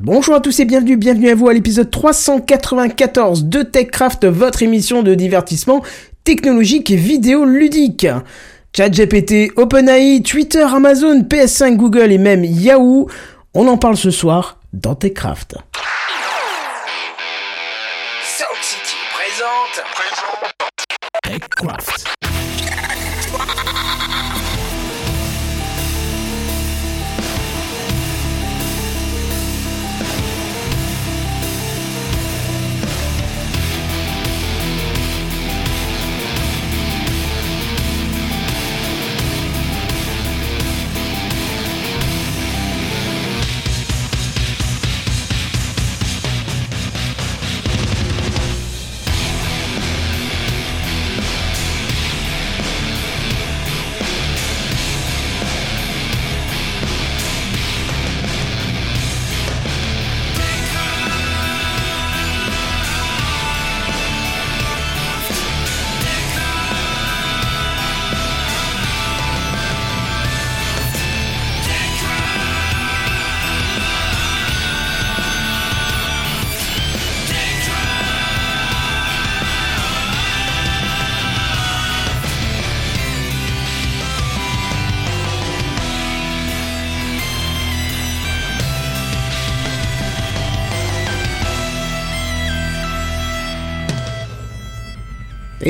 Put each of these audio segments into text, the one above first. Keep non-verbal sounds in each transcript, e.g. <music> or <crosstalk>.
Bonjour à tous et bienvenue, bienvenue à vous à l'épisode 394 de TechCraft, votre émission de divertissement technologique et vidéo ludique. ChatGPT, OpenAI, Twitter, Amazon, PS5, Google et même Yahoo, on en parle ce soir dans TechCraft. Sound City présente. TechCraft.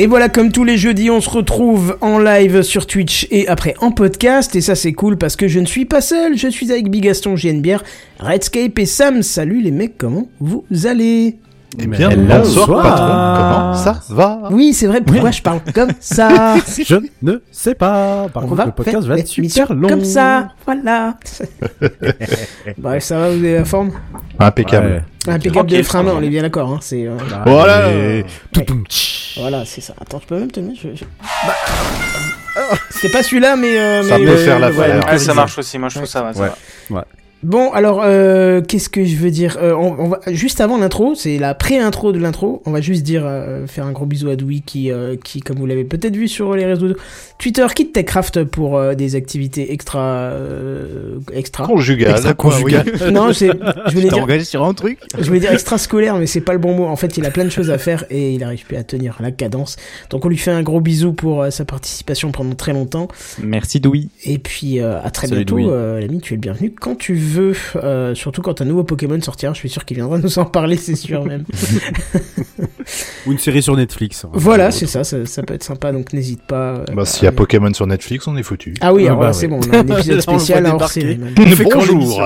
Et voilà, comme tous les jeudis, on se retrouve en live sur Twitch et après en podcast. Et ça, c'est cool parce que je ne suis pas seul. Je suis avec Bigaston, JNBR, Redscape et Sam. Salut les mecs, comment vous allez? Eh bien, Hello. bonsoir, Bonsoir. patron. Comment ça va? Oui, c'est vrai, pourquoi je parle comme ça? <laughs> Je ne sais pas. Par On contre, va le podcast va être super long. Comme ça, voilà. <laughs> Bref, ça va, vous avez la forme? Impeccable. Impeccable de frein, on est bien d'accord. Hein, c'est, euh, Voilà. Allez. Ouais. Voilà, c'est ça. Attends, je peux même te mettre. je- je- Bah, euh, C'était pas celui-là, mais. euh, Ça mais, peut euh, faire voilà. Ouais, Ouais, ça marche aussi, moi je trouve ça va. ça Ouais. va. Bon, alors, euh, qu'est-ce que je veux dire Euh, on, on va juste avant l'intro, c'est la pré-intro de l'intro. On va juste dire, euh, faire un gros bisou à Doui qui, euh, qui, comme vous l'avez peut-être vu sur les réseaux de Twitter, quitte TechCraft pour euh, des activités extra, euh, extra. Conjugal. Extra quoi, oui. conjugal. <laughs> Non, c'est, je voulais T'es dire, engagé sur un truc je voulais dire extrascolaire, mais c'est pas le bon mot. En fait, il a plein de choses à faire et il arrive plus à tenir la cadence. Donc, on lui fait un gros bisou pour euh, sa participation pendant très longtemps. Merci Doui. Et puis euh, à très Salut, bientôt, euh, l'ami, tu es le bienvenu quand tu veux. Euh, surtout quand un nouveau Pokémon sortira, je suis sûr qu'il viendra <laughs> nous en parler, c'est sûr même. <laughs> Ou une série sur Netflix. hein. voilà, c'est ça, ça, ça peut être sympa, donc n'hésite pas. euh, Bah, s'il y a à- Pokémon sur Netflix, on est foutu. Ah oui, Ah bah ouais. c'est bon, on a un <laughs> épisode spécial voit hors série Bonjour.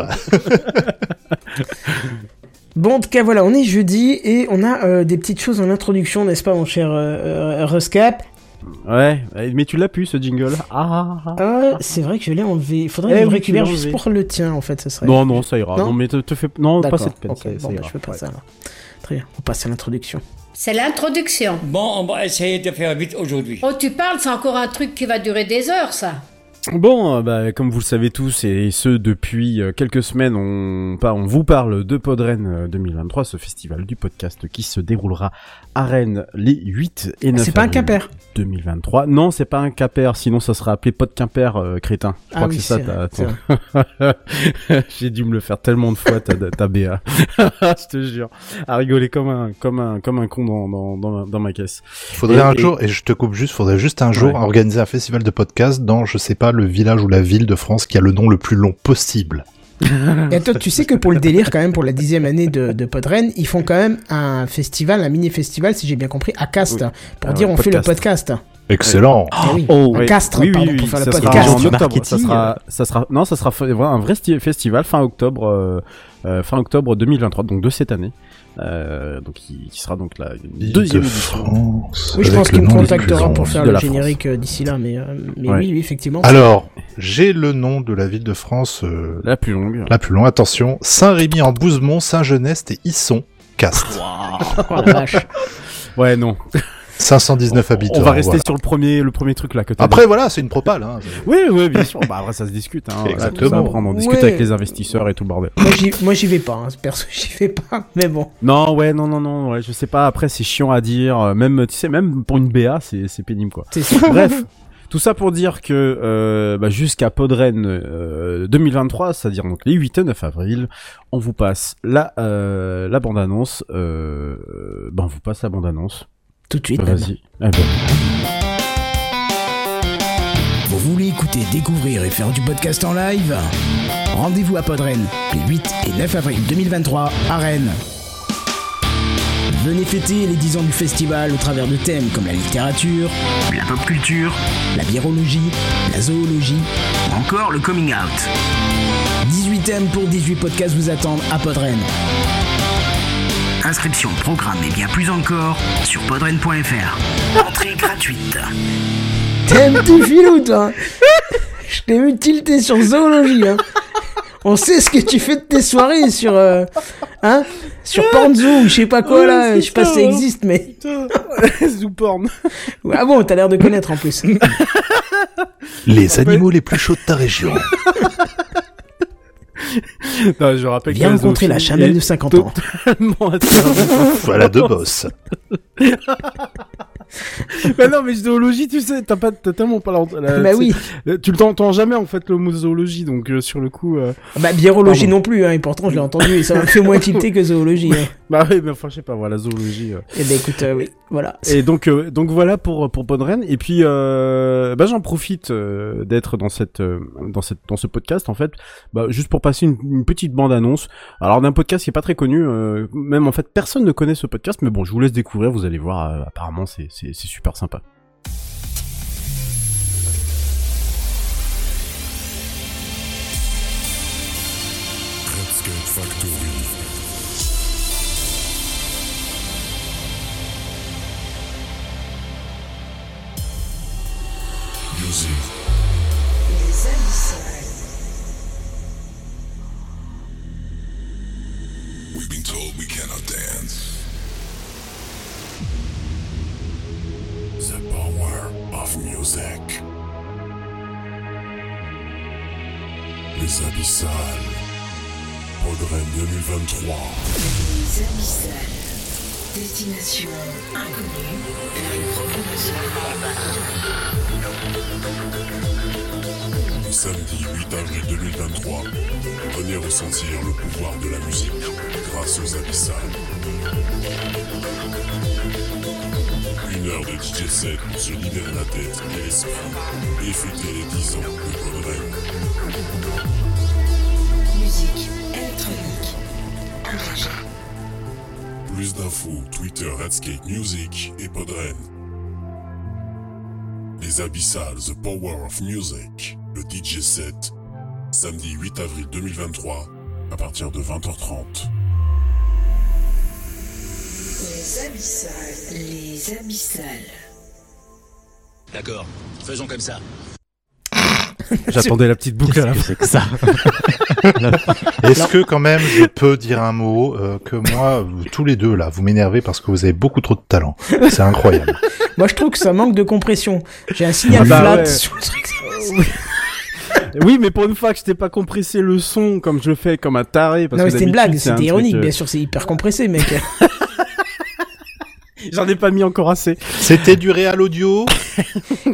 Bon, en tout cas, voilà, on est jeudi et on a euh, des petites choses en introduction, n'est-ce pas, mon cher euh, euh, Ruscap? Ouais, mais tu l'as pu ce jingle. Ah. ah, ah. Ah, C'est vrai que je l'ai enlevé. Il faudrait Eh que je le oui, récupère juste pour le tien, en fait, ça serait. Non, non, ça ira. Non Non, mais te, te fais. Non, pas cette peine. ok, ça, ça bon, bah, ira. je fais pas Ouais. ça alors. Très bien, on passe à l'introduction. C'est l'introduction. Bon, on va essayer de faire vite aujourd'hui. Oh, tu parles, c'est encore un truc qui va durer des heures, ça. Bon, euh, bah, comme vous le savez tous, et ce depuis euh, quelques semaines, on, pas, on vous parle de Podren euh, 2023, ce festival du podcast qui se déroulera à Rennes les 8 et 9 C'est pas un Quimper 2023. Non, c'est pas un Quimper, sinon ça sera appelé Pod Quimper, euh, crétin. Je Ah crois oui, que c'est ça. vrai, <laughs> J'ai dû me le faire tellement de fois, ta, ta BA. <laughs> Je te jure. À rigoler comme un, comme un, comme un con dans, dans, dans, ma, dans ma caisse. Faudrait Et- un et- jour, et je te coupe juste, faudrait juste un jour Ouais. organiser un festival de podcast dans, je sais pas, le village ou la ville de France qui a le nom le plus long possible. Et toi, tu sais que pour le délire, quand même, pour la dixième année de, de Podren, ils font quand même un festival, un mini-festival, si j'ai bien compris, à Castres, pour Ah dire ouais, on fait le podcast. podcast. Excellent. Eh oui. Oh, À Castres, oui, oui, pardon, oui, pour faire le ça sera podcast. en octobre. Ça sera, ça sera, non, ça sera un vrai sti- festival fin octobre, euh, euh, fin octobre 2023, donc de cette année. Euh, donc qui, qui sera donc la deuxième de. France. Oui, je pense qu'il me contactera pour faire le générique euh, d'ici là, mais, euh, mais Ouais. oui, oui, effectivement. Alors, j'ai le nom de la ville de France euh, La plus longue. la plus longue. Attention, Saint-Rémy-en-Bouzemont, Saint-Genest et Isson. Castres. Oh, la vache. Ouais, non. 519 habitants. On va rester voilà. sur le premier, le premier truc là que t'as Après, voilà, c'est une propale. Hein. Oui, oui, bien sûr. Bah après ça se discute. Hein. Exactement. Ça, après, on en discute Ouais. avec les investisseurs et tout le bordel. moi, j'y, moi, j'y vais pas, hein. perso, <laughs> j'y vais pas, mais bon. Non, ouais, non, non, non. Ouais, je sais pas. Après, c'est chiant à dire. euh, Même, tu sais, même pour une BA, c'est c'est pénible quoi. Bref. <laughs> Tout ça pour dire que euh, bah, jusqu'à Podren euh, 2023, c'est-à-dire donc les 8 et 9 avril, on vous passe la euh, la bande annonce. Euh, bah, on vous passe la bande annonce. Tout de suite. Vas-y. Eh ben, Vous voulez écouter, découvrir et faire du podcast en live? Rendez-vous à Podren les 8 et 9 avril 2023 à Rennes. Venez fêter les 10 ans du festival au travers de thèmes comme la littérature, la pop culture, la biologie, la zoologie ou encore le coming out. 18 thèmes pour 18 podcasts vous attendent à Podren. Inscription, programme et bien plus encore sur podren.fr. Entrée gratuite. T'es un petit filou, toi Je t'ai vu tilter sur zoologie, hein. On sait ce que tu fais de tes soirées sur... euh, hein Sur Pornzoo ou je sais pas quoi, Ouais, là. Je sais pas si ça, ça hein. existe, mais... <laughs> Zooporn. Ah bon, t'as l'air de connaître, en plus. Les animaux les plus chauds de ta région. <laughs> <laughs> non, je rappelle Viens que rencontrer la est de 50 ans. totalement. <laughs> Voilà deux bosses. <laughs> mais <laughs> non, mais zoologie, tu sais, t'as pas, t'as tellement pas la, Bah oui. Tu le t'entends jamais en fait le mot zoologie, donc euh, sur le coup. euh, Bah, biologie Pardon. non plus, hein, et pourtant je l'ai entendu, et ça m'a fait moins <laughs> tilter que zoologie. Hein. <laughs> Bah oui, mais enfin je sais pas, voilà zoologie. euh. Et ben écoute, euh, oui, voilà. Et donc donc voilà pour pour Podren. Et puis bah j'en profite d'être dans cette dans cette dans ce podcast en fait, bah juste pour passer une, une petite bande annonce. Alors d'un podcast qui est pas très connu, même en fait personne ne connaît ce podcast, mais bon je vous laisse découvrir, vous allez voir. apparemment c'est c'est super sympa. Les Abyssales, The Power of Music, le DJ set, samedi 8 avril 2023, à partir de 20h30. Les abyssales. Les abyssales. D'accord, faisons comme ça. <laughs> J'attendais la petite boucle à la fin. c'est que ça <laughs> Est-ce que quand même je peux dire un mot euh, que moi, vous- tous les deux là, vous m'énervez parce que vous avez beaucoup trop de talent. C'est incroyable. <laughs> Moi je trouve que ça manque de compression. J'ai un signal Ah bah flat ouais. sur le truc. Oui, mais pour une fois que je t'ai pas compressé le son comme je le fais comme un taré. Parce Non c'était une blague, c'était truc, ironique, euh, bien sûr c'est hyper compressé mec. <laughs> J'en ai pas mis encore assez. C'était du réal audio.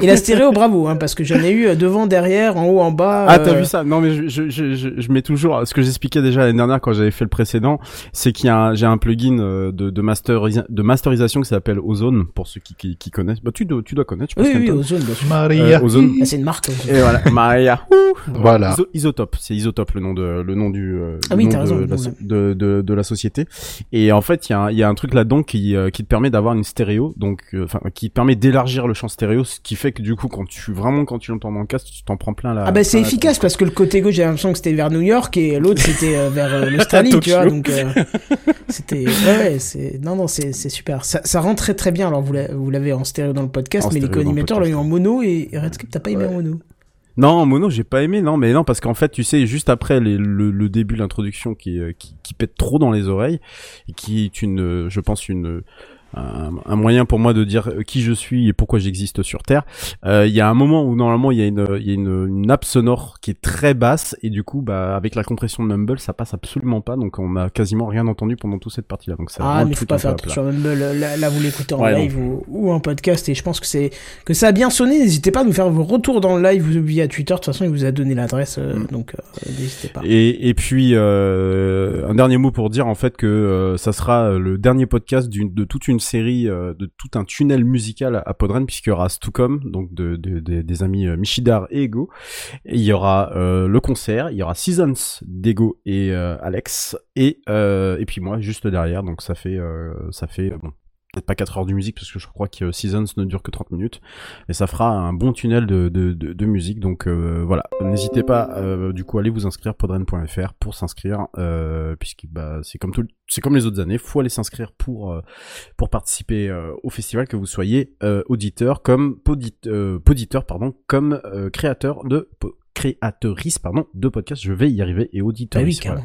Et la stéréo bravo, hein, parce que j'en ai eu euh, devant, derrière, en haut, en bas. Ah, t'as euh, vu ça? Non, mais je, je, je, je, je mets toujours ce que j'expliquais déjà l'année dernière quand j'avais fait le précédent, c'est qu'il y a un, j'ai un plugin euh, de de, masterisa- de masterisation qui s'appelle Ozone pour ceux qui, qui, qui connaissent. Bah tu dois tu dois connaître, je pense. Oui, oui. Ozone, bien sûr. Maria. Euh, Ozone. Ah, c'est une marque. Ozone. Et voilà, Maria. <laughs> Voilà. Iso- Isotope, c'est Isotope le nom de le nom du euh, Ah oui, t'as de, la, de, de, de la société. Et en fait, il y a y a un truc là-dedans qui euh, qui te permet d'avoir une stéréo, donc euh, qui permet d'élargir le champ stéréo, ce qui fait que du coup quand tu vraiment quand tu l'entends dans le casque, tu t'en prends plein la Ah bah c'est la efficace tronche, parce que le côté gauche j'ai l'impression que c'était vers New York et l'autre c'était euh, vers euh, <laughs> l'Australie tu vois donc euh, c'était ouais, c'est non non c'est c'est super. Ça, ça rend très très bien. Alors vous l'avez vous l'avez en stéréo dans le podcast En mais les co-animateurs l'ont eu en mono et et Redscape t'as pas aimé en mono. Non, mono, j'ai pas aimé, non, mais non, parce qu'en fait, tu sais, juste après les- le, le début, l'introduction qui, qui, qui pète trop dans les oreilles, et qui est une, je pense, une, un, un moyen pour moi de dire qui je suis et pourquoi j'existe sur Terre. Euh, Il y a un moment où normalement il y a une il y a une, une nappe sonore qui est très basse et du coup bah avec la compression de Mumble ça passe absolument pas donc on a quasiment rien entendu pendant toute cette partie là donc ça Ah, mais faut pas faire attention à Mumble. Là, là, vous l'écoutez en Ouais, live ou, ou en podcast et je pense que c'est que ça a bien sonné. N'hésitez pas à nous faire vos retours dans le live via Twitter. De toute façon, il vous a donné l'adresse, euh, Mm. donc euh, n'hésitez pas. Et, et puis euh, un dernier mot pour dire en fait que euh, ça sera le dernier podcast de toute une série euh, de tout un tunnel musical à, Podren puisqu'il y aura Stucom donc de, de- de- des amis euh, Michidar et Ego. Il y aura euh, le concert, il y aura Seasons d'Ego et Alex et et puis moi juste derrière donc ça fait ça fait bon peut-être pas 4 heures de musique parce que je crois que Seasons ne dure que 30 minutes et ça fera un bon tunnel de, de, musique donc euh, voilà. N'hésitez pas euh, du coup à aller vous inscrire podren.fr pour s'inscrire euh, puisque bah c'est comme tout c'est comme les autres années faut aller s'inscrire pour euh, pour participer au festival que vous soyez auditeur comme podit, poditeur pardon comme créateur de créatrice pardon de podcast je vais y arriver et Ah auditeur oui, carrément.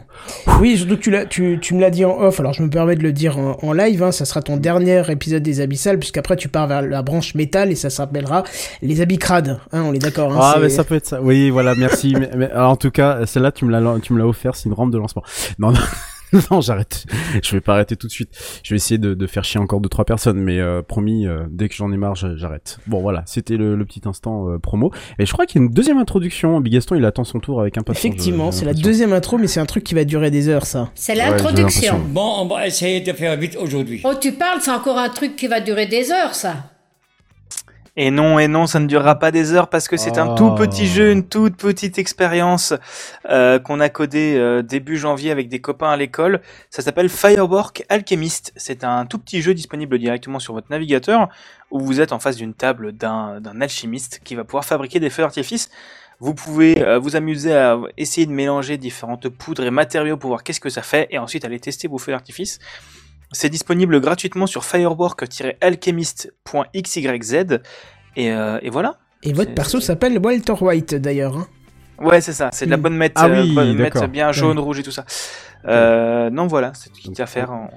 Oui, surtout que tu, l'as- tu, tu me l'as dit en off, alors je me permets de le dire en, en live, hein, ça sera ton dernier épisode des Abyssales, puisqu'après tu pars vers la branche métal et ça s'appellera les Abicrades, hein, on est d'accord. Hein, Ah, mais ça peut être ça. Oui, voilà, merci. <laughs> mais, mais, alors, en tout cas, celle-là, tu me l'as, tu me l'as offert, c'est une rampe de lancement. Non, non. <laughs> Non, j'arrête. Je vais pas arrêter tout de suite. Je vais essayer de, de faire chier encore deux trois personnes, mais euh, promis, euh, dès que j'en ai marre, j'a- j'arrête. Bon, voilà, c'était le, le petit instant euh, promo. Et je crois qu'il y a une deuxième introduction. Bigaston, il attend son tour avec impatience. Effectivement, j'ai c'est la deuxième intro, mais c'est un truc qui va durer des heures, ça. C'est l'introduction. Bon, on va essayer de faire vite aujourd'hui. oh, tu parles, c'est encore un truc qui va durer des heures, ça. Et non, et non, ça ne durera pas des heures parce que c'est un Oh. tout petit jeu, une toute petite expérience euh, qu'on a codé euh, début janvier avec des copains à l'école. Ça s'appelle Firework Alchemist. C'est un tout petit jeu disponible directement sur votre navigateur où vous êtes en face d'une table d'un d'un alchimiste qui va pouvoir fabriquer des feux d'artifice. Vous pouvez euh, vous amuser à essayer de mélanger différentes poudres et matériaux pour voir qu'est-ce que ça fait et ensuite aller tester vos feux d'artifice. C'est disponible gratuitement sur firework-alchemist.xyz et, euh, et voilà. Et votre perso s'appelle Walter White, d'ailleurs. Hein. Ouais, c'est ça, c'est de la Mm. bonne mette, Ah euh, oui, bonne mette d'accord. bien jaune, rouge et tout ça. Euh, non, voilà, c'est tout à faire. en-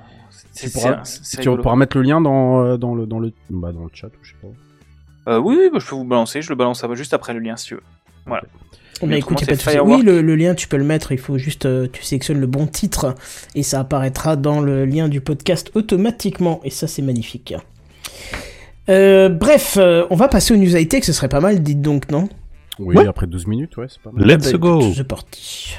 Tu c'est- pourras, c'est tu pourras mettre le lien dans, dans le, dans le, bah, dans le chat, ou je sais pas. Euh, oui, oui, bah, je peux vous balancer, je le balance juste après le lien si tu veux. Voilà. Mais Mais écoute, pas de. Firework. Oui, le, le lien, tu peux le mettre. Il faut juste, euh, tu sélectionnes le bon titre et ça apparaîtra dans le lien du podcast automatiquement. Et ça, c'est magnifique. Euh, bref, euh, on va passer aux news high tech. Ce serait pas mal, dites donc, non? Oui, Ouais. après 12 minutes, ouais, c'est pas mal. Let's Bah, go C'est parti.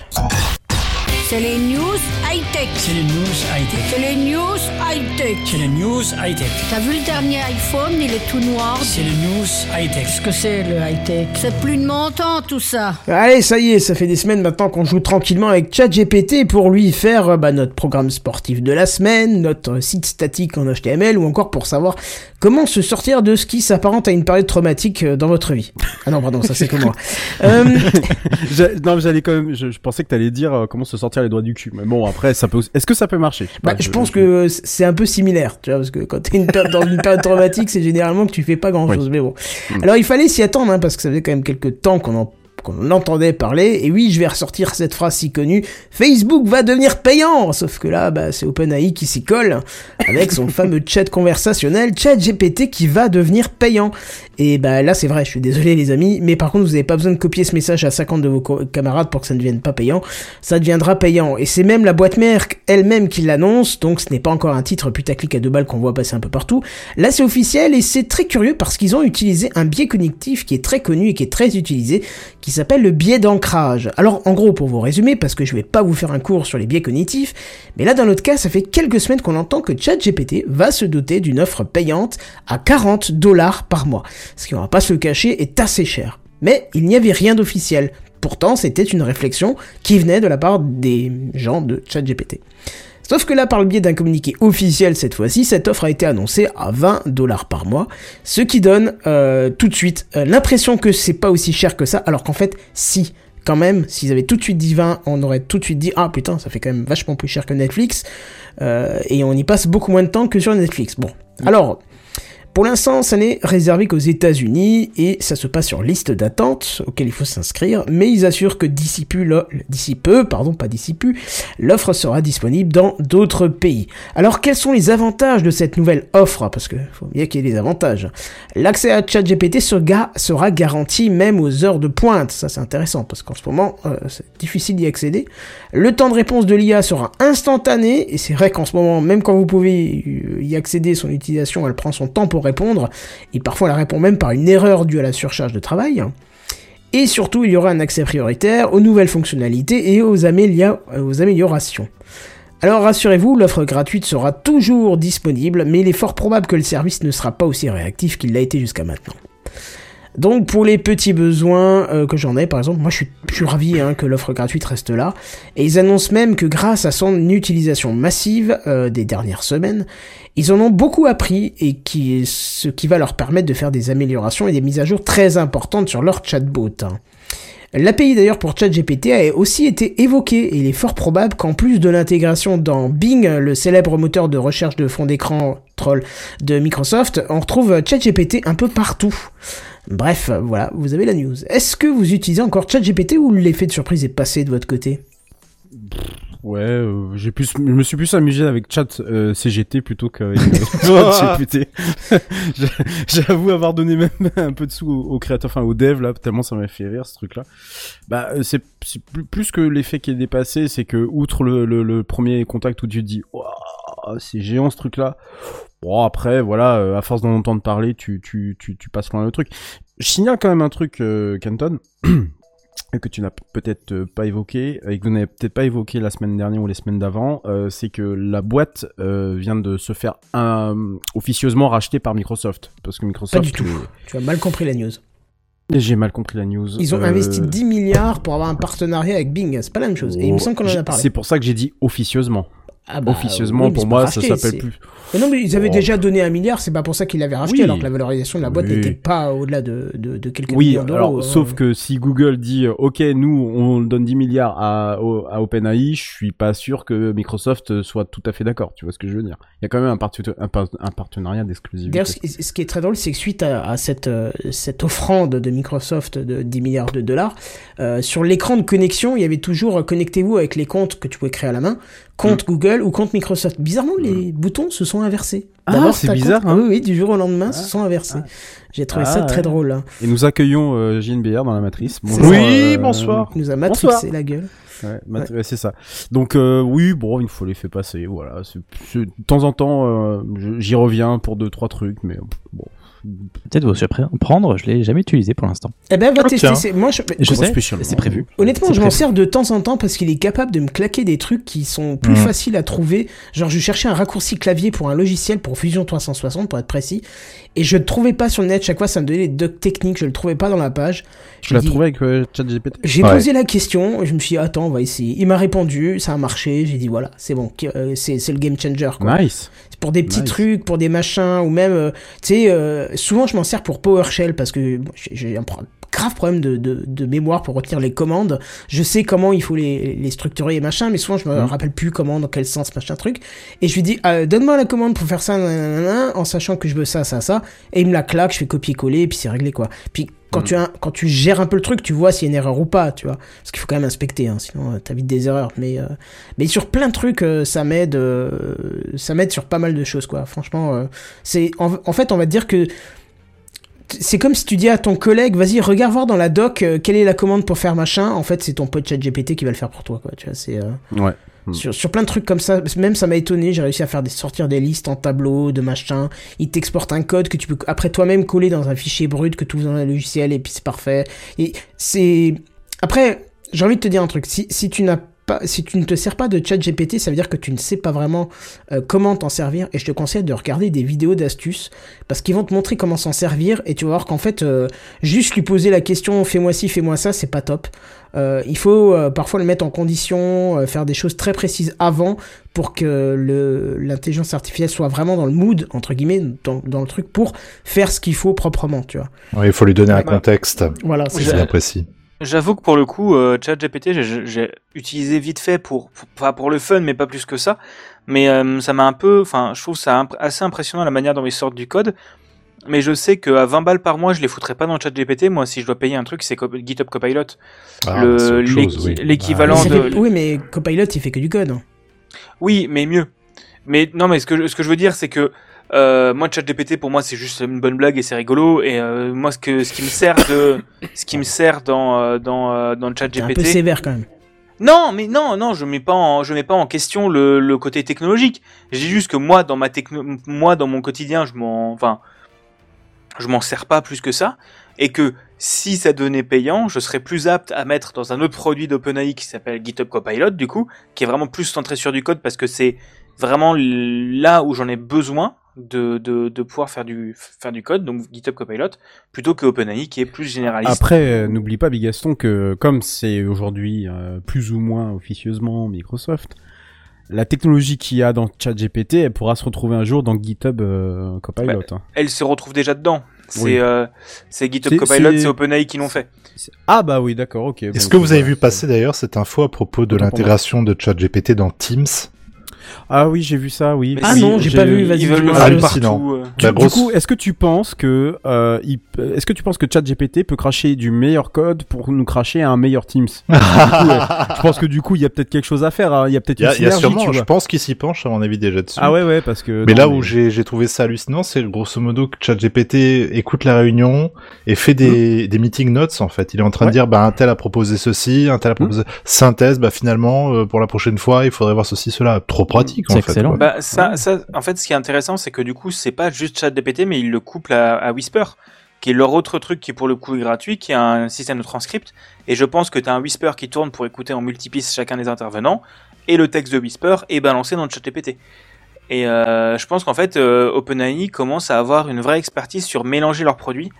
C'est les news high-tech. C'est les news high-tech. C'est les news high-tech. C'est les news high-tech. T'as vu le dernier iPhone, il est tout noir. C'est les news high-tech. Qu'est-ce que c'est le high-tech? C'est plus de montant tout ça. Allez, ça y est, ça fait des semaines maintenant qu'on joue tranquillement avec ChatGPT pour lui faire euh, bah, notre programme sportif de la semaine, notre site statique en HTML ou encore pour savoir comment se sortir de ce qui s'apparente à une période traumatique euh, dans votre vie? Ah non, pardon, ça c'est que moi. <laughs> Euh, non, j'allais quand même, je, je pensais que t'allais dire euh, comment se sortir les doigts du cul. Mais bon, après, ça peut, est-ce que ça peut marcher? bah, je pense que c'est un peu similaire, tu vois, parce que quand t'es une dans une période traumatique, c'est généralement que tu fais pas grand chose, mais bon. Mm. Alors il fallait s'y attendre, hein, parce que ça faisait quand même quelques temps qu'on en qu'on en entendait parler, et oui, je vais ressortir cette phrase si connue, Facebook va devenir payant, sauf que là, bah, c'est OpenAI qui s'y colle, avec son <laughs> fameux chat conversationnel, ChatGPT qui va devenir payant. Et bah là, c'est vrai, je suis désolé les amis, mais par contre, vous n'avez pas besoin de copier ce message à 50 de vos camarades pour que ça ne devienne pas payant, ça deviendra payant. Et c'est même la boîte mère elle-même qui l'annonce, donc ce n'est pas encore un titre putaclic à deux balles qu'on voit passer un peu partout. Là, c'est officiel et c'est très curieux parce qu'ils ont utilisé un biais cognitif qui est très connu et qui est très utilisé, qui s'appelle le biais d'ancrage. Alors, en gros, pour vous résumer, parce que je vais pas vous faire un cours sur les biais cognitifs, mais là, dans notre cas, ça fait quelques semaines qu'on entend que ChatGPT va se doter d'une offre payante à 40 dollars par mois. Ce qui, on va pas se le cacher, est assez cher. Mais il n'y avait rien d'officiel. Pourtant, c'était une réflexion qui venait de la part des gens de ChatGPT. Sauf que là, par le biais d'un communiqué officiel cette fois-ci, cette offre a été annoncée à 20 dollars par mois, ce qui donne euh, tout de suite euh, l'impression que c'est pas aussi cher que ça, alors qu'en fait, si. Quand même, s'ils avaient tout de suite dit 20, on aurait tout de suite dit ah putain, ça fait quand même vachement plus cher que Netflix, euh, et on y passe beaucoup moins de temps que sur Netflix. Bon, alors Pour l'instant, ça n'est réservé qu'aux États-Unis et ça se passe sur liste d'attente auquel il faut s'inscrire, mais ils assurent que d'ici peu, pardon, pas d'ici peu, l'offre sera disponible dans d'autres pays. Alors, quels sont les avantages de cette nouvelle offre? Parce que faut bien qu'il y ait des avantages. L'accès à ChatGPT sera, garanti même aux heures de pointe. Ça, c'est intéressant parce qu'en ce moment, euh, c'est difficile d'y accéder. Le temps de réponse de l'IA sera instantané et c'est vrai qu'en ce moment, même quand vous pouvez y accéder, son utilisation, elle prend son temps pour répondre et parfois elle répond même par une erreur due à la surcharge de travail. Et surtout, il y aura un accès prioritaire aux nouvelles fonctionnalités et aux, améliorations. Alors rassurez-vous, l'offre gratuite sera toujours disponible, mais il est fort probable que le service ne sera pas aussi réactif qu'il l'a été jusqu'à maintenant. Donc pour les petits besoins euh, que j'en ai, par exemple, moi je suis, je suis ravi hein, que l'offre gratuite reste là. Et ils annoncent même que grâce à son utilisation massive euh, des dernières semaines, ils en ont beaucoup appris et qui, ce qui va leur permettre de faire des améliorations et des mises à jour très importantes sur leur chatbot. L'API d'ailleurs pour ChatGPT a aussi été évoquée et il est fort probable qu'en plus de l'intégration dans Bing, le célèbre moteur de recherche de fond d'écran troll de Microsoft, on retrouve ChatGPT un peu partout. Bref, voilà, vous avez la news. Est-ce que vous utilisez encore ChatGPT ou l'effet de surprise est passé de votre côté? Ouais, euh, j'ai plus, je me suis plus amusé avec chat euh, CGT plutôt qu'avec euh, <laughs> ChatGPT. <laughs> <laughs> J'ai- J'avoue avoir donné même un peu de sous aux, aux créateurs, enfin aux devs là, tellement ça m'a fait rire ce truc-là. Bah euh, c'est plus, que l'effet qui est dépassé, c'est que outre le, le, le premier contact où tu te dis, Waouh, c'est géant ce truc-là. Bon après voilà, euh, à force d'en entendre parler, tu tu tu tu passes loin le truc. Je signale quand même un truc, euh, Canton. <clears throat> que tu n'as peut-être euh, pas évoqué et que vous n'avez peut-être pas évoqué la semaine dernière ou les semaines d'avant, euh, c'est que la boîte euh, vient de se faire officieusement rachetée par Microsoft parce que Microsoft Pas du tout. est- Tu as mal compris la news. J'ai mal compris la news. Ils ont Euh, investi 10 milliards pour avoir un partenariat avec Bing, c'est pas la même chose. Et il me semble qu'on en a parlé. C'est pour ça que j'ai dit officieusement. Ah bah, officieusement, oui, pour moi, ça s'appelle plus. Mais non, mais ils avaient Oh. déjà donné un milliard, c'est pas pour ça qu'ils l'avaient racheté, Oui. alors que la valorisation de la boîte Oui. n'était pas au-delà de, de, de quelques Oui, millions d'euros. alors hein. sauf que si Google dit euh, OK, nous on donne 10 milliards à, à OpenAI, je suis pas sûr que Microsoft soit tout à fait d'accord. Tu vois ce que je veux dire Il y a quand même un, partu- un, par- un partenariat d'exclusivité. D'ailleurs, ce, ce qui est très drôle, c'est que suite à, à cette, euh, cette offrande de Microsoft de 10 milliards de dollars, euh, sur l'écran de connexion, il y avait toujours euh, connectez-vous avec les comptes que tu pouvais créer à la main, compte Google ou compte Microsoft. Bizarrement, les boutons se sont inversés. Ah, c'est bizarre, compte- hein. Oui, oui, du jour au lendemain, se sont inversés. J'ai trouvé ça Ah, très drôle. hein. Et nous accueillons euh, JNBR dans la matrice. Bonjour, ça. euh, Il nous a matrixé la gueule. Ouais, c'est ça. Donc euh, oui, bon, il faut les faire passer. Voilà, de temps en temps, euh, j'y reviens pour deux trois trucs, mais bon. Peut-être vous surprendre, prendre, je l'ai jamais utilisé pour l'instant. Eh ben, va Oh, tester. c'est- Moi, je, Je sais, c'est prévu. Honnêtement, C'est je m'en sers de temps en temps parce qu'il est capable de me claquer des trucs qui sont plus Mhm. faciles à trouver. Genre, je cherchais un raccourci clavier pour un logiciel pour Fusion 360 pour être précis, et je ne trouvais pas sur le net. Chaque fois, ça me donnait des docs techniques. Je le trouvais pas dans la page. L'as dit- trouvé avec euh, ChatGPT? J'ai posé la question. Je me suis dit, attends, on va essayer. Il m'a répondu, ça a marché. J'ai dit, voilà, c'est bon, euh, c'est c'est le game changer. Quoi. Nice. Pour des petits Nice. trucs, pour des machins, ou même, euh, tu sais, euh, souvent je m'en sers pour PowerShell parce que bon, j'ai- un grave problème de, de, de mémoire pour retenir les commandes. Je sais comment il faut les, les structurer et machin, mais souvent je me Mhm. rappelle plus comment, dans quel sens, machin truc. Et je lui dis, euh, donne-moi la commande pour faire ça, nanana, en sachant que je veux ça, ça, ça. Et il me la claque, je fais copier-coller, et puis c'est réglé, quoi. Puis quand, Mhm. tu as, quand tu gères un peu le truc, tu vois s'il y a une erreur ou pas, tu vois. Parce qu'il faut quand même inspecter, hein, sinon euh, t'as vite des erreurs. Mais, euh, mais sur plein de trucs, euh, ça m'aide, ça m'aide sur pas mal de choses, quoi. Franchement, c'est, en, en fait, on va te dire que c'est comme si tu dis à ton collègue, vas-y, regarde voir dans la doc euh, quelle est la commande pour faire machin. En fait, c'est ton pote ChatGPT qui va le faire pour toi, quoi. Tu vois, c'est euh, Ouais. Hmm. sur, sur plein de trucs comme ça. Même ça m'a étonné. J'ai réussi à faire des sortir des listes en tableau, de machin. Il t'exporte un code que tu peux après toi-même coller dans un fichier brut que tu ouvres dans un logiciel et puis c'est parfait. Et c'est après, j'ai envie de te dire un truc. Si, si tu n'as pas, si tu ne te sers pas de chat GPT, ça veut dire que tu ne sais pas vraiment euh, comment t'en servir. Et je te conseille de regarder des vidéos d'astuces parce qu'ils vont te montrer comment s'en servir et tu vas voir qu'en fait, euh, juste lui poser la question fais-moi ci, fais-moi ça, c'est pas top. Euh, il faut euh, parfois le mettre en condition, euh, faire des choses très précises avant pour que l'intelligence artificielle soit vraiment dans le mood, entre guillemets, dans, dans le truc pour faire ce qu'il faut proprement, tu vois. Ouais, il faut lui donner un Bah, contexte. Voilà, c'est bien précis. J'avoue que pour le coup, euh, ChatGPT, j'ai- utilisé vite fait pour, pour, pas pour le fun, mais pas plus que ça. Mais euh, ça m'a un peu, enfin, je trouve ça imp- assez impressionnant la manière dont ils sortent du code. mais je sais qu'à 20 balles par mois, je les foutrais pas dans le chat GPT. Moi, si je dois payer un truc, c'est Co- GitHub Copilot. Ah, oui. L'équivalent Mais ça de. fait- Oui, mais Copilot, il fait que du code. Oui, mais mieux. Mais non, mais ce que, ce que je veux dire, c'est que euh, moi, ChatGPT, pour moi, c'est juste une bonne blague et c'est rigolo. Et euh, moi, ce, que, ce qui me sert de, ce qui me sert dans, euh, dans, euh, dans C'est un peu ChatGPT. sévère quand même. Non, mais non, non, je mets pas en, je mets pas en question le, le côté technologique. Je dis juste que moi, dans ma techno, moi, dans mon quotidien, je m'en, enfin, je m'en sers pas plus que ça, et que si ça devenait payant, je serais plus apte à mettre dans un autre produit d'OpenAI qui s'appelle GitHub Copilot, du coup, qui est vraiment plus centré sur du code parce que c'est vraiment là où j'en ai besoin de, de, de pouvoir faire du, faire du code, donc GitHub Copilot, plutôt que OpenAI qui est plus généraliste. Après, euh, n'oublie pas, Bigaston, que comme c'est aujourd'hui euh, plus ou moins officieusement Microsoft, la technologie qu'il y a dans ChatGPT, elle pourra se retrouver un jour dans GitHub euh, Copilot. hein. Elle se retrouve déjà dedans. C'est Oui. euh, c'est GitHub Copilot, c'est- OpenAI qui l'ont fait. Ah bah oui, d'accord, ok. Est-ce que vous avez voilà. vu passer d'ailleurs cette info à propos de l'intégration de ChatGPT dans Teams? Ah oui, j'ai vu ça, oui. Mais Ah si, non, j'ai pas vu, vas-y. Ils veulent le dis-moi. faire Hallucinant. partout. euh. Du, La du grosse- coup, est-ce que tu penses que euh, il est-ce que tu penses que ChatGPT peut cracher du meilleur code pour nous cracher un meilleur Teams? Du coup, ouais, <laughs> Je pense que du coup, il y a peut-être quelque chose à faire. hein. Il y a peut-être Il y une a, il y a synergie, sûrement, tu je pense qu'il s'y penche à mon avis déjà dessus. Ah ouais, ouais, parce que. Mais non, là où j'ai j'ai trouvé ça hallucinant, c'est grosso modo que ChatGPT écoute la réunion et fait des, des meeting notes en fait. Il est en train Ouais. de dire bah un tel a proposé ceci, un tel a proposé synthèse. Bah finalement euh, pour la prochaine fois il faudrait voir ceci cela. Trop pratique C'est fait. excellent. Bah, ça, ça, en fait, ce qui est intéressant, c'est que du coup, c'est pas juste ChatGPT, mais ils le couplent à, à Whisper, qui est leur autre truc qui pour le coup est gratuit, qui est un système de transcript. Et je pense que tu as un Whisper qui tourne pour écouter en multipiste chacun des intervenants, et le texte de Whisper est balancé dans le ChatGPT. Et euh, je pense qu'en fait, euh, OpenAI commence à avoir une vraie expertise sur mélanger leurs produits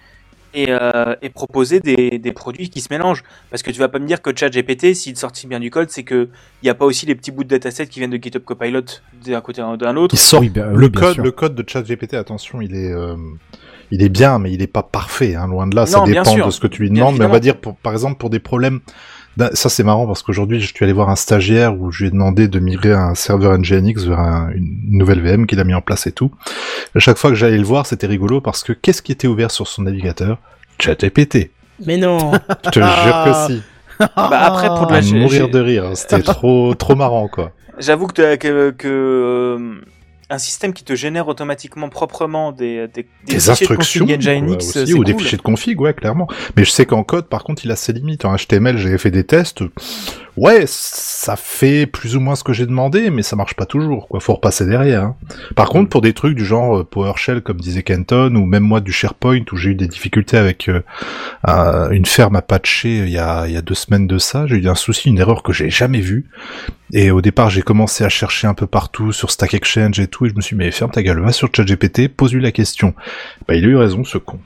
et, euh, et proposer des, des produits qui se mélangent. Parce que tu vas pas me dire que ChatGPT, s'il sortit bien du code, c'est que il n'y a pas aussi les petits bouts de datasets qui viennent de GitHub Copilot d'un côté d'un autre. Il sort Oui, bah, le bien code, sûr. le code de ChatGPT. Attention, il est euh, il est bien, mais il est pas parfait. Hein, loin de là, ça Non, bien dépend sûr. de ce que tu lui Bien demandes. Mais on va dire pour par exemple pour des problèmes. D'un- Ça c'est marrant parce qu'aujourd'hui je suis allé voir un stagiaire où je lui ai demandé de migrer un serveur NGINX vers un- une nouvelle VM qu'il a mis en place et tout. À chaque fois que j'allais le voir, c'était rigolo parce que qu'est-ce qui était ouvert sur son navigateur? ChatGPT. Mais non. <laughs> Je te jure que si. <laughs> Bah, après, pour de la mourir de rire. hein. C'était <laughs> trop trop marrant quoi. J'avoue que, t'as- que, que euh, un système qui te génère automatiquement proprement des, des, des de instructions config Nginx, ouais, aussi, c'est ou des fichiers de config ouais clairement. Mais je sais qu'en code par contre il a ses limites. En HTML j'avais fait des tests. Ouais ça fait plus ou moins ce que j'ai demandé mais ça marche pas toujours quoi. Faut repasser derrière hein. par contre pour des trucs du genre euh, PowerShell comme disait Kenton ou même moi du SharePoint où j'ai eu des difficultés avec euh, un- une ferme à patcher il y a, il y a deux semaines de ça j'ai eu un souci une erreur que j'ai jamais vue et au départ, j'ai commencé à chercher un peu partout sur Stack Exchange et tout, et je me suis dit, mais ferme ta gueule, va sur ChatGPT, pose-lui la question. Bah, il a eu raison, ce con.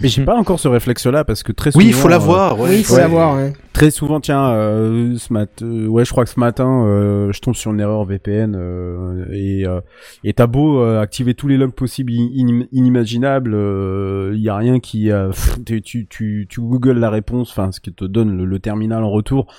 Mais j'ai pas encore ce réflexe-là parce que très souvent. Oui, il faut euh, l'avoir, ouais. oui, il faut ouais. l'avoir. Ouais. Très souvent, tiens, euh, ce mat euh, ouais, je crois que ce matin, euh, je tombe sur une erreur VPN euh, et euh, et t'as beau euh, activer tous les logs possibles, in- inim- inimaginables, il y a rien qui, euh, pff, tu, tu tu tu googles la réponse, enfin ce qui te donne le, le terminal en retour.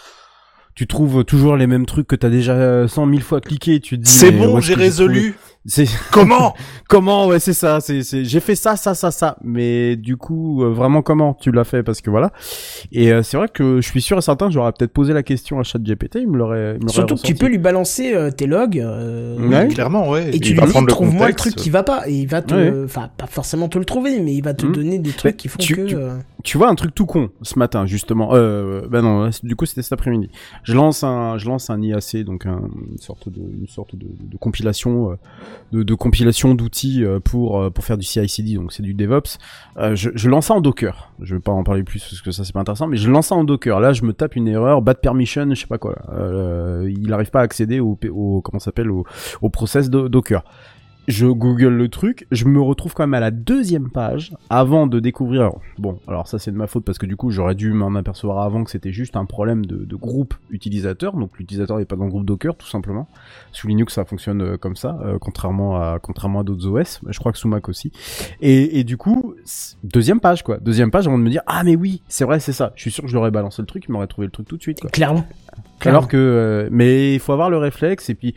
Tu trouves toujours les mêmes trucs que t'as déjà 100 000 fois cliqué. Tu te dis. C'est bon, j'ai résolu. C'est <laughs> Comment? Comment ouais c'est ça c'est c'est j'ai fait ça ça ça ça mais du coup euh, vraiment comment tu l'as fait? Parce que voilà et euh, c'est vrai que je suis sûr et certain j'aurais peut-être posé la question à ChatGPT il me l'aurait il me l'aurait Surtout que tu peux lui balancer euh, tes logs. euh, Ouais. Clairement, ouais. Et tu lui dis, le trouve-moi le truc qui va pas. Et il va te, Ouais. enfin, pas forcément te le trouver, mais il va te Hmm. donner des trucs Mais qui font tu- que. tu- tu vois un truc tout con ce matin justement euh ben non du coup c'était cet après-midi je lance un je lance un IAC donc un, une sorte de une sorte de, de compilation euh, de, compilation d'outils euh, pour euh, pour faire du CI/CD donc c'est du DevOps. Euh, je, lance ça en Docker. Je vais pas en parler plus parce que ça c'est pas intéressant mais je lance ça en Docker. Là je me tape une erreur bad permission je sais pas quoi. Il arrive pas à accéder au, comment s'appelle au, au process de Docker je google le truc, je me retrouve quand même à la deuxième page avant de découvrir. alors, bon, alors ça c'est de ma faute parce que du coup j'aurais dû m'en apercevoir avant que c'était juste un problème de, de groupe utilisateur. Donc l'utilisateur n'est pas dans le groupe Docker tout simplement. Sous Linux ça fonctionne euh, comme ça, euh, contrairement à contrairement à d'autres OS. Je crois que sous Mac aussi. Et, et du coup deuxième page quoi, deuxième page avant de me dire ah mais oui c'est vrai c'est ça. Je suis sûr que je l'aurais balancé le truc, il m'aurait trouvé le truc tout de suite quoi. Clairement. Clairement. Alors que, euh, mais il faut avoir le réflexe et puis.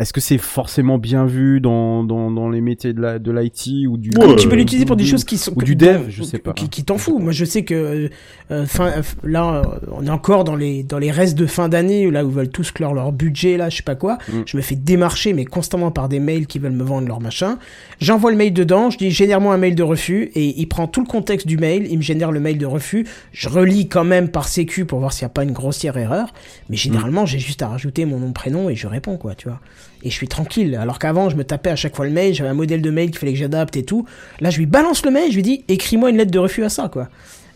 Est-ce que c'est forcément bien vu dans, dans, dans les métiers de la de l'IT ou du Ah, tu peux euh, l'utiliser pour des choses qui sont ou du dev, je sais pas. qui, qui t'en fout. Moi, je sais que euh, fin, euh, là, euh, on est encore dans les dans les restes de fin d'année là où ils veulent tous clore leur budget là, je sais pas quoi. Mm. Je me fais démarcher mais constamment par des mails qui veulent me vendre leur machin. J'envoie le mail dedans, je dis génère-moi un mail de refus et il prend tout le contexte du mail, il me génère le mail de refus. Je relis quand même par sécu pour voir s'il n'y a pas une grossière erreur. Mais généralement, j'ai juste à rajouter mon nom prénom et je réponds quoi, tu vois. Et je suis tranquille. Alors qu'avant, je me tapais à chaque fois le mail, j'avais un modèle de mail qu'il fallait que j'adapte et tout. Là, je lui balance le mail, je lui dis écris-moi une lettre de refus à ça, quoi.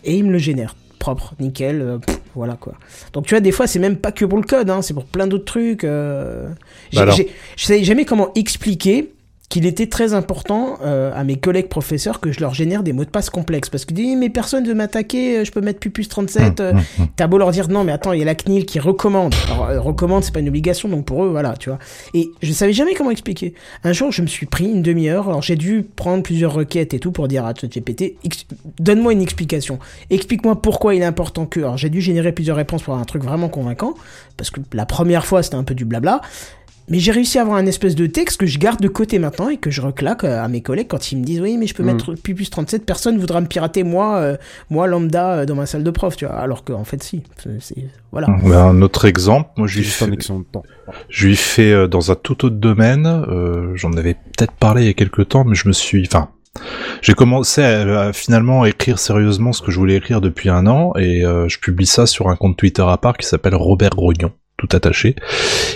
Et il me le génère. Propre, nickel, euh, pff, voilà quoi. Donc tu vois, des fois, c'est même pas que pour le code, hein, c'est pour plein d'autres trucs. Euh... Bah j'ai- Je savais jamais comment expliquer qu'il était très important euh, à mes collègues professeurs que je leur génère des mots de passe complexes. Parce que dis, mais personne veut m'attaquer, euh, je peux mettre pupus 37. euh, T'as beau leur dire non, mais attends, il y a la CNIL qui recommande. Alors, euh, recommande, c'est pas une obligation, donc pour eux, voilà, tu vois. Et je savais jamais comment expliquer. Un jour, je me suis pris une demi-heure, alors j'ai dû prendre plusieurs requêtes et tout pour dire à ChatGPT, donne-moi une explication. Explique-moi pourquoi il est important que. Alors j'ai dû générer plusieurs réponses pour avoir un truc vraiment convaincant, parce que la première fois, c'était un peu du blabla. Mais j'ai réussi à avoir un espèce de texte que je garde de côté maintenant et que je reclaque euh, à mes collègues quand ils me disent oui mais je peux Mm. mettre Pupus 37 personne voudra me pirater moi euh, moi lambda euh, dans ma salle de prof tu vois alors qu'en fait si c'est- voilà Mais un autre exemple, moi je lui fais, excellent temps. je lui fais euh, dans un tout autre domaine. euh, J'en avais peut-être parlé il y a quelques temps, mais je me suis, enfin, j'ai commencé à, à finalement écrire sérieusement ce que je voulais écrire depuis un an, et euh, je publie ça sur un compte Twitter à part qui s'appelle Robert Grognon, tout attaché.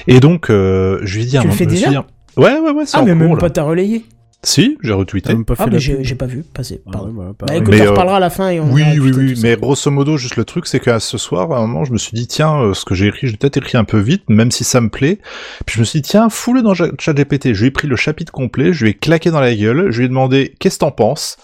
Et donc, euh, je lui dis, à un Tu le moment- fais je déjà Ouais, ouais, ouais, c'est ah en mais même cours, pas là. t'as relayé Si, j'ai retweeté. Même pas ah fait mais la j'ai pas vu passer Ah ouais, bah, bah écoute Mais, on euh, reparlera à la fin et on Oui, oui, oui, ça. mais grosso modo, juste le truc, c'est qu'à ce soir, à un moment, je me suis dit, tiens, euh, ce que j'ai écrit, j'ai peut-être écrit un peu vite, même si ça me plaît. Puis je me suis dit, tiens, fous-le dans ChatGPT. Je lui ai pris le chapitre complet, je lui ai claqué dans la gueule, je lui ai demandé, qu'est-ce que t'en penses?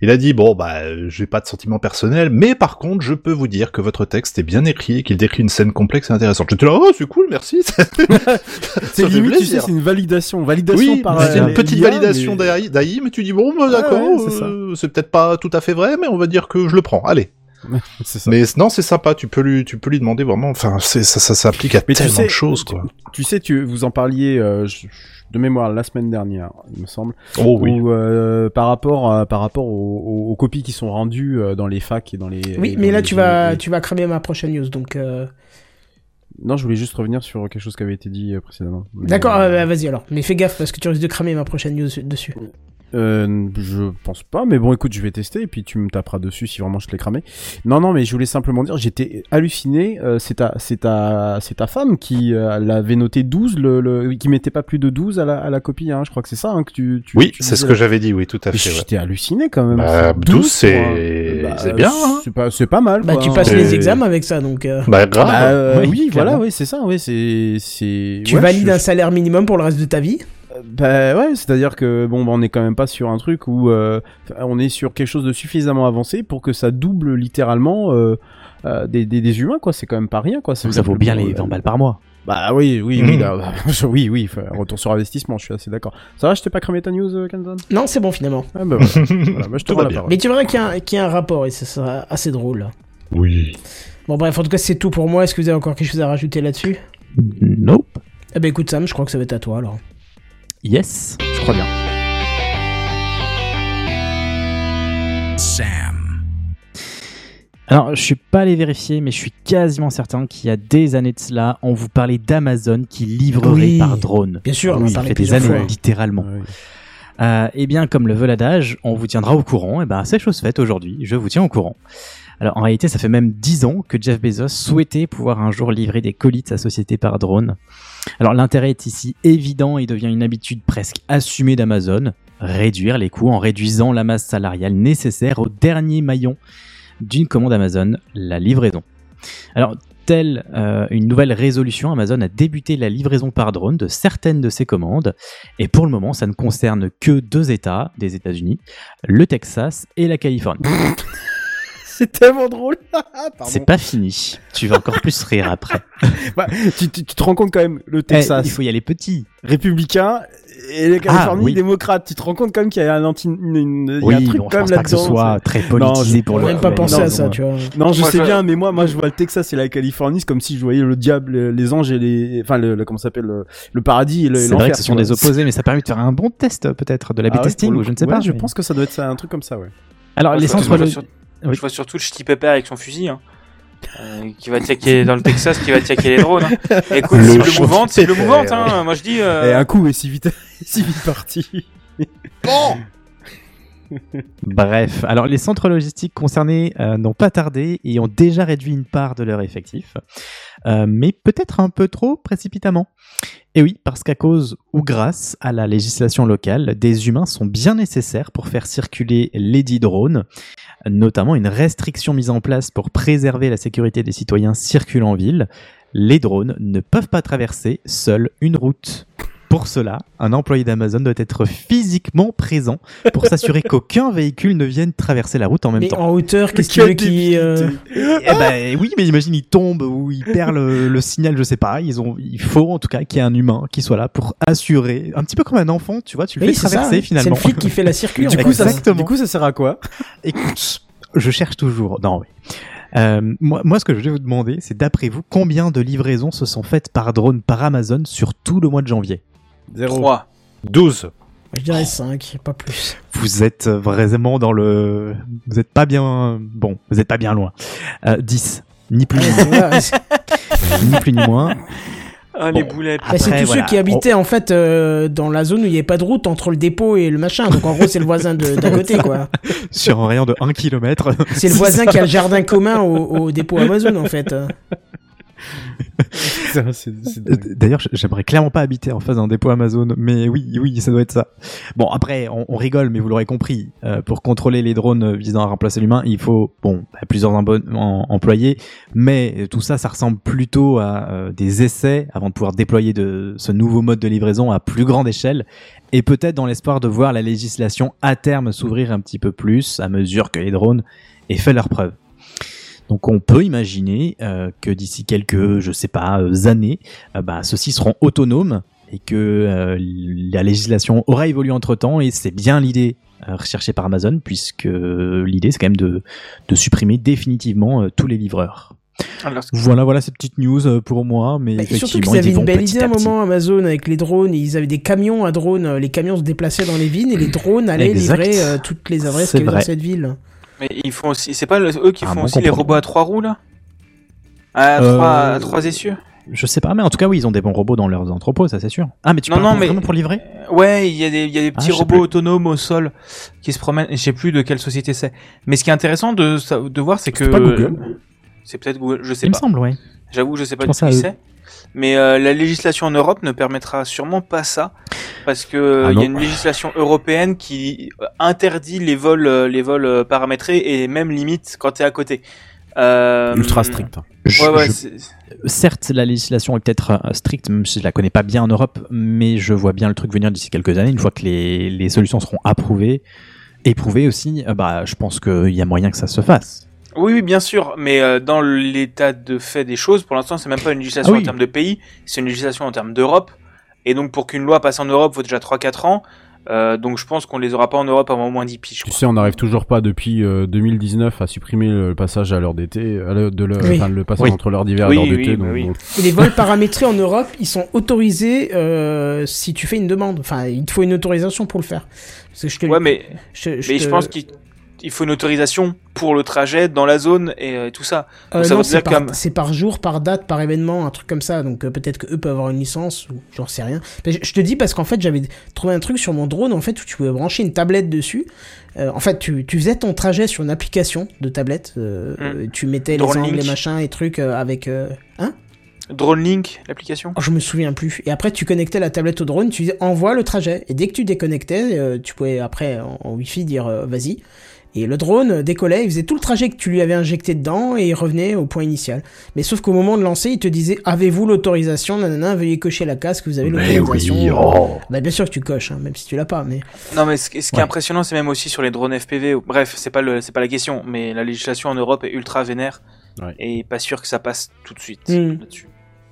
Il a dit, bon, bah, j'ai pas de sentiment personnel, mais par contre, je peux vous dire que votre texte est bien écrit et qu'il décrit une scène complexe et intéressante. J'étais là, oh, c'est cool, merci. <laughs> C'est limite, tu sais, plaisir. c'est une validation, validation Oui, par. c'est euh, une petite validation mais- d'AI, mais tu dis bon, bah, Ouais, d'accord, ouais, c'est ça. euh, c'est peut-être pas tout à fait vrai, mais on va dire que je le prends. Allez. <laughs> C'est ça. Mais non, c'est sympa. Tu peux lui, tu peux lui demander vraiment. Enfin, c'est ça, ça s'applique à Mais tu tellement sais, de choses, quoi. Tu sais, tu vous en parliez euh, je- de mémoire la semaine dernière, il me semble. Oh oui. Où, euh, par rapport à- par rapport aux, aux- aux copies qui sont rendues euh, dans les facs et dans les. oui mais là les- tu vas les- tu vas cramer ma prochaine news donc euh, Non, je voulais juste revenir sur quelque chose qui avait été dit précédemment. D'accord euh, euh, vas-y alors mais fais gaffe parce que tu risques de cramer ma prochaine news dessus Euh, je pense pas, mais bon, écoute, je vais tester et puis tu me taperas dessus si vraiment je te l'ai cramé. Non, non, mais je voulais simplement dire, j'étais halluciné. euh, c'est ta, c'est ta, c'est ta femme qui euh, l'avait noté 12, le, le, qui mettait pas plus de 12 à la, à la copie. Hein. Je crois que c'est ça hein, que tu. tu Oui, tu c'est ce que j'avais dit. Oui, tout à fait. ouais. J'étais halluciné quand même. Bah, C'est 12, pour c'est- bah, c'est bien, hein. C'est pas, c'est pas mal. bah quoi, tu hein. passes les examens avec ça donc euh, Bah grave. Bah, euh, Oui, oui, voilà, oui, c'est ça, oui, c'est, c'est. tu ouais, valides je- un salaire minimum pour le reste de ta vie Bah ouais, c'est-à-dire que bon, bah, on est quand même pas sur un truc où euh, on est sur quelque chose de suffisamment avancé pour que ça double littéralement euh, euh, des, des, des humains, quoi. C'est quand même pas rien, quoi. Ça vaut bien les 20 balles par mois. Bah oui, oui, oui, là, bah, <laughs> oui, oui. Retour sur investissement, je suis assez d'accord. Ça va, je t'ai pas cramé ta news, Kenton? Non c'est bon finalement Ah bah voilà. <laughs> Voilà, bah, je te la parole. mais tu verras qu'il y, a un- qu'il y a un rapport et ça sera assez drôle Oui. bon bref en tout cas c'est tout pour moi est-ce que vous avez encore quelque chose à rajouter là-dessus? Nope. eh ben écoute Sam je crois que ça va être à toi alors Yes, je crois bien. Sam. Alors, je suis pas allé vérifier, mais je suis quasiment certain qu'il y a des années de cela, on vous parlait d'Amazon qui livrerait Oui. par drone. bien sûr on en oui, Ça parlait fait des années, fois littéralement. Ouais. Euh, eh bien, comme le veut l'adage, on vous tiendra au courant. Et ben, c'est chose faite aujourd'hui. Je vous tiens au courant. Alors, en réalité, ça fait même 10 ans que Jeff Bezos souhaitait pouvoir un jour livrer des colis de sa société par drone. Alors, l'intérêt est ici évident et devient une habitude presque assumée d'Amazon. Réduire les coûts en réduisant la masse salariale nécessaire au dernier maillon d'une commande Amazon, la livraison. Alors, telle euh, une nouvelle résolution, Amazon a débuté la livraison par drone de certaines de ses commandes. Et pour le moment, ça ne concerne que deux États des États-Unis, le Texas et la Californie. <laughs> <laughs> c'est tellement drôle. <laughs> C'est pas fini. Tu vas encore plus rire après. <laughs> Bah, tu, tu, tu te rends compte quand même, le Eh, Texas, il faut y aller petit. républicain, et la Californie, Ah, oui. démocrate. Tu te rends compte quand même qu'il y a un anti, une, une- il y a un Oui, truc bon, je quand même pense pas que ce là-dedans. soit c'est- très politisé je- pour le même pas pensé non, à ça, non. tu vois. Non, je Moi, sais je- bien, mais moi, moi, je vois le Texas et la Californie, c'est comme si je voyais le diable, les anges et les, enfin, le, le- comment ça s'appelle, le, le paradis et le- et C'est l'enfer. vrai que ce sont des opposés, mais ça permet de faire un bon test peut-être de la Ah testing ou je ne sais pas. Je pense que ça doit être un truc comme ça, ouais. Alors Moi, je vois- Oui. Je surtout le ch'ti pépère avec son fusil, hein. Euh, qui va tiaquer dans le Texas, qui va tiaquer les drones. Hein. Écoute, Le cible ch'ti mouvante, cible pépère, mouvante, hein. Moi je dis. euh, Et un coup, et si vite, <laughs> si vite parti. Bon Bref, alors les centres logistiques concernés euh, n'ont pas tardé et ont déjà réduit une part de leur effectif, Euh, mais peut-être un peu trop précipitamment. Et oui, parce qu'à cause ou grâce à la législation locale, des humains sont bien nécessaires pour faire circuler les drones, notamment une restriction mise en place pour préserver la sécurité des citoyens circulant en ville. Les drones ne peuvent pas traverser seuls une route. Pour cela, un employé d'Amazon doit être physiquement présent pour s'assurer <laughs> qu'aucun véhicule ne vienne traverser la route en même Mais temps. en hauteur, qu'est-ce veux qui. euh, Eh ben oui, mais imagine il tombe ou il perd le, le signal, je sais pas. Ils ont, il faut en tout cas qu'il y ait un humain qui soit là pour assurer, un petit peu comme un enfant, tu vois, tu le Oui, fais c'est ça. traverser C'est finalement. le flic qui fait la circuit. Du coup, fait. ça, Exactement. du coup, ça sert à quoi? Écoute, je cherche toujours. Non, oui. Euh, moi, moi, ce que je vais vous demander, c'est d'après vous, combien de livraisons se sont faites par drone par Amazon sur tout le mois de janvier? Zéro. 3. 12. Je dirais 5, pas plus. Vous êtes vraiment dans le, vous êtes pas bien, bon, vous êtes pas bien loin. Euh, 10, ni plus ni moins, ni plus ni moins. Ah, les boulettes. Bah, c'est tous voilà, ceux qui habitaient en fait euh, dans la zone où il n'y avait pas de route entre le dépôt et le machin. Donc en gros, c'est le voisin de- d'à côté, quoi. <laughs> sur un rayon de 1 km. C'est le voisin <laughs> qui a le jardin commun au, au dépôt Amazon en fait. <laughs> Dingue. D'ailleurs, j'aimerais clairement pas habiter en face d'un dépôt Amazon, mais oui, oui, ça doit être ça. Bon, après, on, on rigole, mais vous l'aurez compris, euh, pour contrôler les drones visant à remplacer l'humain, il faut, bon, plusieurs employés, mais tout ça, ça ressemble plutôt à euh, des essais avant de pouvoir déployer de ce nouveau mode de livraison à plus grande échelle, et peut-être dans l'espoir de voir la législation à terme s'ouvrir un petit peu plus à mesure que les drones aient fait leurs preuves. Donc on peut imaginer euh, que d'ici quelques, je sais pas, euh, années, euh, bah, ceux-ci seront autonomes et que euh, la législation aura évolué entre temps et c'est bien l'idée euh, recherchée par Amazon puisque l'idée c'est quand même de, de supprimer définitivement euh, tous les livreurs. Alors, Voilà, voilà cette petite news pour moi, mais Bah, surtout qu'ils avaient une belle idée à un moment Amazon avec les drones. Ils avaient des camions à drones. Les camions se déplaçaient dans les villes et les drones allaient Exact. livrer euh, toutes les adresses qu'il y avait dans cette ville. Mais ils font aussi. C'est pas eux qui Ah, font bon aussi les robots à trois roues là? À, Euh, trois, à trois essieux? Je sais pas, mais en tout cas oui, ils ont des bons robots dans leurs entrepôts, ça c'est sûr. Ah mais tu Non, parles non, pour- mais- vraiment pour livrer? Ouais, il y a des, il y a des petits Ah, sais robots plus. autonomes au sol qui se promènent. Je sais plus de quelle société c'est. Mais ce qui est intéressant de, de voir, c'est que. C'est pas Google C'est peut-être Google, je sais Il me pas. semble, ouais. J'avoue, je sais pas à qui c'est. Mais euh, la législation en Europe ne permettra sûrement pas ça, parce que Ah il y a une législation européenne qui interdit les vols, euh, les vols euh, paramétrés et même limite quand t'es à côté. Euh, Ultra strict. Je- Ouais, ouais, je- c'est- certes, la législation est peut-être stricte, même si je la connais pas bien en Europe, mais je vois bien le truc venir d'ici quelques années, une fois que les, les solutions seront approuvées, éprouvées aussi, bah, je pense qu'il y a moyen que ça se fasse. Oui, oui, bien sûr, mais euh, dans l'état de fait des choses, pour l'instant, c'est même pas une législation Ah oui. en termes de pays, c'est une législation en termes d'Europe. Et donc, pour qu'une loi passe en Europe, faut déjà 3-4 ans. Euh, donc, je pense qu'on les aura pas en Europe avant au moins 10 piges. Tu sais, on n'arrive toujours pas depuis euh, 2019 à supprimer le passage à l'heure d'été, à l'heure de l'heure- Oui. enfin, le passage Oui. entre l'heure d'hiver Oui, et l'heure d'été. donc oui. bon. Et les vols paramétrés en Europe, ils sont autorisés euh, si tu fais une demande. Enfin, il te faut une autorisation pour le faire. Parce que je te, Ouais, mais, je, mais je pense qu'il il faut une autorisation pour le trajet dans la zone et euh, tout ça. Euh, ça non, veut c'est par, comme- c'est par jour, par date, par événement, un truc comme ça. Donc euh, peut-être que eux peuvent avoir une licence ou j'en sais rien. Mais je, je te dis parce qu'en fait j'avais trouvé un truc sur mon drone en fait où tu pouvais brancher une tablette dessus. En fait, tu, tu faisais ton trajet sur une application de tablette. Hmm. Tu mettais les angles, Link. les machins et trucs avec. Hein? Drone Link, l'application? Oh, je me souviens plus. Et après, tu connectais la tablette au drone, tu disais envoie le trajet. Et dès que tu déconnectais, euh, tu pouvais après en, en Wi-Fi dire euh, vas-y. Et le drone décollait, il faisait tout le trajet que tu lui avais injecté dedans et il revenait au point initial. Mais sauf qu'au moment de lancer, il te disait avez-vous l'autorisation Nanana, veuillez cocher la case que vous avez l'autorisation. oui, oh. Bah bien sûr que tu coches, hein, même si tu l'as pas. Mais Non, mais ce, qui- ce qui Ouais. est impressionnant, c'est même aussi sur les drones FPV. Bref, c'est pas le, pas la question, mais la législation en Europe est ultra vénère Ouais. et pas sûr que ça passe tout de suite Mm. là-dessus.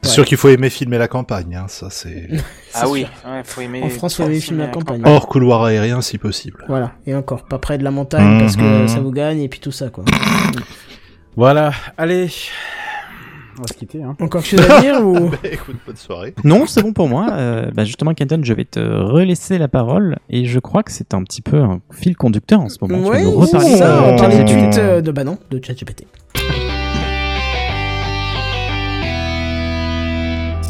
C'est sûr qu'il faut aimer filmer la campagne, hein, ça c'est... <laughs> Ah oui, ouais, faut aimer. En France, faut aimer filmer la campagne. Hors couloir aérien si possible. Voilà, et encore, pas près de la montagne Mhm. parce que ça vous gagne et puis tout ça quoi. Voilà, allez. On va se quitter, hein. Encore quelque chose à dire ou? <laughs> Bah, écoute, bonne soirée. Non, c'est bon pour moi. Euh, bah justement, Kenton, je vais te relaisser la parole et je crois que c'est un petit peu un fil conducteur en ce moment. Tu vas nous reparler c'est ça, de on parlait de tweet euh, de bah non, de ChatGPT.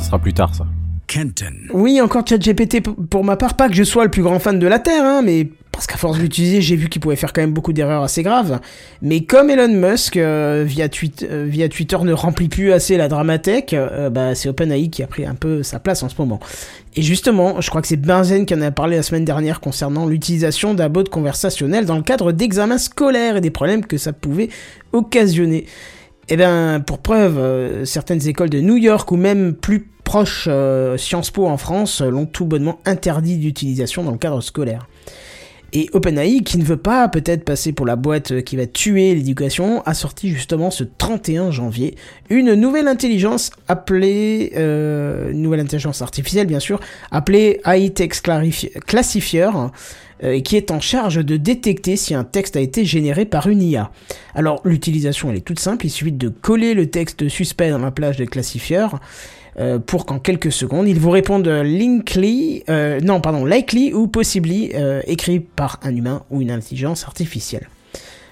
Sera plus tard, ça. Kenton. Oui, encore ChatGPT pour ma part, pas que je sois le plus grand fan de la Terre, hein, mais parce qu'à force de l'utiliser, j'ai vu qu'il pouvait faire quand même beaucoup d'erreurs assez graves. Mais comme Elon Musk, euh, via, tweet, euh, via Twitter, ne remplit plus assez la dramathèque, euh, bah, c'est OpenAI qui a pris un peu sa place en ce moment. Et justement, je crois que c'est Benzen qui en a parlé la semaine dernière concernant l'utilisation d'un bot conversationnel dans le cadre d'examens scolaires et des problèmes que ça pouvait occasionner. Eh bien, pour preuve, euh, certaines écoles de New York ou même plus proches euh, Sciences Po en France euh, l'ont tout bonnement interdit d'utilisation dans le cadre scolaire. Et OpenAI, qui ne veut pas peut-être passer pour la boîte euh, qui va tuer l'éducation, a sorti justement ce 31 janvier une nouvelle intelligence appelée, nouvelle intelligence artificielle bien sûr, appelée AI Text Classifier, qui est en charge de détecter si un texte a été généré par une IA. Alors l'utilisation elle est toute simple, il suffit de coller le texte suspect dans la plage de classifieur euh, pour qu'en quelques secondes il vous réponde linkly, euh, non pardon likely ou possibly euh, écrit par un humain ou une intelligence artificielle.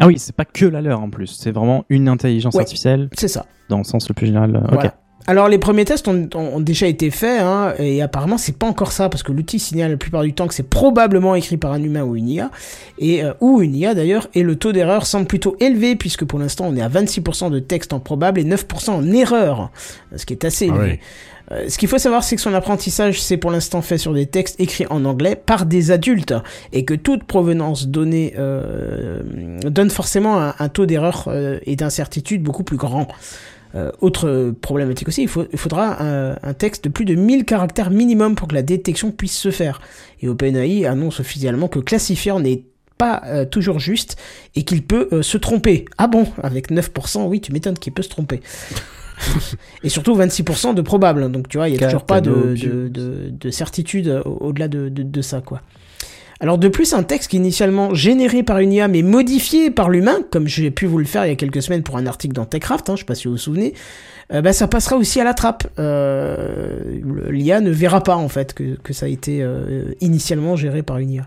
Ah oui, c'est pas que la leur en plus, c'est vraiment une intelligence Ouais, artificielle C'est ça. dans le sens le plus général. Voilà. Alors les premiers tests ont, ont- déjà été faits hein, et apparemment c'est pas encore ça parce que l'outil signale la plupart du temps que c'est probablement écrit par un humain ou une IA et euh, ou une IA d'ailleurs et le taux d'erreur semble plutôt élevé puisque pour l'instant on est à 26% de texte en probable et 9% en erreur, ce qui est assez Ah élevé. Euh, ce qu'il faut savoir, c'est que son apprentissage s'est pour l'instant fait sur des textes écrits en anglais par des adultes, et que toute provenance donnée euh, donne forcément un, un taux d'erreur euh, et d'incertitude beaucoup plus grand. Euh, autre problématique aussi, il, faut, il faudra un, un texte de plus de 1000 caractères minimum pour que la détection puisse se faire. Et OpenAI annonce officiellement que Classifier n'est pas euh, toujours juste et qu'il peut euh, se tromper. Ah bon? Avec 9%, oui, tu m'étonnes qu'il peut se tromper. <laughs> et surtout 26% de probable. Donc tu vois, il y a toujours pas de, de, de, de certitude au- au-delà de, de, de ça, quoi. Alors de plus, un texte qui initialement généré par une IA mais modifié par l'humain, comme j'ai pu vous le faire il y a quelques semaines pour un article dans TechCraft, hein, je sais pas si vous vous souvenez, euh, bah, ça passera aussi à la trappe. Euh, L'IA ne verra pas en fait que, ça a été euh, initialement géré par une IA.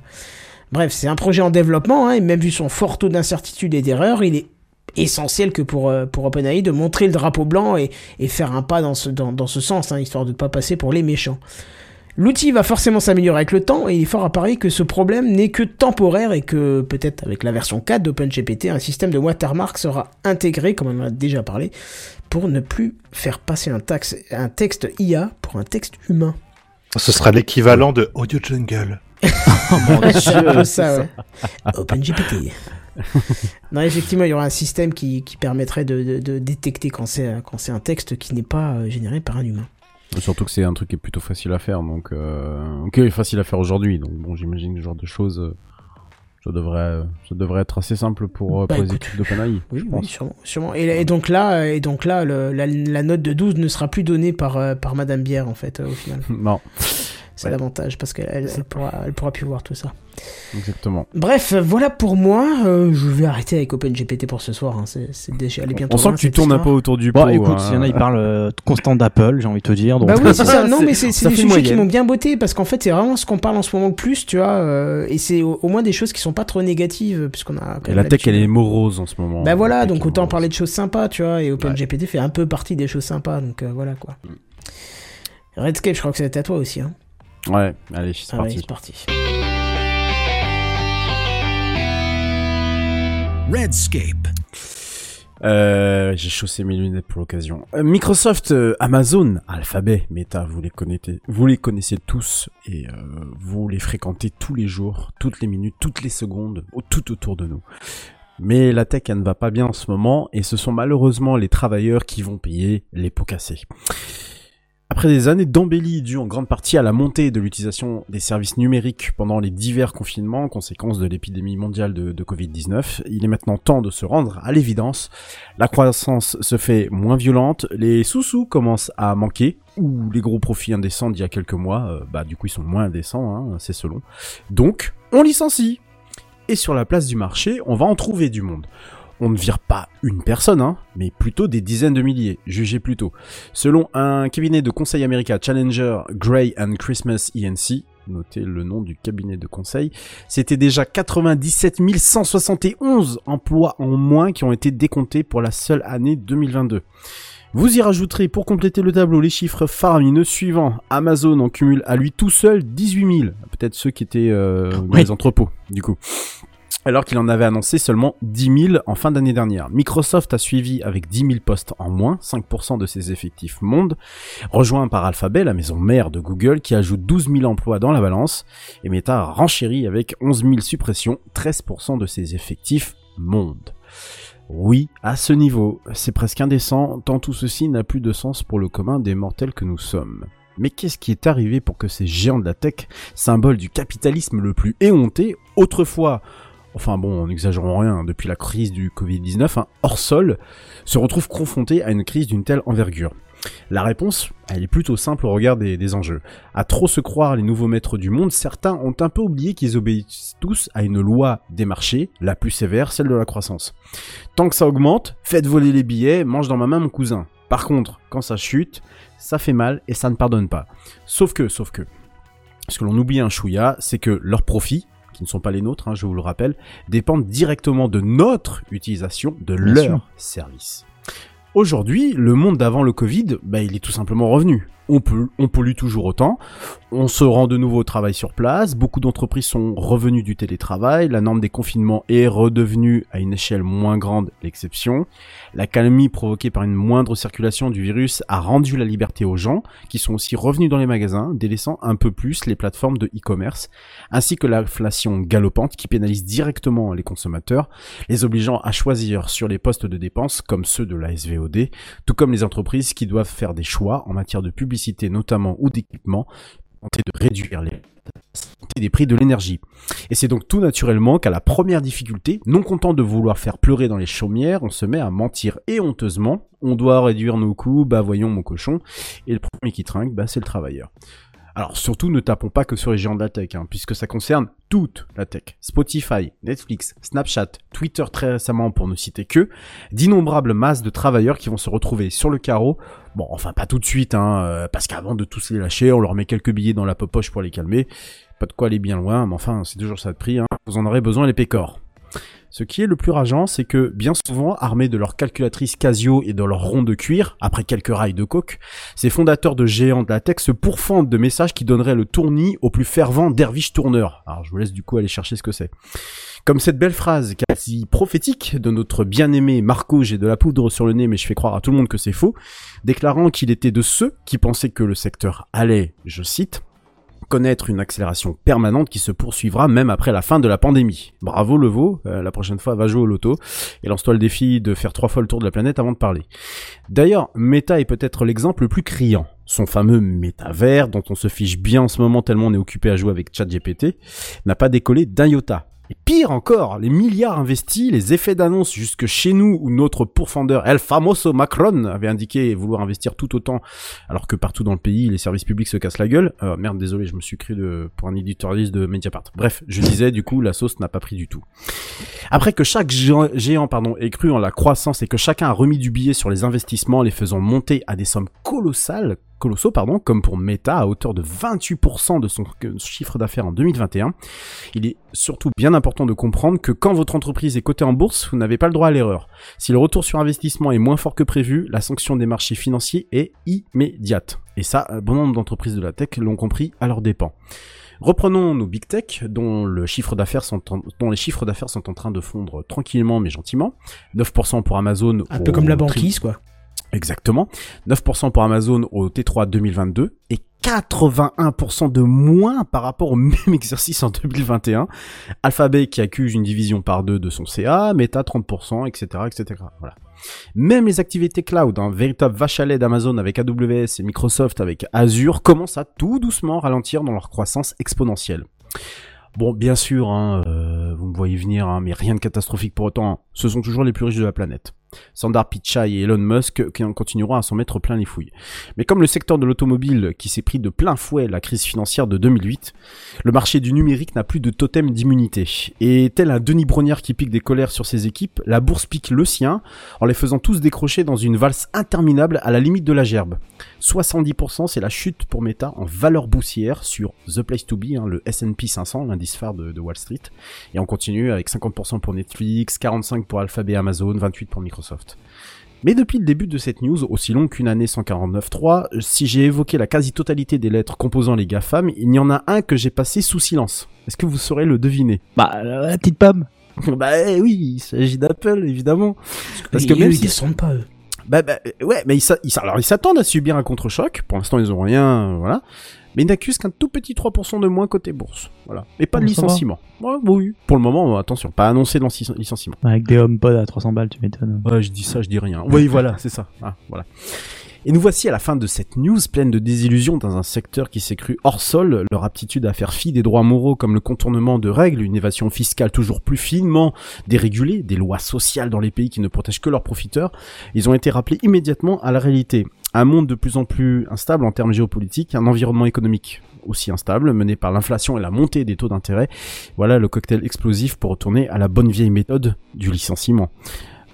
Bref, c'est un projet en développement, hein, et même vu son fort taux d'incertitude et d'erreur, il est essentiel que pour, pour OpenAI de montrer le drapeau blanc et, et faire un pas dans ce, dans, dans ce sens, hein, histoire de ne pas passer pour les méchants. L'outil va forcément s'améliorer avec le temps et il est fort à parier que ce problème n'est que temporaire et que peut-être avec la version 4 d'OpenGPT, un système de watermark sera intégré, comme on en a déjà parlé, pour ne plus faire passer un, taxe, un texte IA pour un texte humain. Ce sera l'équivalent de Audio Jungle. <laughs> c'est un peu ça, ouais. OpenGPT. non, effectivement, il y aura un système qui, qui permettrait de, de- de détecter quand c'est quand c'est un texte qui n'est pas euh, généré par un humain. Surtout que c'est un truc qui est plutôt facile à faire, donc euh... ok, facile à faire aujourd'hui. Donc bon, j'imagine que ce genre de choses, euh, ça devrait, ça devrait être assez simple pour, euh, Bah, pour les équipes d'OpenAI. <laughs> Oui, oui, sûrement. sûrement. Et, et donc là, et donc là le- la, la note de 12 ne sera plus donnée par, euh, par Madame Bière, en fait, au final. <laughs> non, C'est l'avantage, parce qu'elle elle, pourra, elle pourra plus voir tout ça. exactement. Bref, voilà pour moi. Euh, je vais arrêter avec OpenGPT pour ce soir. Hein. C'est déjà allé bientôt. On sent que tu tournes un peu autour du pot. écoute, hein. il y en a, ils parlent euh, constant d'Apple, j'ai envie de te dire. Donc, Bah oui, c'est ça. Non, mais c'est des sujets qui m'ont bien botté parce qu'en fait, c'est vraiment ce qu'on parle en ce moment le plus, tu vois. euh, et c'est au, au moins des choses qui sont pas trop négatives, puisqu'on a. Et la tech, elle est morose en ce moment. Bah voilà, donc autant morose. parler de choses sympas, tu vois. Et OpenGPT fait un peu partie des choses sympas, donc euh, voilà quoi. Redscape, je crois que c'était à toi aussi. Hein. Ouais, allez, c'est Allez, parti. c'est parti. Redscape. Euh, j'ai chaussé mes lunettes pour l'occasion. Euh, Microsoft, euh, Amazon, Alphabet, Meta, vous les connaissez, vous les connaissez tous et euh, vous les fréquentez tous les jours, toutes les minutes, toutes les secondes, tout autour de nous. Mais la tech, elle ne va pas bien en ce moment, et ce sont malheureusement les travailleurs qui vont payer les pots cassés. Après des années d'embellie dues en grande partie à la montée de l'utilisation des services numériques pendant les divers confinements, conséquence de l'épidémie mondiale de, de Covid-19, il est maintenant temps de se rendre à l'évidence. La croissance se fait moins violente, les sous-sous commencent à manquer, ou les gros profits indécents d'il y a quelques mois, euh, bah du coup ils sont moins indécents, hein, c'est selon. Donc, on licencie. Et sur la place du marché, on va en trouver du monde on ne vire pas une personne, hein, mais plutôt des dizaines de milliers, jugez plutôt. Selon un cabinet de conseil américain Challenger Gray and Christmas ENC, notez le nom du cabinet de conseil, c'était déjà 97 171 emplois en moins qui ont été décomptés pour la seule année 2022. Vous y rajouterez pour compléter le tableau les chiffres faramineux suivants. Amazon en cumule à lui tout seul 18 000. Peut-être ceux qui étaient euh, <laughs> dans Oui. les entrepôts, du coup alors qu'il en avait annoncé seulement 10 000 en fin d'année dernière. Microsoft a suivi avec 10 000 postes en moins, 5% de ses effectifs monde, rejoint par Alphabet, la maison mère de Google, qui ajoute 12 000 emplois dans la balance, et Meta renchérit avec 11 000 suppressions, 13% de ses effectifs monde. Oui, à ce niveau, c'est presque indécent, tant tout ceci n'a plus de sens pour le commun des mortels que nous sommes. Mais qu'est-ce qui est arrivé pour que ces géants de la tech, symbole du capitalisme le plus éhonté, autrefois enfin bon, n'exagérons rien, depuis la crise du Covid-19, hein, hors sol, se retrouve confronté à une crise d'une telle envergure La réponse, elle est plutôt simple au regard des, des enjeux. À trop se croire les nouveaux maîtres du monde, certains ont un peu oublié qu'ils obéissent tous à une loi des marchés, la plus sévère, celle de la croissance. Tant que ça augmente, faites voler les billets, mange dans ma main mon cousin. Par contre, quand ça chute, ça fait mal et ça ne pardonne pas. Sauf que, sauf que, ce que l'on oublie un chouïa, c'est que leurs profits, qui ne sont pas les nôtres, hein, je vous le rappelle, dépendent directement de notre utilisation de Bien sûr. services. Aujourd'hui, le monde d'avant le Covid, bah, il est tout simplement revenu. On, pollue toujours autant, on se rend de nouveau au travail sur place, beaucoup d'entreprises sont revenues du télétravail, la norme des confinements est redevenue à une échelle moins grande l'exception, la calmie provoquée par une moindre circulation du virus a rendu la liberté aux gens, qui sont aussi revenus dans les magasins, délaissant un peu plus les plateformes de e-commerce, ainsi que l'inflation galopante qui pénalise directement les consommateurs, les obligeant à choisir sur les postes de dépenses comme ceux de la SVOD, tout comme les entreprises qui doivent faire des choix en matière de publicité notamment ou d'équipement, tenter de réduire les prix de l'énergie. Et c'est donc tout naturellement qu'à la première difficulté, non content de vouloir faire pleurer dans les chaumières, on se met à mentir et honteusement, on doit réduire nos coûts, bah voyons mon cochon, et le premier qui trinque, bah c'est le travailleur. Alors surtout ne tapons pas que sur les géants de la tech, hein, puisque ça concerne toute la tech. Spotify, Netflix, Snapchat, Twitter très récemment pour ne citer que, d'innombrables masses de travailleurs qui vont se retrouver sur le carreau. Bon, enfin pas tout de suite, hein, euh, parce qu'avant de tous les lâcher, on leur met quelques billets dans la poche pour les calmer. Pas de quoi aller bien loin, mais enfin c'est toujours ça de prix, hein. vous en aurez besoin les pécores. Ce qui est le plus rageant, c'est que bien souvent, armés de leur calculatrice Casio et de leur rond de cuir, après quelques rails de coke, ces fondateurs de géants de la tech se pourfendent de messages qui donneraient le tournis au plus fervent derviche tourneur. Alors je vous laisse du coup aller chercher ce que c'est. Comme cette belle phrase quasi prophétique de notre bien-aimé Marco, j'ai de la poudre sur le nez mais je fais croire à tout le monde que c'est faux, déclarant qu'il était de ceux qui pensaient que le secteur allait, je cite, connaître une accélération permanente qui se poursuivra même après la fin de la pandémie. Bravo Levo, euh, la prochaine fois va jouer au loto et lance-toi le défi de faire trois fois le tour de la planète avant de parler. D'ailleurs, Meta est peut-être l'exemple le plus criant. Son fameux métavers, dont on se fiche bien en ce moment tellement on est occupé à jouer avec ChatGPT, n'a pas décollé d'un iota. Et pire encore, les milliards investis, les effets d'annonce jusque chez nous où notre pourfendeur El Famoso Macron avait indiqué vouloir investir tout autant alors que partout dans le pays les services publics se cassent la gueule. Euh, merde, désolé, je me suis cru de, pour un éditorialiste de Mediapart. Bref, je disais du coup la sauce n'a pas pris du tout. Après que chaque géant, géant, pardon, ait cru en la croissance et que chacun a remis du billet sur les investissements, les faisant monter à des sommes colossales, colossaux, pardon, comme pour Meta à hauteur de 28% de son chiffre d'affaires en 2021, il est surtout bien important de comprendre que quand votre entreprise est cotée en bourse, vous n'avez pas le droit à l'erreur. Si le retour sur investissement est moins fort que prévu, la sanction des marchés financiers est immédiate. Et ça, bon nombre d'entreprises de la tech l'ont compris à leurs dépens. Reprenons nos big tech, dont, le chiffre d'affaires sont en- dont les chiffres d'affaires sont en train de fondre tranquillement mais gentiment. 9% pour Amazon. Un peu comme la banquise, quoi. Exactement. 9% pour Amazon au T3 2022 et 81% de moins par rapport au <laughs> même exercice en 2021. Alphabet qui accuse une division par deux de son CA, Meta 30%, etc., etc. Voilà. Même les activités cloud, un véritable vache à lait d'Amazon avec AWS et Microsoft avec Azure, commencent à tout doucement ralentir dans leur croissance exponentielle. Bon, bien sûr, hein, euh, vous me voyez venir, hein, mais rien de catastrophique pour autant. Ce sont toujours les plus riches de la planète. Sundar Pichai et Elon Musk qui continueront à s'en mettre plein les fouilles. Mais comme le secteur de l'automobile qui s'est pris de plein fouet la crise financière de 2008, le marché du numérique n'a plus de totem d'immunité. Et tel un Denis Brognard qui pique des colères sur ses équipes, la bourse pique le sien en les faisant tous décrocher dans une valse interminable à la limite de la gerbe. 70% c'est la chute pour Meta en valeur boursière sur The Place to Be, hein, le S&P 500, l'indice phare de, de Wall Street. Et on continue avec 50% pour Netflix, 45% pour Alphabet Amazon, 28% pour Microsoft. Mais depuis le début de cette news, aussi longue qu'une année 149.3, si j'ai évoqué la quasi-totalité des lettres composant les GAFAM, il y en a un que j'ai passé sous silence. Est-ce que vous saurez le deviner? Bah, la petite pomme. <laughs> bah eh oui, il s'agit d'Apple, évidemment. Parce que même ils descendent pas eux. Bah, bah, ouais, mais ils, alors s'attendent à subir un contre-choc. Pour l'instant, ils ont rien, euh, voilà. Mais ils n'accusent qu'un tout petit 3% de moins côté bourse. Voilà. Et pas de licenciement. Ouais, bah oui. Pour le moment, euh, attention, pas annoncé de lic- licenciement. Avec des HomePod à 300 balles, tu m'étonnes. Ouais, je dis ça, je dis rien. Oui, <laughs> voilà, c'est ça. Ah, voilà. Et nous voici à la fin de cette news pleine de désillusions dans un secteur qui s'est cru hors sol, leur aptitude à faire fi des droits moraux comme le contournement de règles, une évasion fiscale toujours plus finement dérégulée, des lois sociales dans les pays qui ne protègent que leurs profiteurs, ils ont été rappelés immédiatement à la réalité. Un monde de plus en plus instable en termes géopolitiques, un environnement économique aussi instable, mené par l'inflation et la montée des taux d'intérêt. Voilà le cocktail explosif pour retourner à la bonne vieille méthode du licenciement.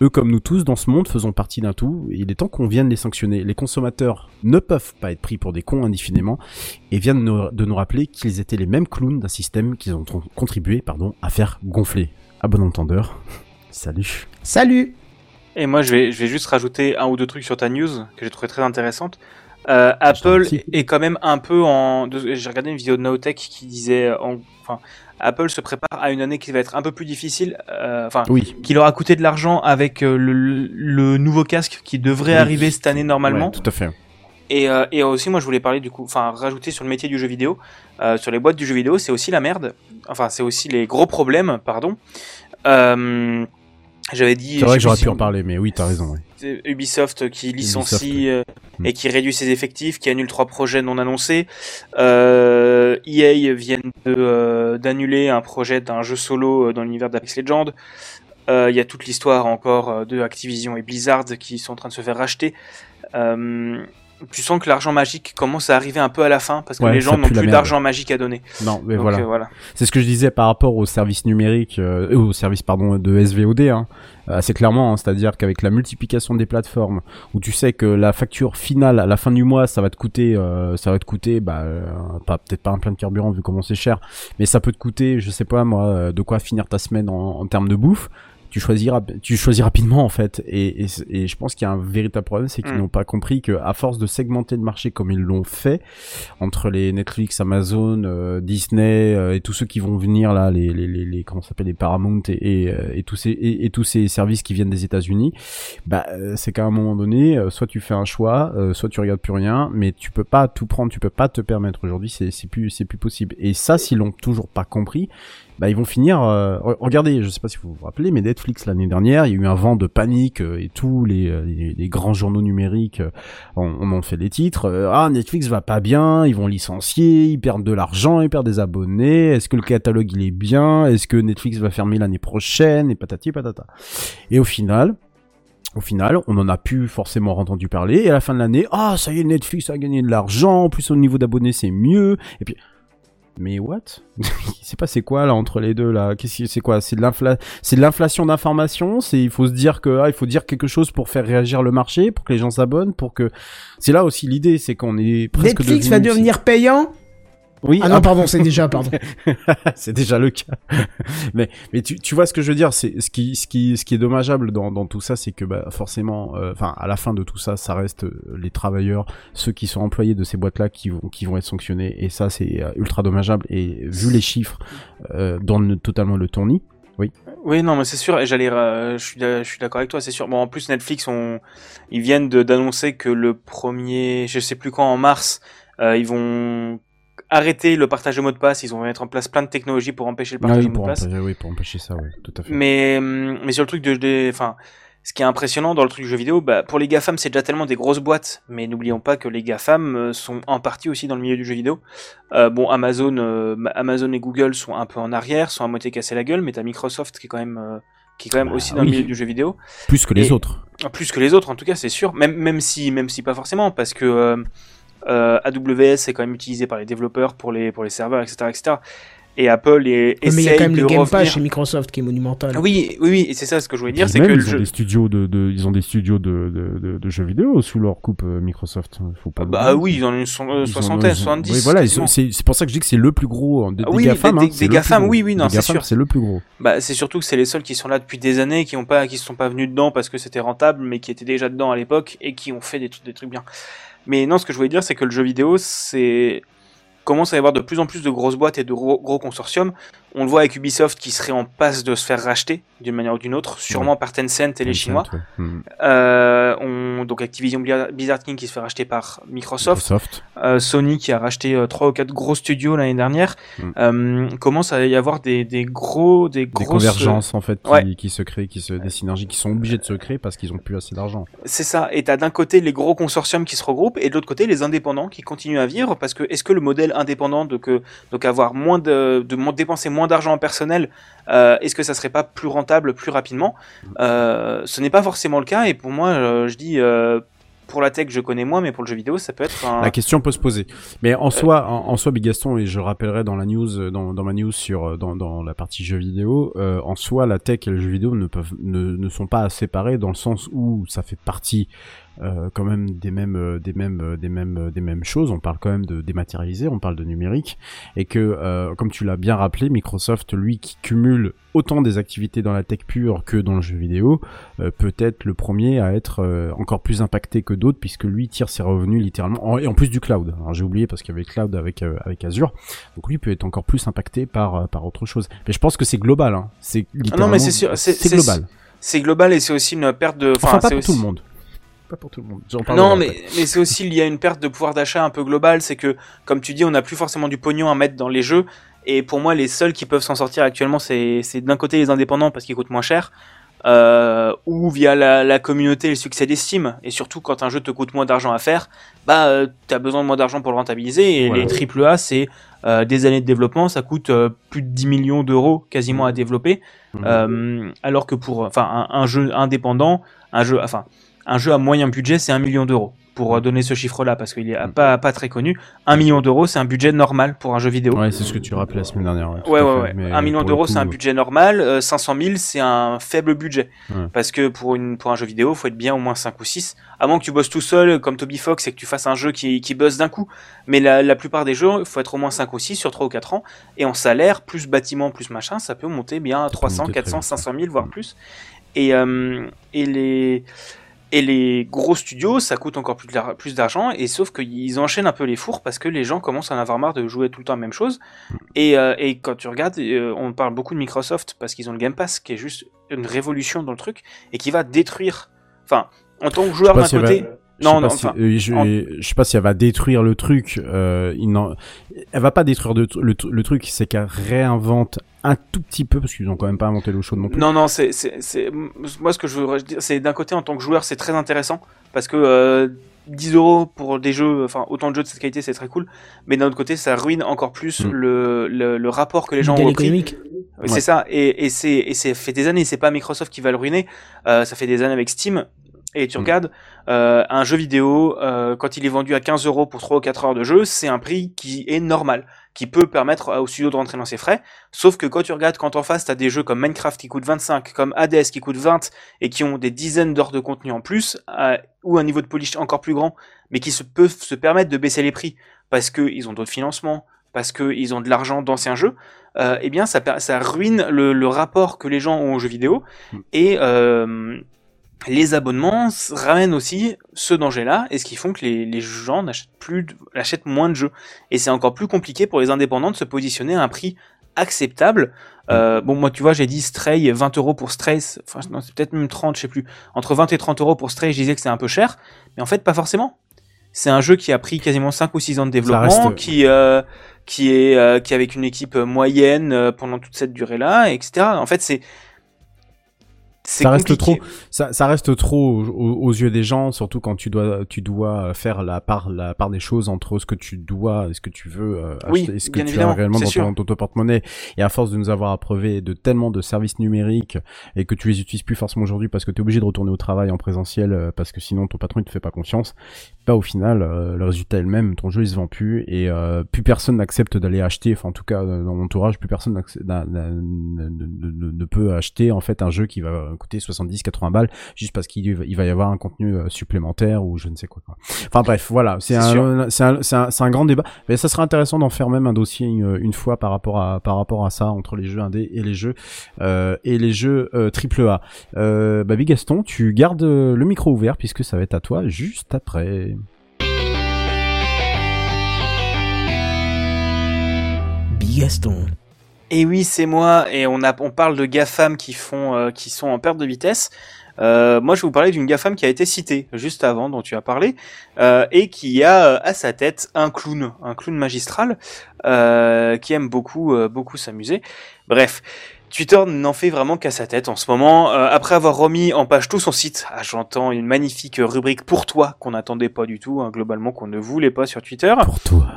Eux comme nous tous dans ce monde faisons partie d'un tout, et il est temps qu'on vienne les sanctionner. Les consommateurs ne peuvent pas être pris pour des cons indéfiniment, et viennent de nous, rappeler qu'ils étaient les mêmes clowns d'un système qu'ils ont tr- contribué pardon, à faire gonfler. À bon entendeur, salut. Salut Et moi, je vais, je vais juste rajouter un ou deux trucs sur ta news que j'ai trouvé très intéressante. Euh, Apple est quand même un peu en. J'ai regardé une vidéo de Nowtech qui disait, euh, en- enfin, Apple se prépare à une année qui va être un peu plus difficile. euh, Enfin, Oui. qui leur a coûté de l'argent avec le, le nouveau casque qui devrait Oui. arriver cette année normalement. Ouais, tout à fait. Et, euh, et aussi, moi, je voulais parler du coup, enfin, rajouter sur le métier du jeu vidéo, sur les boîtes du jeu vidéo, c'est aussi la merde. Enfin, c'est aussi les gros problèmes, pardon. Euh, J'avais dit. C'est vrai je que j'aurais pu en parler, mais oui, t'as raison. Ouais. Ubisoft qui licencie Ubisoft, euh, Mm. et qui réduit ses effectifs, qui annule trois projets non annoncés. Euh, EA viennent de, euh, d'annuler un projet d'un jeu solo euh, dans l'univers d'Apex Legends. Euh, Il y a toute l'histoire encore euh, de Activision et Blizzard qui sont en train de se faire racheter. Euh, tu sens que l'argent magique commence à arriver un peu à la fin parce que Ouais, les gens n'ont plus d'argent magique à donner. Non, mais Donc, voilà. euh, voilà. C'est ce que je disais par rapport au service numérique, euh, euh, au service pardon de SVOD. Hein. Euh, assez clairement, hein, c'est-à-dire qu'avec la multiplication des plateformes, où tu sais que la facture finale à la fin du mois, ça va te coûter, euh, ça va te coûter, bah, euh, pas peut-être pas un plein de carburant vu comment c'est cher, mais ça peut te coûter, je sais pas moi, euh, de quoi finir ta semaine en, en termes de bouffe. Tu choisis, tu choisis rapidement en fait, et, et, et je pense qu'il y a un véritable problème, c'est qu'ils Mm. n'ont pas compris que à force de segmenter le marché comme ils l'ont fait, entre les Netflix, Amazon, euh, Disney euh, et tous ceux qui vont venir là, les les les, les comment s'appelle les Paramount et et, euh, et tous ces et, et tous ces services qui viennent des États-Unis, bah euh, c'est qu'à un moment donné, euh, soit tu fais un choix, euh, soit tu regardes plus rien, mais tu peux pas tout prendre, tu peux pas te permettre aujourd'hui, c'est c'est plus c'est plus possible. Et ça, s'ils l'ont toujours pas compris, bah ils vont finir. euh, re- regardez, je sais pas si vous vous rappelez, mais Netflix l'année dernière, il y a eu un vent de panique euh, et tous les, euh, les grands journaux numériques euh, on, on en fait les titres. euh, ah Netflix va pas bien, ils vont licencier, ils perdent de l'argent, ils perdent des abonnés. Est-ce que le catalogue il est bien Est-ce que Netflix va fermer l'année prochaine Et patati patata. Et au final. Au final, on en a plus forcément entendu parler. Et à la fin de l'année, ah, ça y est, Netflix a gagné de l'argent. En plus, au niveau d'abonnés, c'est mieux. Et puis, mais what? <laughs> Il s'est passé quoi là entre les deux là? Qu'est-ce que c'est quoi? C'est de l'infla, c'est de l'inflation d'information. C'est il faut se dire que ah, il faut dire quelque chose pour faire réagir le marché, pour que les gens s'abonnent, pour que c'est là aussi l'idée, c'est qu'on est presque Netflix va devenir payant? Oui. Ah non, pardon, c'est déjà, pardon. <laughs> c'est déjà le cas. <laughs> mais mais tu, tu vois ce que je veux dire, c'est ce qui ce qui ce qui est dommageable dans, dans tout ça, c'est que bah, forcément, euh, enfin à la fin de tout ça, ça reste euh, les travailleurs, ceux qui sont employés de ces boîtes-là qui vont qui vont être sanctionnés et ça c'est euh, ultra dommageable et vu les chiffres euh, donne totalement le tournis. Oui. Oui, non, mais c'est sûr, et j'allais, euh, je suis, je suis d'accord avec toi, c'est sûr. Bon, en plus, Netflix, on, ils viennent d'annoncer que le premier, je sais plus quand, en mars, Euh, ils vont arrêter le partage de mots de passe. Ils vont mettre en place plein de technologies pour empêcher le Ah partage oui, de mots de passe. oui, pour empêcher ça, oui, tout à fait. Mais, hum, mais sur le truc de, enfin, ce qui est impressionnant dans le truc du jeu vidéo, bah, pour les GAFAM, c'est déjà tellement des grosses boîtes. Mais n'oublions pas que les GAFAM euh, sont en partie aussi dans le milieu du jeu vidéo. Euh, bon, Amazon, euh, Amazon et Google sont un peu en arrière, sont à moitié cassés la gueule, mais t'as Microsoft qui est quand même, euh, qui est quand même Bah aussi dans oui. le milieu du jeu vidéo. Plus que les Et- autres. Plus que les autres, en tout cas, c'est sûr. Même, même si, même si pas forcément, parce que euh, AWS est quand même utilisé par les développeurs pour les, pour les serveurs, etc., etc. Et Apple est, mais il y a quand même le Game Pass chez Microsoft qui est monumental. Ah Oui, oui, oui, et c'est ça ce que je voulais dire, c'est même, que le ils ont jeu. des studios de, de- ils ont des studios de, de, de, de jeux vidéo sous leur coupe euh, Microsoft. Faut pas Bah l'oublier. oui, ils en ont une so- Ils ont- soixantaine, ont- 70. Oui, voilà, c'est c'est pour ça que je dis que c'est le plus gros. Des, Ah des oui, GAFAM, des- hein, des- GAFAM, gros. oui, oui, non, Des c'est sûr. C'est le plus gros. Bah, c'est surtout que c'est les seuls qui sont là depuis des années, qui ont pas, qui se sont pas venus dedans parce que c'était rentable, mais qui étaient déjà dedans à l'époque et qui ont fait des, trucs- des trucs bien. Mais non, ce que je voulais dire, c'est que le jeu vidéo, c'est commence à y avoir de plus en plus de grosses boîtes et de gros, gros consortiums. On le voit avec Ubisoft qui serait en passe de se faire racheter d'une manière ou d'une autre, sûrement par Tencent et les Chinois. ouais. Mhm. Euh, on, donc Activision Blizzard King qui se fait racheter par Microsoft. Microsoft. Euh, Sony qui a racheté euh, trois ou quatre gros studios l'année dernière. Mm. Euh, commence à y avoir des, des gros, des Des grosses convergences en fait qui, Ouais. qui se créent, qui se, des synergies qui sont obligées de se créer parce qu'ils ont plus assez d'argent. C'est ça. Et t'as d'un côté les gros consortiums qui se regroupent et de l'autre côté les indépendants qui continuent à vivre parce que est-ce que le modèle indépendant de que donc avoir moins de, de dépenser moins d'argent en personnel, euh, est-ce que ça serait pas plus rentable plus rapidement? Euh, Ce n'est pas forcément le cas et pour moi euh, je dis euh, pour la tech je connais moins mais pour le jeu vidéo ça peut être un... La question peut se poser. Mais en soi, en, en soi, Bigaston, et je rappellerai dans la news, euh, dans, dans ma news sur euh, dans, dans la partie jeux vidéo, euh, en soi, la tech et le jeu vidéo ne peuvent ne, ne sont pas séparés dans le sens où ça fait partie euh, quand même des mêmes euh, des mêmes euh, des mêmes euh, des mêmes choses. On parle quand même de dématérialisé, on parle de numérique, et que euh, comme tu l'as bien rappelé, Microsoft, lui, qui cumule autant des activités dans la tech pure que dans le jeu vidéo, euh, peut être le premier à être euh, encore plus impacté que d'autres puisque lui tire ses revenus littéralement en, et en plus du cloud. Alors j'ai oublié parce qu'il y avait le cloud avec euh, avec Azure, donc lui peut être encore plus impacté par par autre chose. Mais je pense que c'est global, hein. C'est Ah non mais c'est sûr, c'est global. C'est global et c'est aussi une perte de. Enfin, pas c'est pour tout le monde. Pas pour tout le monde. Non, mais, mais c'est aussi il y a une perte de pouvoir d'achat un peu globale. C'est que, comme tu dis, on n'a plus forcément du pognon à mettre dans les jeux. Et pour moi, les seuls qui peuvent s'en sortir actuellement, c'est d'un côté les indépendants parce qu'ils coûtent moins cher, euh, ou via la, la communauté et le succès des Steam. Et surtout, quand un jeu te coûte moins d'argent à faire, bah, euh, t'as besoin de moins d'argent pour le rentabiliser. Et Voilà. les triple A, c'est euh, des années de développement, ça coûte plus de 10 millions d'euros quasiment à développer. Mhm. Euh, alors que pour, enfin, un, un jeu indépendant, un jeu, enfin, un jeu à moyen budget, c'est un million d'euros. Pour euh, donner ce chiffre-là, parce qu'il est pas, pas très connu, un million d'euros, c'est un budget normal pour un jeu vidéo. Ouais, c'est ce que tu rappelais la semaine dernière. Ouais, Ouais, ouais, fait. ouais. Mais Un million pour le d'euros, c'est un budget normal. Euh, 500 000, c'est un faible budget. Ouais. Parce que pour, une, pour un jeu vidéo, faut être bien au moins 5 ou 6. À moins que tu bosses tout seul, comme Toby Fox, et que tu fasses un jeu qui, qui buzz d'un coup. Mais la, la plupart des jeux, il faut être au moins 5 ou 6 sur 3 ou 4 ans. Et en salaire, plus bâtiment, plus machin, ça peut monter bien à peut 300, monter très 400, vite, 500 000, voire plus. Et, euh, et les... Et les gros studios, ça coûte encore plus d'ar- plus d'argent, et sauf qu'ils enchaînent un peu les fours parce que les gens commencent à en avoir marre de jouer tout le temps la même chose. Et, euh, et quand tu regardes, euh, on parle beaucoup de Microsoft parce qu'ils ont le Game Pass qui est juste une révolution dans le truc et qui va détruire. Enfin, en tant que joueur d'un côté. va- Non, non, si- enfin. euh, je, en- je sais pas si elle va détruire le truc. Euh, il n'en- elle va pas détruire de- le, le truc, c'est qu'elle réinvente un tout petit peu parce qu'ils ont quand même pas inventé l'eau chaude non plus. Non, non, c'est, c'est, c'est, moi ce que je voudrais dire, c'est d'un côté en tant que joueur, c'est très intéressant parce que euh, 10 euros pour des jeux, enfin autant de jeux de cette qualité, c'est très cool. Mais d'un autre côté, ça ruine encore plus Mm. le, le, le rapport que les gens ont au prix. C'est ça, et, et c'est et c'est fait des années, c'est pas Microsoft qui va le ruiner, euh, ça fait des années avec Steam. Et tu Mm. regardes euh, un jeu vidéo euh, quand il est vendu à 15 euros pour 3 ou 4 heures de jeu, c'est un prix qui est normal, qui peut permettre au studio de rentrer dans ses frais. Sauf que quand tu regardes quand en face t'as des jeux comme Minecraft qui coûtent 25, comme Hades qui coûtent 20 et qui ont des dizaines d'heures de contenu en plus, euh, ou un niveau de polish encore plus grand, mais qui se peuvent se permettre de baisser les prix parce que ils ont d'autres financements, parce que ils ont de l'argent d'anciens jeux, euh, eh bien ça, ruine le, le rapport que les gens ont aux jeux vidéo Mm. et euh, les abonnements ramènent aussi ce danger-là et ce qui font que les, les gens n'achètent plus, achètent moins de jeux et c'est encore plus compliqué pour les indépendants de se positionner à un prix acceptable. Euh, bon, moi, tu vois, j'ai dit Stray, 20 euros pour Stray, c'est- enfin, non, c'est peut-être même 30, je sais plus. Entre 20 et 30 euros pour Stray, je disais que c'est un peu cher, mais en fait, pas forcément. C'est un jeu qui a pris quasiment 5 ou 6 ans de développement, reste- qui euh, qui est euh, qui est avec une équipe moyenne pendant toute cette durée-là, etc. En fait, c'est ça reste compliqué. trop ça, ça reste trop aux, yeux des gens surtout quand tu dois tu dois faire la part la part des choses entre ce que tu dois et ce que tu veux euh, Oui, acheter et ce que tu as réellement dans ton, dans ton porte-monnaie. Et à force de nous avoir approuvé de tellement de services numériques et que tu les utilises plus forcément aujourd'hui parce que tu es obligé de retourner au travail en présentiel euh, parce que sinon ton patron il te fait pas confiance bah au final euh, le résultat est le même. Ton jeu il se vend plus et euh, plus personne n'accepte d'aller acheter. Enfin en tout cas euh, dans mon entourage plus personne ne peut acheter en fait un jeu qui va coûter 70 80 balles juste parce qu'il va- il va y avoir un contenu euh, supplémentaire ou je ne sais quoi, quoi. enfin bref voilà c'est un, c'est un c'est un c'est un grand débat. Mais ça serait intéressant d'en faire même un dossier une, une fois par rapport à par rapport à ça entre les jeux indés et les jeux euh, et les jeux euh, triple A. Euh, bah, Big Gaston tu gardes euh, le micro ouvert puisque ça va être à toi juste après. Bigaston. Et oui, c'est moi. Et on a, on parle de GAFAM qui font, euh, qui sont en perte de vitesse. Euh, moi, je vais vous parler d'une GAFAM qui a été citée juste avant, dont tu as parlé, euh, et qui a à sa tête un clown, un clown magistral, qui aime beaucoup, beaucoup s'amuser. Bref. Twitter n'en fait vraiment qu'à sa tête en ce moment. Après avoir remis en page tout son site, ah, j'entends une magnifique rubrique pour toi qu'on n'attendait pas du tout, hein, globalement qu'on ne voulait pas sur Twitter pour toi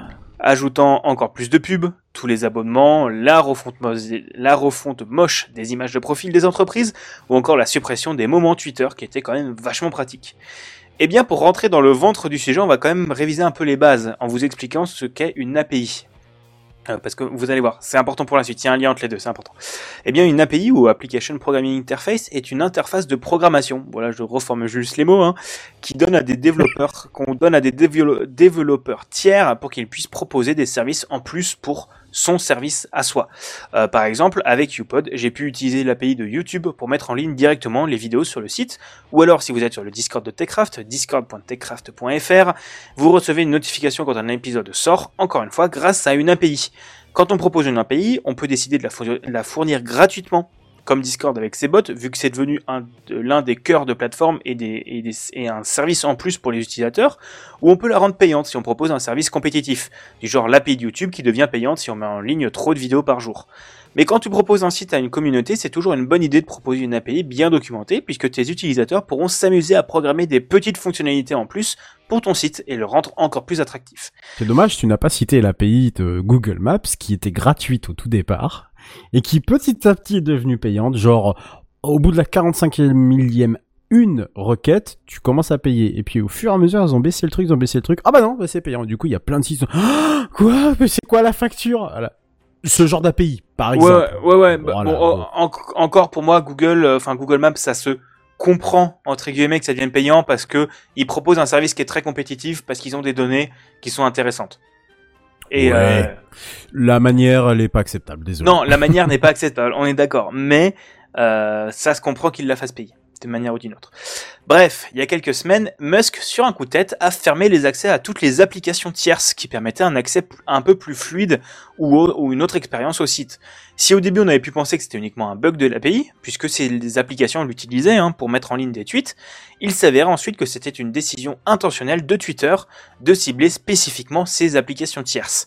ajoutant encore plus de pubs, tous les abonnements, la refonte, moche des images de profil des entreprises, ou encore la suppression des moments Twitter qui était quand même vachement pratique. Eh bien, pour rentrer dans le ventre du sujet, on va quand même réviser un peu les bases en vous expliquant ce qu'est une API. Euh, parce que vous allez voir, c'est important pour la suite, il y a un lien entre les deux, c'est important. Eh bien, une API ou Application Programming Interface est une interface de programmation, voilà, je reforme juste les mots, hein, qui donne à des développeurs, qu'on donne à des dévelop- développeurs tiers pour qu'ils puissent proposer des services en plus pour son service à soi. Euh, par exemple, avec UPod, j'ai pu utiliser l'API de YouTube pour mettre en ligne directement les vidéos sur le site, ou alors si vous êtes sur le Discord de TechCraft, discord.techcraft.fr, vous recevez une notification quand un épisode sort, encore une fois grâce à une API. Quand on propose une API, on peut décider de la fournir gratuitement, comme Discord avec ses bots, vu que c'est devenu un de- l'un des cœurs de plateforme et un service en plus pour les utilisateurs, ou on peut la rendre payante si on propose un service compétitif, du genre l'API de YouTube qui devient payante si on met en ligne trop de vidéos par jour. Mais quand tu proposes un site à une communauté, c'est toujours une bonne idée de proposer une API bien documentée, puisque tes utilisateurs pourront s'amuser à programmer des petites fonctionnalités en plus pour ton site et le rendre encore plus attractif. C'est dommage, tu n'as pas cité l'API de Google Maps qui était gratuite au tout départ et qui petit à petit est devenue payante. Genre, au bout de la 45 millième une requête, tu commences à payer. Et puis au fur et à mesure, ils ont baissé le truc, ils ont baissé le truc. Ah bah non, bah c'est payant. Du coup, il y a plein de sites. Ah, quoi? Mais c'est quoi la facture? Voilà. Ce genre d'API, par exemple. Ouais, ouais, ouais. bah, Voilà, bon, bon. en- encore pour moi, Google, euh, enfin Google Maps, ça se comprend entre guillemets que ça devienne payant parce que ils proposent un service qui est très compétitif parce qu'ils ont des données qui sont intéressantes. Et Ouais. euh, La manière, elle est pas acceptable, désolé. non, la manière <laughs> n'est pas acceptable, on est d'accord, mais euh, ça se comprend qu'ils la fassent payer d'une manière ou d'une autre. Bref, il y a quelques semaines, Musk, sur un coup de tête, a fermé les accès à toutes les applications tierces qui permettaient un accès un peu plus fluide ou, ou une autre expérience au site. Si au début on avait pu penser que c'était uniquement un bug de l'API, puisque ces applications l'utilisaient hein, pour mettre en ligne des tweets, il s'avère ensuite que c'était une décision intentionnelle de Twitter de cibler spécifiquement ces applications tierces.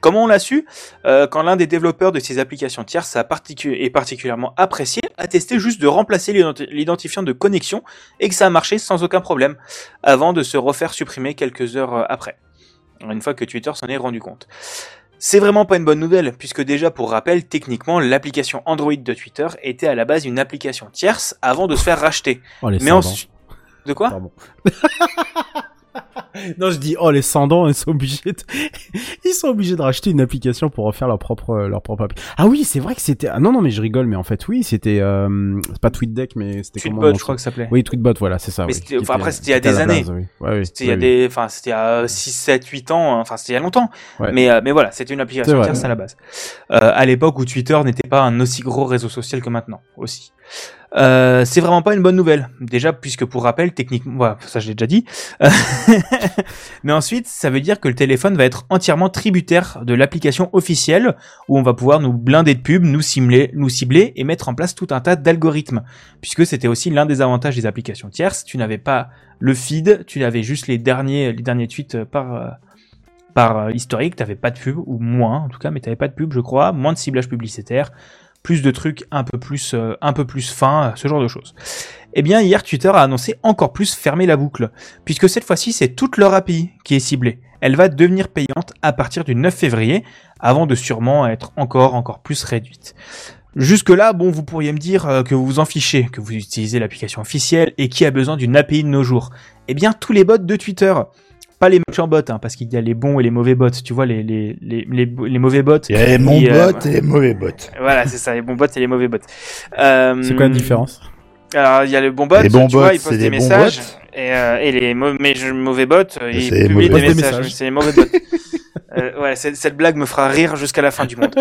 Comment on l'a su? Euh, Quand l'un des développeurs de ces applications tierces a est particulièrement apprécié, a testé juste de remplacer l'identi- l'identifiant de connexion et que ça a marché sans aucun problème, avant de se refaire supprimer quelques heures euh, après, une fois que Twitter s'en est rendu compte. C'est vraiment pas une bonne nouvelle, puisque déjà pour rappel, techniquement, l'application Android de Twitter était à la base une application tierce avant de se faire racheter. Oh, Mais ensuite... De quoi? Pardon. <laughs> <laughs> Non, je dis, oh, les cendants, ils sont obligés de, <laughs> ils sont obligés de racheter une application pour refaire leur propre, euh, leur propre appli. Ah oui, c'est vrai que c'était, ah non, non, mais je rigole, mais en fait, oui, c'était, euh, c'est pas TweetDeck, mais c'était Tweetbot, je crois que ça s'appelait. Oui, Tweetbot, voilà, c'est ça. Mais oui, c'était- qui enfin, était- après, c'était il y a des années. base, oui. Ouais, oui, C'était il y a des, enfin, c'était il y a 6, 7, 8 ans, hein. enfin, c'était il y a longtemps. Ouais. Mais, euh, mais voilà, c'était une application tierce à la base. Euh, à l'époque où Twitter n'était pas un aussi gros réseau social que maintenant, aussi. Euh, c'est vraiment pas une bonne nouvelle. Déjà, puisque pour rappel, techniquement, voilà, ça je l'ai déjà dit. <laughs> Mais ensuite, ça veut dire que le téléphone va être entièrement tributaire de l'application officielle, où on va pouvoir nous blinder de pubs, nous cibler, nous cibler et mettre en place tout un tas d'algorithmes. Puisque c'était aussi l'un des avantages des applications tierces, tu n'avais pas Le feed, tu avais juste les derniers, les derniers tweets euh, par, euh, par euh, historique, t'avais pas de pub, ou moins en tout cas, mais t'avais pas de pub, je crois, moins de ciblage publicitaire, plus de trucs un peu plus, euh, un peu plus fins, ce genre de choses. Eh bien, hier, Twitter a annoncé encore plus fermer la boucle, puisque cette fois-ci, c'est toute leur API qui est ciblée. Elle va devenir payante à partir du 9 février, avant de sûrement être encore, encore plus réduite. Jusque-là, bon, vous pourriez me dire euh, que vous vous en fichez, que vous utilisez l'application officielle et qui a besoin d'une API de nos jours. Eh bien, tous les bots de Twitter. Pas les méchants bots, hein, parce qu'il y a les bons et les mauvais bots. Tu vois, les, les, les, les, les mauvais bots. Il y a les bons euh, bots et les mauvais bots. Voilà, c'est ça, les bons bots et les mauvais bots. Euh, C'est quoi la différence? Alors, il y a le bon bot, Les bons tu vois, bots, il poste c'est des messages. Et, euh, et les mauvais bots, euh, ils publient. Des messages. C'est les mauvais bots. <laughs> Euh, cette blague me fera rire jusqu'à la fin du monde.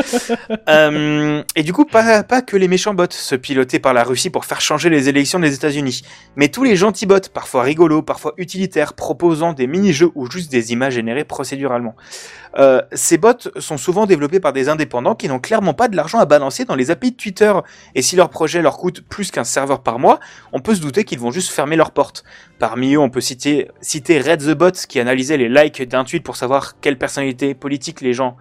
Euh, et du coup, pas, pas que les méchants bots se pilotaient par la Russie pour faire changer les élections des États-Unis, mais tous les gentils bots, parfois rigolos, parfois utilitaires, proposant des mini-jeux ou juste des images générées procéduralement. Euh, ces bots sont souvent développés par des indépendants qui n'ont clairement pas de l'argent à balancer dans les API de Twitter. Et si leur projet leur coûte plus qu'un serveur par mois, on peut se douter qu'ils vont juste fermer leurs portes. Parmi eux, on peut citer, Red the Bot qui analysait les likes d'un tweet pour savoir quelle personnalité politique les gens,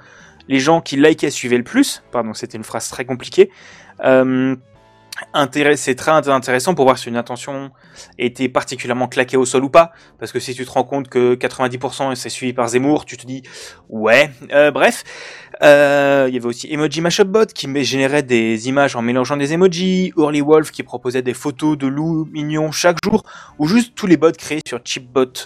les gens qui likaient suivaient le plus. Pardon, c'était une phrase très compliquée. Euh, c'est très intéressant pour voir si une intention était particulièrement claquée au sol ou pas. Parce que si tu te rends compte que 90% c'est suivi par Zemmour, tu te dis ouais. Euh, bref, Euh, il y avait aussi Emoji Mashup Bot qui générait des images en mélangeant des emojis, Early Wolf qui proposait des photos de loups mignons chaque jour, ou juste tous les bots créés sur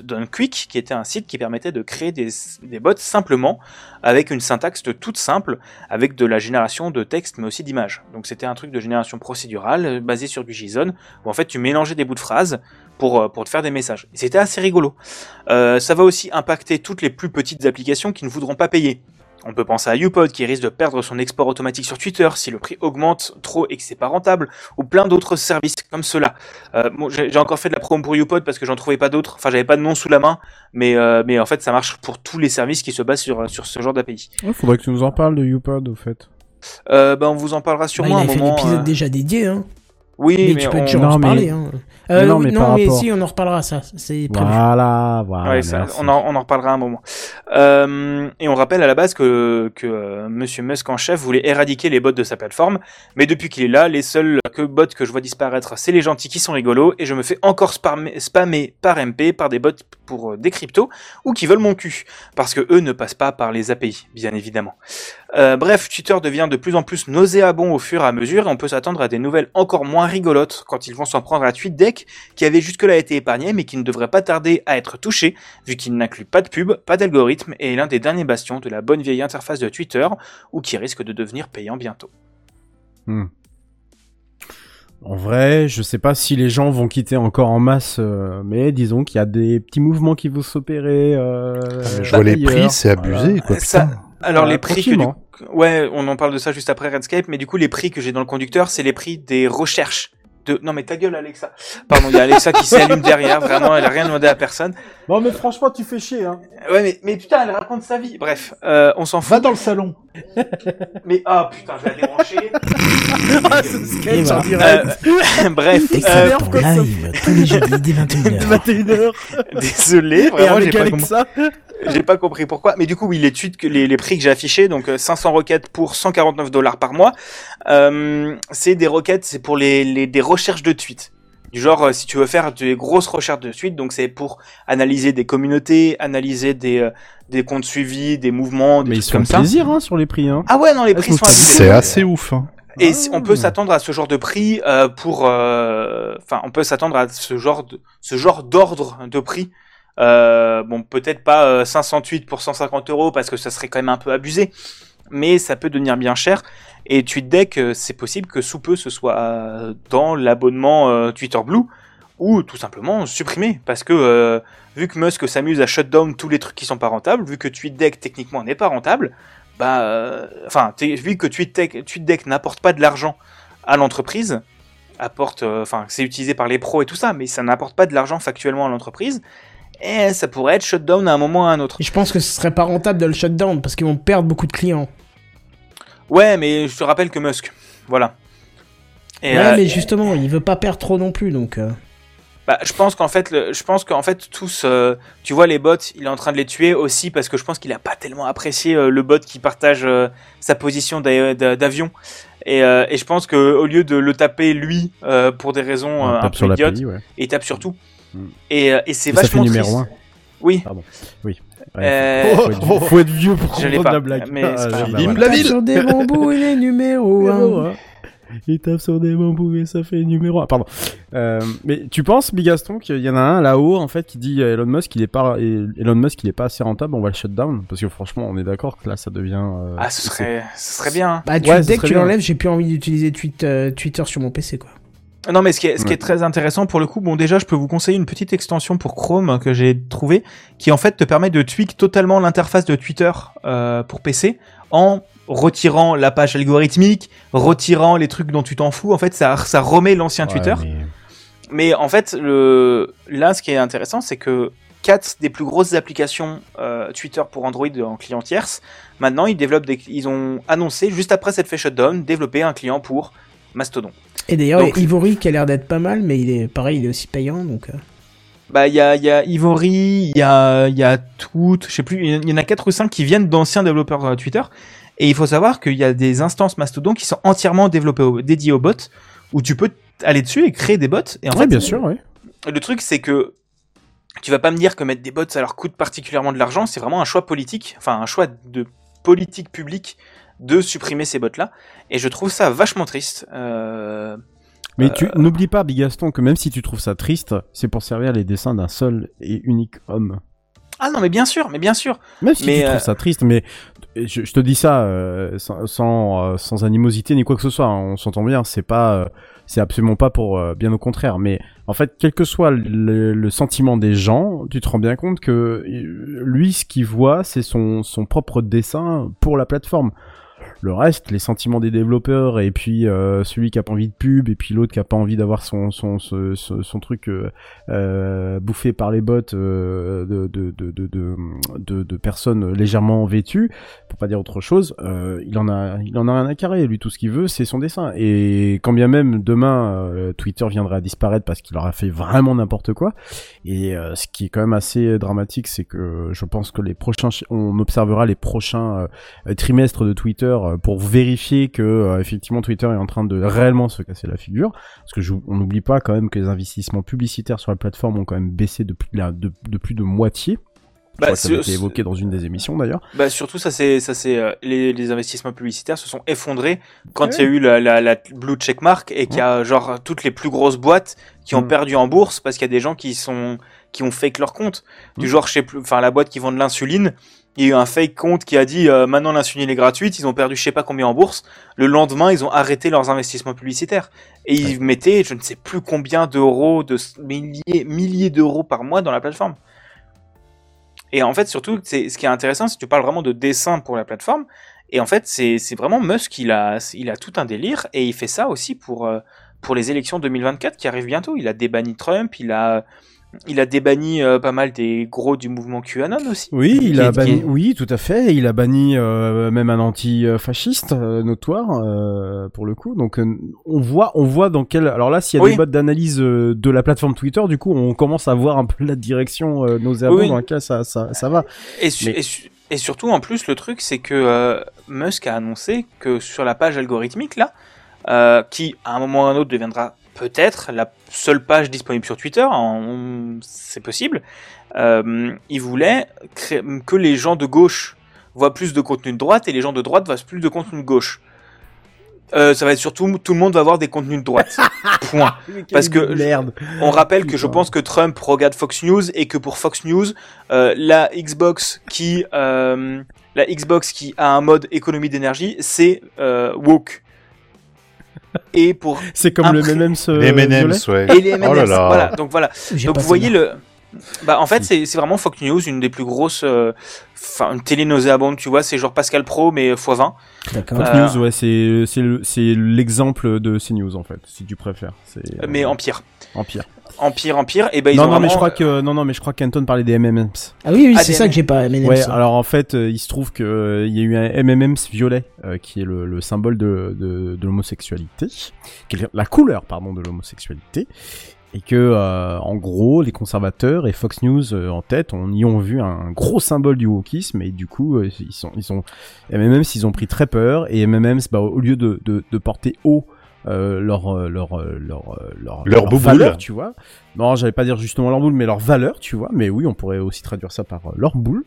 Done Quick, qui était un site qui permettait de créer des bots simplement avec une syntaxe toute simple, avec de la génération de texte mais aussi d'images. Donc c'était un truc de génération procédurale euh, basé sur du JSON, où en fait tu mélangeais des bouts de phrases pour, euh, te faire des messages. C'était assez rigolo. Euh, ça va aussi impacter toutes les plus petites applications qui ne voudront pas payer. On peut penser à YouPod qui risque de perdre son export automatique sur Twitter si le prix augmente trop et que c'est pas rentable, ou plein d'autres services comme cela. Euh, bon, j'ai encore fait de la promo pour YouPod parce que j'en trouvais pas d'autres, enfin j'avais pas de nom sous la main, mais, euh, mais en fait ça marche pour tous les services qui se basent sur, sur ce genre d'API. Il faudrait que tu nous en parles de YouPod, au fait. Euh, ben on vous en parlera Bah, sûrement il un a fait moment. l'épisode euh, déjà dédié, hein. Oui, mais, mais tu peux on- toujours Non, en mais-. Hein. Euh, non, oui, mais non, par mais rapport- si, on en reparlera, ça. C'est prévu. Voilà, voilà. Ouais, ça, merci. on, en, on en reparlera un moment. Euh, et on rappelle à la base que, que euh, Monsieur Musk en chef voulait éradiquer les bots de sa plateforme, mais depuis qu'il est là, les seuls que bots que je vois disparaître, c'est les gentils qui sont rigolos, et je me fais encore spammer, spammer par MP par des bots pour euh, des cryptos ou qui veulent mon cul, parce que eux ne passent pas par les API, bien évidemment. Euh, bref, Twitter devient de plus en plus nauséabond au fur et à mesure, et on peut s'attendre à des nouvelles encore moins rigolotes quand ils vont s'en prendre à TweetDeck, qui avait jusque-là été épargné, mais qui ne devrait pas tarder à être touché, vu qu'il n'inclut pas de pub, pas d'algorithme, et est l'un des derniers bastions de la bonne vieille interface de Twitter, ou qui risque de devenir payant bientôt. Hmm. En vrai, je sais pas si les gens vont quitter encore en masse, euh, mais disons qu'il y a des petits mouvements qui vont s'opérer. Euh, Je vois les prix, c'est Voilà. abusé, quoi. Ça- putain. Alors Euh, les prix que du... Ouais, on en parle de ça juste après Redscape, mais du coup les prix que j'ai dans le conducteur, c'est les prix des recherches. De... Non mais ta gueule Alexa. Pardon, il y a Alexa qui s'allume derrière, vraiment, elle a rien demandé à personne. Non mais franchement, tu fais chier. Hein. Ouais mais, mais putain, elle raconte sa vie. Bref, euh, on s'en fout. Va dans le salon. <laughs> Mais ah putain, je vais la débrancher. <laughs> ah, ce sketch Et voilà. en direct. Euh, <laughs> bref, euh, pour live tous les jeudis dès 21h. 21h. désolé, vraiment j'ai pas, compris- j'ai pas compris pourquoi. Mais du coup, oui, les tweets, que les, les prix que j'ai affichés, donc euh, 500 requêtes pour 149 dollars par mois, euh, c'est des requêtes, c'est pour les, les des recherches de tweets. Du genre, euh, si tu veux faire des grosses recherches de tweets, donc c'est pour analyser des communautés, analyser des, euh, des comptes suivis, des mouvements, des Mais ils trucs sont comme ça. plaisir hein, sur les prix. Hein. Ah ouais, non, les prix sont. C'est assez ouf. Hein. Et si- on peut s'attendre à ce genre de prix euh, pour, euh, enfin, on peut s'attendre à ce genre de, ce genre d'ordre de prix. Euh, bon, peut-être pas euh, 508 pour 150 euros parce que ça serait quand même un peu abusé, mais ça peut devenir bien cher. Et TweetDeck, euh, c'est possible que sous peu ce soit dans l'abonnement euh, Twitter Blue ou tout simplement supprimé parce que euh, vu que Musk s'amuse à shut down tous les trucs qui sont pas rentables, vu que TweetDeck techniquement n'est pas rentable, bah, enfin, vu que TweetDeck, TweetDeck n'apporte pas de l'argent à l'entreprise, apporte, enfin, c'est utilisé par les pros et tout ça, mais ça n'apporte pas de l'argent factuellement à l'entreprise, et ça pourrait être shut down à un moment ou à un autre. Je pense que ce serait pas rentable de le shutdown parce qu'ils vont perdre beaucoup de clients. Ouais, mais je te rappelle que Musk, voilà. Et, ouais, euh, mais justement, il veut pas perdre trop non plus, donc. euh, Bah, je pense qu'en fait, le- je pense qu'en fait tous, euh, tu vois les bots, il est en train de les tuer aussi parce que je pense qu'il a pas tellement apprécié euh, le bot qui partage euh, sa position d'a- d'a- d'avion. Et, euh, et je pense que au lieu de le taper lui euh, pour des raisons On euh, un peu idiotes, ouais. il tape sur tout. Mm. Et, euh, et c'est ça fait vachement numéro triste. un. Oui. Pardon. Oui. Euh, Ouais, faut, faut être, <laughs> faut être vieux pour comprendre pas, la blague. mais c'est pas Ah, bah voilà. la Tape ville sur des bambous, il est numéro Numéro 1. un. Il tape sur des bambous et ça fait numéro 1. Pardon. Euh, mais tu penses, Bigaston, qu'il y en a un là-haut, en fait, qui dit à Elon Musk qu'il est pas, Elon Musk il est pas assez rentable, on va le shut down? Parce que franchement, on est d'accord que là, ça devient, euh, Ah, ce serait, ce serait bien. Bah, tu- Ouais, ce dès que tu l'enlèves, j'ai plus envie d'utiliser tweet, euh, Twitter sur mon PC, quoi. Non, mais ce qui est, ce qui Ouais. est très intéressant pour le coup, bon, déjà, je peux vous conseiller une petite extension pour Chrome que j'ai trouvée, qui en fait te permet de tweak totalement l'interface de Twitter euh, pour PC en retirant la page algorithmique, retirant les trucs dont tu t'en fous. En fait, ça, ça remet l'ancien Ouais, Twitter. mais- Mais en fait, le... là, ce qui est intéressant, c'est que quatre des plus grosses applications euh, Twitter pour Android en client tierce, maintenant, ils développent des... ils ont annoncé, juste après cette fait shutdown, développer un client pour Mastodon. Et d'ailleurs, Donc- Ivory qui a l'air d'être pas mal, mais il est pareil, il est aussi payant, donc. euh, Bah, il y a, il y a Ivory, il y a, il y a tout, je sais plus, il y en a quatre ou cinq qui viennent d'anciens développeurs euh, Twitter. Et il faut savoir qu'il y a des instances Mastodon qui sont entièrement développées, au- dédiées aux bots, où tu peux aller dessus et créer des bots. Et en Ouais, fait, bien sûr, ouais. le truc, c'est que tu vas pas me dire que mettre des bots, ça leur coûte particulièrement de l'argent. C'est vraiment un choix politique, enfin un choix de politique publique de supprimer ces bots-là. Et je trouve ça vachement triste. Euh... Mais tu n'oublie pas, Bigaston, que même si tu trouves ça triste, c'est pour servir les dessins d'un seul et unique homme. Ah non, mais bien sûr, mais bien sûr. Même si Mais, tu euh, trouves ça triste, mais je, je te dis ça euh, sans, sans, euh, sans animosité ni quoi que ce soit. hein, on s'entend bien. C'est pas, euh, c'est absolument pas pour euh, bien au contraire. Mais en fait, quel que soit le, le sentiment des gens, tu te rends bien compte que euh, lui, ce qu'il voit, c'est son, son propre dessin pour la plateforme. Le reste, les sentiments des développeurs et puis euh, celui qui a pas envie de pub et puis l'autre qui a pas envie d'avoir son son, truc euh, euh, bouffé par les bots euh, de, personnes légèrement vêtues, pour pas dire autre chose, il en a il en a rien à carrer. Lui, tout ce qu'il veut, c'est son dessin. Et quand bien même demain Twitter viendrait à disparaître parce qu'il aura fait vraiment n'importe quoi. Et ce qui est quand même assez dramatique, c'est que je pense que les prochains, ch- on observera les prochains trimestres de Twitter euh, pour vérifier que euh, effectivement Twitter est en train de réellement se casser la figure. Parce que je- on n'oublie pas quand même que les investissements publicitaires sur la plateforme ont quand même baissé de plus de, la- de, de plus de moitié. Bah, ça a été évoqué dans une des émissions d'ailleurs. Bah surtout ça c'est ça c'est euh, les, les investissements publicitaires se sont effondrés quand il Ouais. y a eu la, la, la blue checkmark et qu'il y a genre toutes les plus grosses boîtes qui ont Mm. perdu en bourse parce qu'il y a des gens qui sont qui ont fake leur compte du Mm. genre je sais plus enfin la boîte qui vend de l'insuline il y a eu un fake compte qui a dit euh, maintenant l'insuline est gratuite ils ont perdu je sais pas combien en bourse le lendemain ils ont arrêté leurs investissements publicitaires et ils mettaient je ne sais plus combien d'euros de milliers milliers d'euros par mois dans la plateforme et en fait, surtout, c'est ce qui est intéressant, c'est que tu parles vraiment de dessin pour la plateforme. Et en fait, c'est c'est vraiment Musk, il a, il a tout un délire. Et il fait ça aussi pour, euh, pour les élections 2024 qui arrivent bientôt. Il a débanni Trump, il a, il a débanni euh, pas mal des gros du mouvement QAnon aussi. Oui, il a banni, oui, tout à fait. Il a banni euh, même un anti-fasciste euh, notoire pour le coup. Donc on voit, on voit dans quel. Alors là, s'il y a Oui. des bots d'analyse de la plateforme Twitter, du coup, on commence à voir un peu la direction euh, nauséabonde Oui, dans laquelle ça, ça, ça va. Et, su- Mais- et, su- et surtout, en plus, le truc, c'est que Musk a annoncé que sur la page algorithmique, là, qui à un moment ou à un autre deviendra peut-être la seule page disponible sur Twitter, en- c'est possible, euh, il voulait que les gens de gauche voient plus de contenu de droite et les gens de droite voient plus de contenu de gauche. Euh, ça va être surtout tout le monde va avoir des contenus de droite. <laughs> Point. Parce que merde. on rappelle que je pense que Trump regarde Fox News et que pour Fox News, euh, la Xbox qui la Xbox qui a un mode économie d'énergie, c'est woke. Et pour C'est comme le M&M's euh, Les. M&M's, ouais. et les M&M's, Oh là là. voilà. Donc voilà. J'ai Donc vous voyez le bah en fait c'est c'est vraiment Fox News une des plus grosses euh, enfin une télé nauséabonde tu vois c'est genre Pascal Pro mais x20 D'accord. Fox Euh, News, ouais, c'est c'est le- c'est l'exemple de CNews en fait, si tu préfères. C'est euh, mais en pire en pire. En pire en pire et ben ils non, ont non, mais vraiment- je crois que non, non, mais je crois qu'Anton parlait des M&M's. Ah oui, oui, Ah, c'est ça que j'ai pas aimé. Ouais, alors en fait, euh, il se trouve que euh, il y a eu un MMM's violet euh, qui est le, le symbole de, de, de l'homosexualité, la couleur pardon de l'homosexualité. et que euh, en gros les conservateurs et Fox News euh, en tête on y ont vu un gros symbole du wokisme et du coup euh, ils sont ils sont MMM s'ils ont pris très peur et MMM bah, au lieu de, de, de porter haut euh, leur euh, leur euh, leur euh, leur, Leur bouboule. valeur tu vois non j'allais pas dire justement leur boule mais leur valeur tu vois mais oui on pourrait aussi traduire ça par leur boule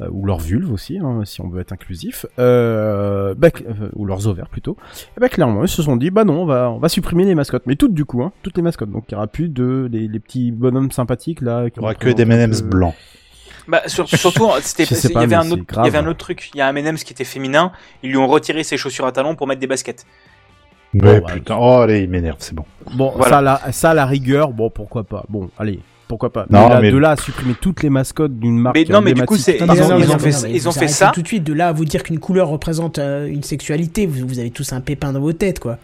euh, ou leur vulve aussi, hein, si on veut être inclusif, euh, bah, ou leurs ovaires plutôt. Et bah clairement, ils se sont dit, bah non, on va, on va supprimer les mascottes, mais toutes du coup, hein, toutes les mascottes. Donc il y aura plus de les, les petits bonhommes sympathiques là. Il y aura que des M&M's blancs. Bah, sur- surtout, <laughs> c'était, il y avait un autre, il y avait un autre truc. Il y a un M&M's qui était féminin. Ils lui ont retiré ses chaussures à talons pour mettre des baskets. Mais Bon, bah, putain, oh allez, il m'énerve, c'est bon. Bon, Voilà. ça, la, ça, la rigueur, bon, pourquoi pas. Bon, allez, pourquoi pas. Non, mais, là, mais- de là à supprimer toutes les mascottes d'une marque. Mais non, mais du coup, c'est- ils ont- ils fait- non, ils ont fait ça. tout de suite de là à vous dire qu'une couleur représente euh, une sexualité, vous, vous avez tous un pépin dans vos têtes, quoi.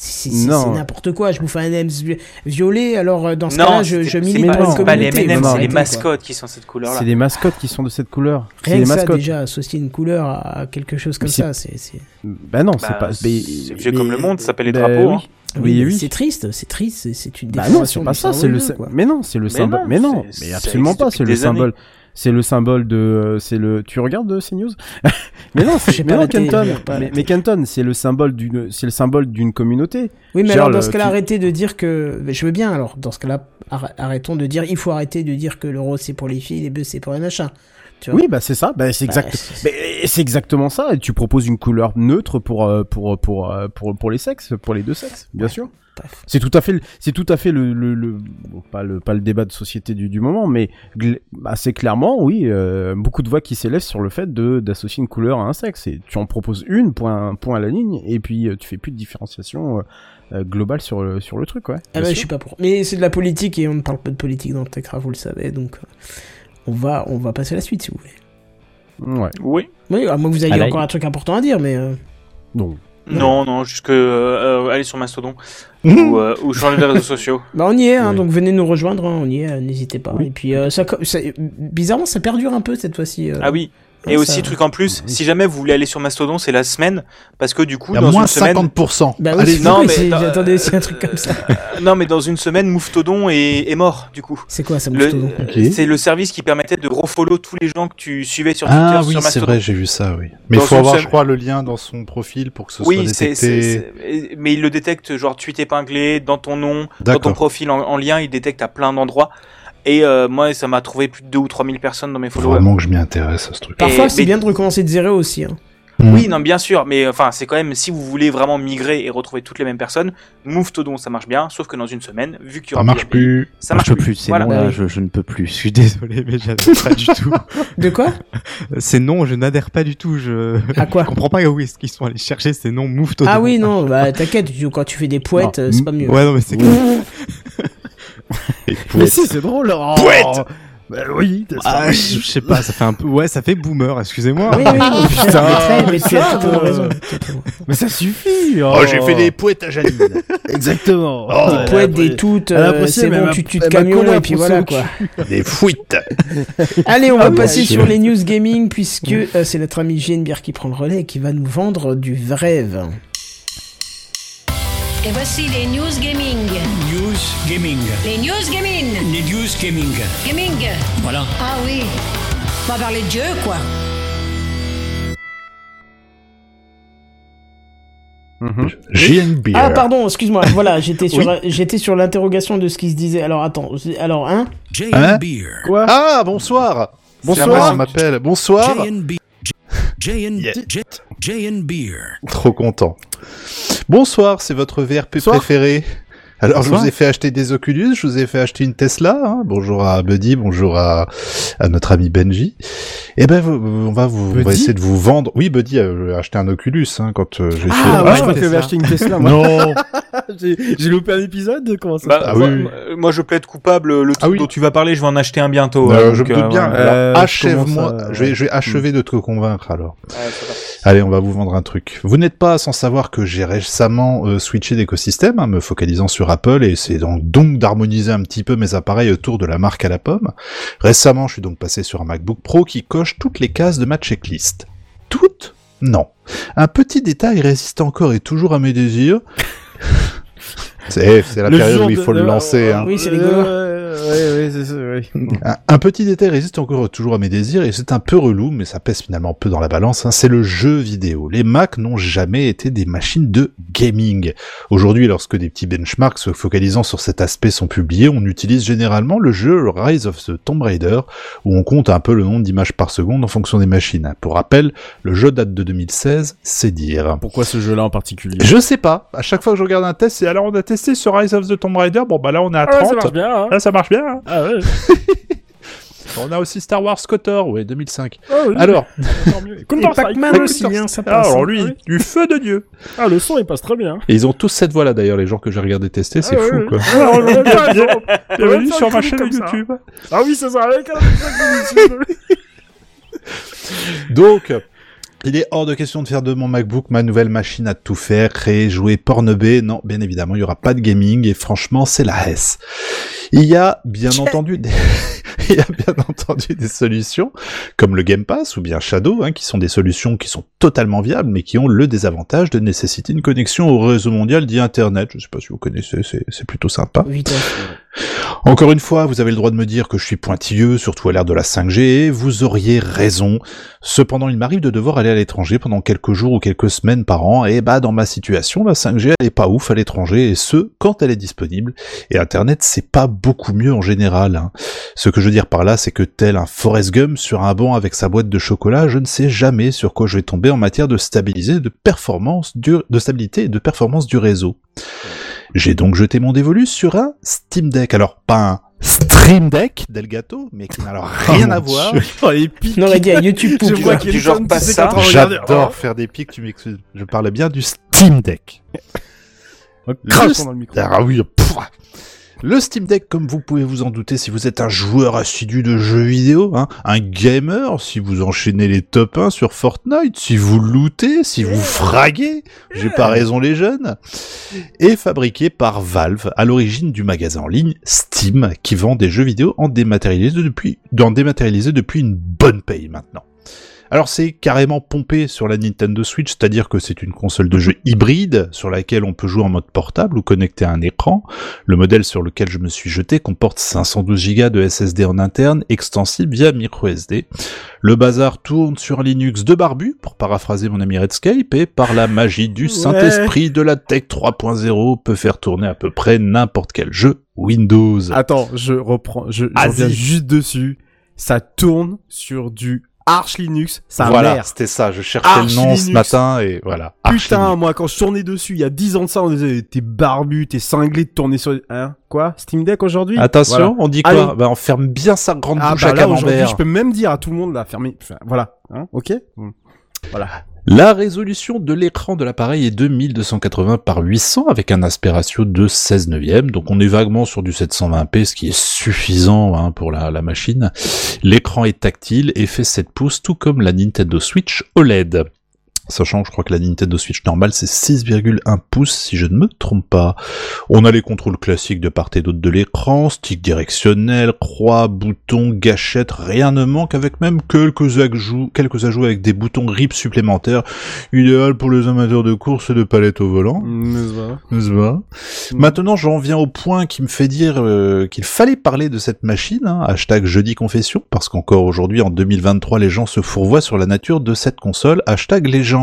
C'est n'importe quoi. Je bouffe un M&M's vi- violet, alors euh, dans ce cas-là, je, je c'est milite pas- pour c'est pas les vous c'est les mascottes qui sont cette couleur-là. C'est des mascottes qui sont de cette couleur. C'est Rien les que ça, déjà, associer une couleur à quelque chose comme ça, c'est... Bah non, Bah, c'est pas. c'est mais- vieux comme le monde, ça s'appelle les bah, drapeaux. oui. hein. Oui. C'est triste, c'est triste, c'est- une Bah non, déformation c'est pas ça, c'est le quoi. mais non, c'est le Mais symbole. non, mais non, mais absolument pas, c'est le symbole. C'est le symbole de euh, c'est le tu regardes de CNews? <laughs> Mais non, c'est pas mais mais, télé. mais Kenton, c'est le symbole d'une c'est le symbole d'une communauté. Oui, mais alors dans ce cas-là, tu- arrêtez de dire que. Je veux bien, alors dans ce cas-là, arr- arrêtons de dire. Il faut arrêter de dire que le rose c'est pour les filles, les bleus c'est pour les machins. Tu vois Oui, bah c'est ça, bah c'est exact. Mais c'est exactement ça. Et tu proposes une couleur neutre pour euh, pour pour euh, pour pour les sexes, pour les deux sexes, bien sûr. C'est tout à fait, le- c'est tout à fait le, le, le- bon, pas le pas le débat de société du, du moment, mais assez clairement, oui, euh, beaucoup de voix qui s'élèvent sur le fait de d'associer une couleur à un sexe. Et tu en proposes une, point point à la ligne, et puis euh, tu fais plus de différenciation euh, euh, globale sur le sur le truc, ouais. Ah bah, je suis pas pour. Mais c'est de la politique et on ne parle pas de politique dans le Techcraft, vous le savez, donc euh, on va on va passer à la suite si vous voulez. Ouais. Oui. Oui, à moins que vous ayez Ah, encore un truc important à dire, mais. euh, Donc, Non, non, jusque euh, aller sur Mastodon <laughs> ou, euh, ou changer les réseaux sociaux. <laughs> Bah on y est, hein, Oui. donc venez nous rejoindre, hein, on y est, euh, n'hésitez pas. Oui. Et puis euh, ça, co- ça- bizarrement ça perdure un peu cette fois-ci. euh. Ah oui. Et ça- aussi, truc en plus, si jamais vous voulez aller sur Mastodon, c'est la semaine, parce que du coup, dans moins une semaine, 50%. Bah oui, Allez, c'est- non, mais j'attendais aussi un truc comme ça. <laughs> Non, mais dans une semaine, Mouftodon est, est mort, du coup. C'est quoi ça, Le- Mouftodon Ok. C'est le service qui permettait de refollow tous les gens que tu suivais sur Twitter, Ah oui, sur c'est Mastodon. vrai, j'ai vu ça, oui. Mais il faut avoir, semaine- je crois, le lien dans son profil pour que ce Oui, soit détecté. c'est- mais il le détecte, genre tweet épinglé, dans ton nom, dans ton profil en, en lien, il détecte à plein d'endroits. Et euh, moi, ça m'a trouvé plus de 2 ou 3 000 personnes dans mes Faut followers. vraiment que je m'y intéresse à ce truc. Parfois c'est mais- bien de recommencer de zéro aussi. Hein. Hmm. Oui, non, bien sûr, mais enfin, c'est quand même, si vous voulez vraiment migrer et retrouver toutes les mêmes personnes, Mouftodon, ça marche bien, sauf que dans une semaine, vu qu'il y Ça aura marche plus ça marche je plus. Ces Voilà. oui. je, je ne peux plus. <laughs> Je suis désolé, mais j'adhère pas du tout. <laughs> De quoi? Ces noms, je n'adhère pas du tout. Je À quoi? <laughs> je comprends pas où est-ce qu'ils sont allés chercher ces noms mouf Ah oui, non, bah t'inquiète, quand tu fais des poètes, Non. c'est pas mieux. Ouais, non, mais c'est Mais si, c'est drôle. Oh Pouette Bah oui. Ah, je sais pas, ça fait un peu. Ouais, ça fait boomer. Excusez-moi. Oui, oui, oui, putain, Putain, mais tu as totalement raison. Mais ça suffit. Oh, j'ai fait des poètes à Janine. <laughs> Exactement. Oh, Des poètes, des toutes, euh, c'est bon, tu tues de camion et puis voilà quoi. <laughs> des fuites. Allez, on Ah va passer ouais, sur les news gaming puisque euh, c'est notre ami JNBR qui prend le relais et qui va nous vendre du rêve. Et voici les news gaming. News Gaming. Les news gaming. Les News Gaming. Gaming. Voilà. Ah oui. On va parler de jeu, quoi. Mhm. JNB. Ah pardon, excuse-moi. Voilà, j'étais sur j'étais sur l'interrogation de ce qui se disait. Alors attends, alors hein Hein Beer. Quoi Ah, bonsoir. Bonsoir. On m'appelle. Bonsoir. JNB. JN Yeah. JN Beer. Trop content. Bonsoir, c'est votre VRP Bonsoir. préféré. Alors, je vous ai fait acheter des Oculus, je vous ai fait acheter une Tesla. hein. Bonjour à Buddy, bonjour à, à notre ami Benji. Eh ben, vous- on va vous, on va essayer de vous vendre. Oui, Buddy a acheté un Oculus hein, quand euh, j'ai fait. Ah, ouais, je crois que tu Tesla. avais acheté une Tesla. Moi. Non. <laughs> j'ai j'ai loupé un épisode. Comment ça Bah, Ah moi, oui. moi- moi, je plaide coupable. Le truc Ah oui. dont tu vas parler, je vais en acheter un bientôt. Euh, hein, je donc, me doute euh, bien. Euh, achève-moi. Je vais, je vais achever de te convaincre alors. Ouais, ça va. Allez, on va vous vendre un truc. Vous n'êtes pas sans savoir que j'ai récemment euh, switché d'écosystème, hein, me focalisant sur Apple, et c'est donc, donc d'harmoniser un petit peu mes appareils autour de la marque à la pomme. Récemment, je suis donc passé sur un MacBook Pro qui coche toutes les cases de ma checklist. Toutes? Non. Un petit détail résiste encore et toujours à mes désirs. <laughs> C'est c'est la Le période où il de- faut le euh, lancer. hein. Oui, c'est rigolo. Ouais, ouais, ouais, c'est ça, ouais. Un, un petit détail résiste encore toujours à mes désirs et c'est un peu relou, mais ça pèse finalement peu dans la balance. hein, c'est le jeu vidéo. Les Mac n'ont jamais été des machines de gaming. Aujourd'hui, lorsque des petits benchmarks se focalisant sur cet aspect sont publiés, on utilise généralement le jeu Rise of the Tomb Raider, où on compte un peu le nombre d'images par seconde en fonction des machines. Pour rappel, le jeu date de 2016, c'est dire. Pourquoi ce jeu-là en particulier? Je sais pas. À chaque fois que je regarde un test, c'est alors on a testé sur Rise of the Tomb Raider. Bon bah là on est à 30. bien, hein. Là ça marche bien. hein. Ah ouais. <laughs> On a aussi Star Wars Kotor, ouais 2005. Ah oui. Alors, <laughs> Counter-Strike. Pac-Man aussi, hein, ça passe. alors lui, du feu de Dieu. Ah, le son, il passe très bien. Et ils ont tous cette voix-là d'ailleurs, les gens que j'ai regardé tester, c'est Ah, fou quoi. Ah, ouais. Bienvenue sur ma comme chaîne ça. YouTube. Ah oui, c'est ça, avec un <laughs> Donc, il est hors de question de faire de mon MacBook ma nouvelle machine à tout faire, créer, jouer, pornobé. Non, bien évidemment, il y aura pas de gaming et franchement, c'est la S. Il y a bien entendu des... <laughs> il y a bien entendu des solutions comme le Game Pass ou bien Shadow, hein, qui sont des solutions qui sont totalement viables, mais qui ont le désavantage de nécessiter une connexion au réseau mondial dit Internet. Je sais pas si vous connaissez, c'est plutôt sympa. Encore une fois, vous avez le droit de me dire que je suis pointilleux, surtout à l'ère de la 5G, et vous auriez raison. Cependant, il m'arrive de devoir aller à l'étranger pendant quelques jours ou quelques semaines par an, et bah dans ma situation, la 5G elle est pas ouf à l'étranger, et ce, quand elle est disponible. Et Internet, c'est pas beaucoup mieux en général. hein. Ce que je veux dire par là, c'est que tel un Forrest Gump sur un banc avec sa boîte de chocolat, je ne sais jamais sur quoi je vais tomber en matière de stabilité, de performance, de stabilité et de performance du réseau. J'ai donc jeté mon dévolu sur un Steam Deck. Alors, pas un Stream Deck d'Elgato, mais qui n'a alors rien à voir. Oh, les pics. On aurait dit à YouTube Je Poop. vois Tu qu'il y a genre pas ça. J'adore faire des pics, tu m'excuses. Je parle bien du Steam Deck. Oh, crache Le- dans le micro. Ah oui, pff. Le Steam Deck, comme vous pouvez vous en douter, si vous êtes un joueur assidu de jeux vidéo, hein, un gamer, si vous enchaînez les top 1 sur Fortnite, si vous lootez, si vous fraguez, j'ai pas raison les jeunes, est fabriqué par Valve, à l'origine du magasin en ligne Steam, qui vend des jeux vidéo en dématérialisé depuis, en dématérialisé depuis une bonne paye maintenant. Alors c'est carrément pompé sur la Nintendo Switch, c'est-à-dire que c'est une console de jeu hybride sur laquelle on peut jouer en mode portable ou connecté à un écran. Le modèle sur lequel je me suis jeté comporte 512 Go de SSD en interne, extensible via microSD. Le bazar tourne sur Linux de barbu, pour paraphraser mon ami Redscape, et par la magie du Saint-Esprit de la Tech 3.0 peut faire tourner à peu près n'importe quel jeu Windows. Attends, je reprends, je, je reviens juste dessus. Ça tourne sur du Arch Linux, ça voilà, c'était ça, je cherchais Arch le nom ce matin et voilà. Arch Putain, Linux. moi, quand je tournais dessus, il y a 10 ans de ça, on disait, t'es barbu, t'es cinglé de tourner sur, hein, quoi? Steam Deck aujourd'hui? Attention, Voilà. on dit quoi? Allez. Bah on ferme bien sa grande Ah, bouche bah à là, aujourd'hui, je peux même dire à tout le monde, là, fermez, enfin, voilà, hein, ok? Mm. Voilà. La résolution de l'écran de l'appareil est 2280 par 800 avec un aspect ratio de 16 neuvième, donc on est vaguement sur du 720p, ce qui est suffisant hein, pour la machine. L'écran est tactile et fait 7 pouces, tout comme la Nintendo Switch OLED. Sachant que je crois que la Nintendo Switch normale c'est 6,1 pouces si je ne me trompe pas. On a les contrôles classiques de part et d'autre de l'écran, stick directionnel, croix, bouton, gâchette, rien ne manque avec même quelques ajouts, quelques ajouts avec des boutons grip supplémentaires, idéal pour les amateurs de course et de palettes au volant. N'est-ce pas? N'est-ce pas Maintenant, j'en viens au point qui me fait dire euh, qu'il fallait parler de cette machine, hein, hashtag jeudi confession, parce qu'encore aujourd'hui, en 2023, les gens se fourvoient sur la nature de cette console, hashtag les gens.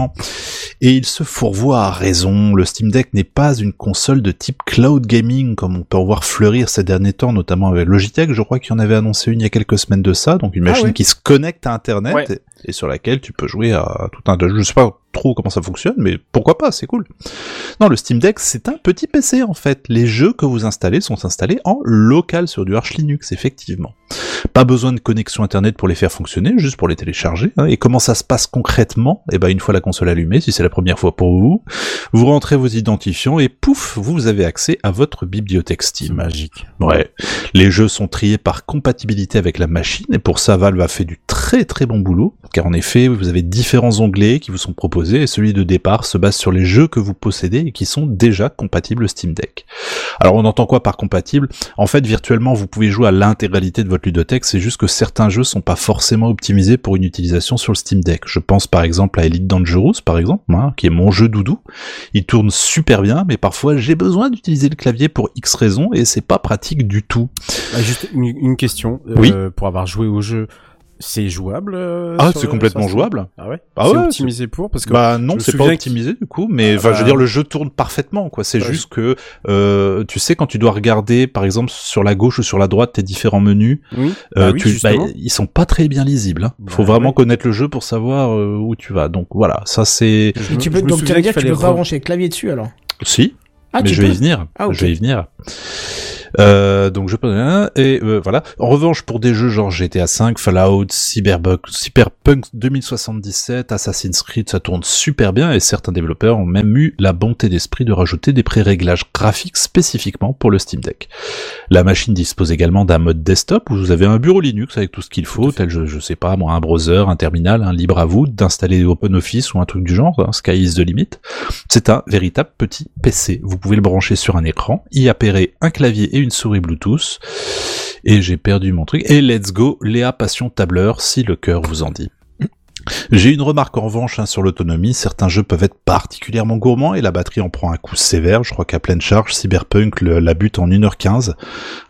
Et ils se fourvoient à raison, le Steam Deck n'est pas une console de type cloud gaming, comme on peut en voir fleurir ces derniers temps, notamment avec Logitech, je crois qu'il y en avait annoncé une il y a quelques semaines de ça, donc une Ah machine ouais. qui se connecte à Internet, Ouais. et, et sur laquelle tu peux jouer à tout un... Je sais pas trop comment ça fonctionne, mais pourquoi pas, c'est cool. Non, le Steam Deck, c'est un petit PC en fait. Les jeux que vous installez sont installés en local sur du Arch Linux, effectivement. Pas besoin de connexion internet pour les faire fonctionner, juste pour les télécharger. hein. Et comment ça se passe concrètement? Eh ben, une fois la console allumée, si c'est la première fois pour vous, vous rentrez vos identifiants et pouf, vous avez accès à votre bibliothèque Steam. magique. Ouais. Les jeux sont triés par compatibilité avec la machine et pour ça Valve a fait du très très très bon boulot, car en effet, vous avez différents onglets qui vous sont proposés, et celui de départ se base sur les jeux que vous possédez et qui sont déjà compatibles Steam Deck. Alors on entend quoi par compatible? En fait, virtuellement, vous pouvez jouer à l'intégralité de votre ludothèque, c'est juste que certains jeux sont pas forcément optimisés pour une utilisation sur le Steam Deck. Je pense par exemple à Elite Dangerous, par exemple, hein, qui est mon jeu doudou. Il tourne super bien, mais parfois j'ai besoin d'utiliser le clavier pour X raisons, et c'est pas pratique du tout. Ah, juste une, une question. Oui. Euh, pour avoir joué au jeu, c'est jouable euh, Ah, c'est complètement jouable. Ah ouais. Ah c'est ouais, optimisé pour parce que Bah non, c'est pas optimisé du coup, mais Ah enfin, je veux dire, le jeu tourne parfaitement, quoi. C'est Bah, juste que, euh, tu sais, quand tu dois regarder, par exemple, sur la gauche ou sur la droite, tes différents menus, Oui. euh, Bah oui, tu, bah, ils sont pas très bien lisibles. Hein. Faut Bah, vraiment ouais. connaître le jeu pour savoir euh, où tu vas. Donc voilà, ça c'est. Tu peux, donc tu vas dire que tu peux pas brancher le clavier dessus alors? Si. Ah, mais tu je vais y venir. Ah. Je vais y venir. Euh, donc je peux et euh, voilà. En revanche, pour des jeux genre GTA 5, Fallout, Cyberpunk, Cyberpunk 2077, Assassin's Creed, ça tourne super bien et certains développeurs ont même eu la bonté d'esprit de rajouter des pré-réglages graphiques spécifiquement pour le Steam Deck. La machine dispose également d'un mode desktop où vous avez un bureau Linux avec tout ce qu'il faut, tel je, je sais pas moi un browser, un terminal, un libre à vous d'installer OpenOffice ou un truc du genre, hein, sky is the limit. C'est un véritable petit PC. Vous pouvez le brancher sur un écran, y appairer un clavier et une souris Bluetooth. Et j'ai perdu mon truc. Et let's go, Léa Passion Tableur, si le cœur vous en dit. J'ai une remarque en revanche hein, sur l'autonomie. Certains jeux peuvent être particulièrement gourmands et la batterie en prend un coup sévère. Je crois qu'à pleine charge, Cyberpunk le- la bute en 1h15.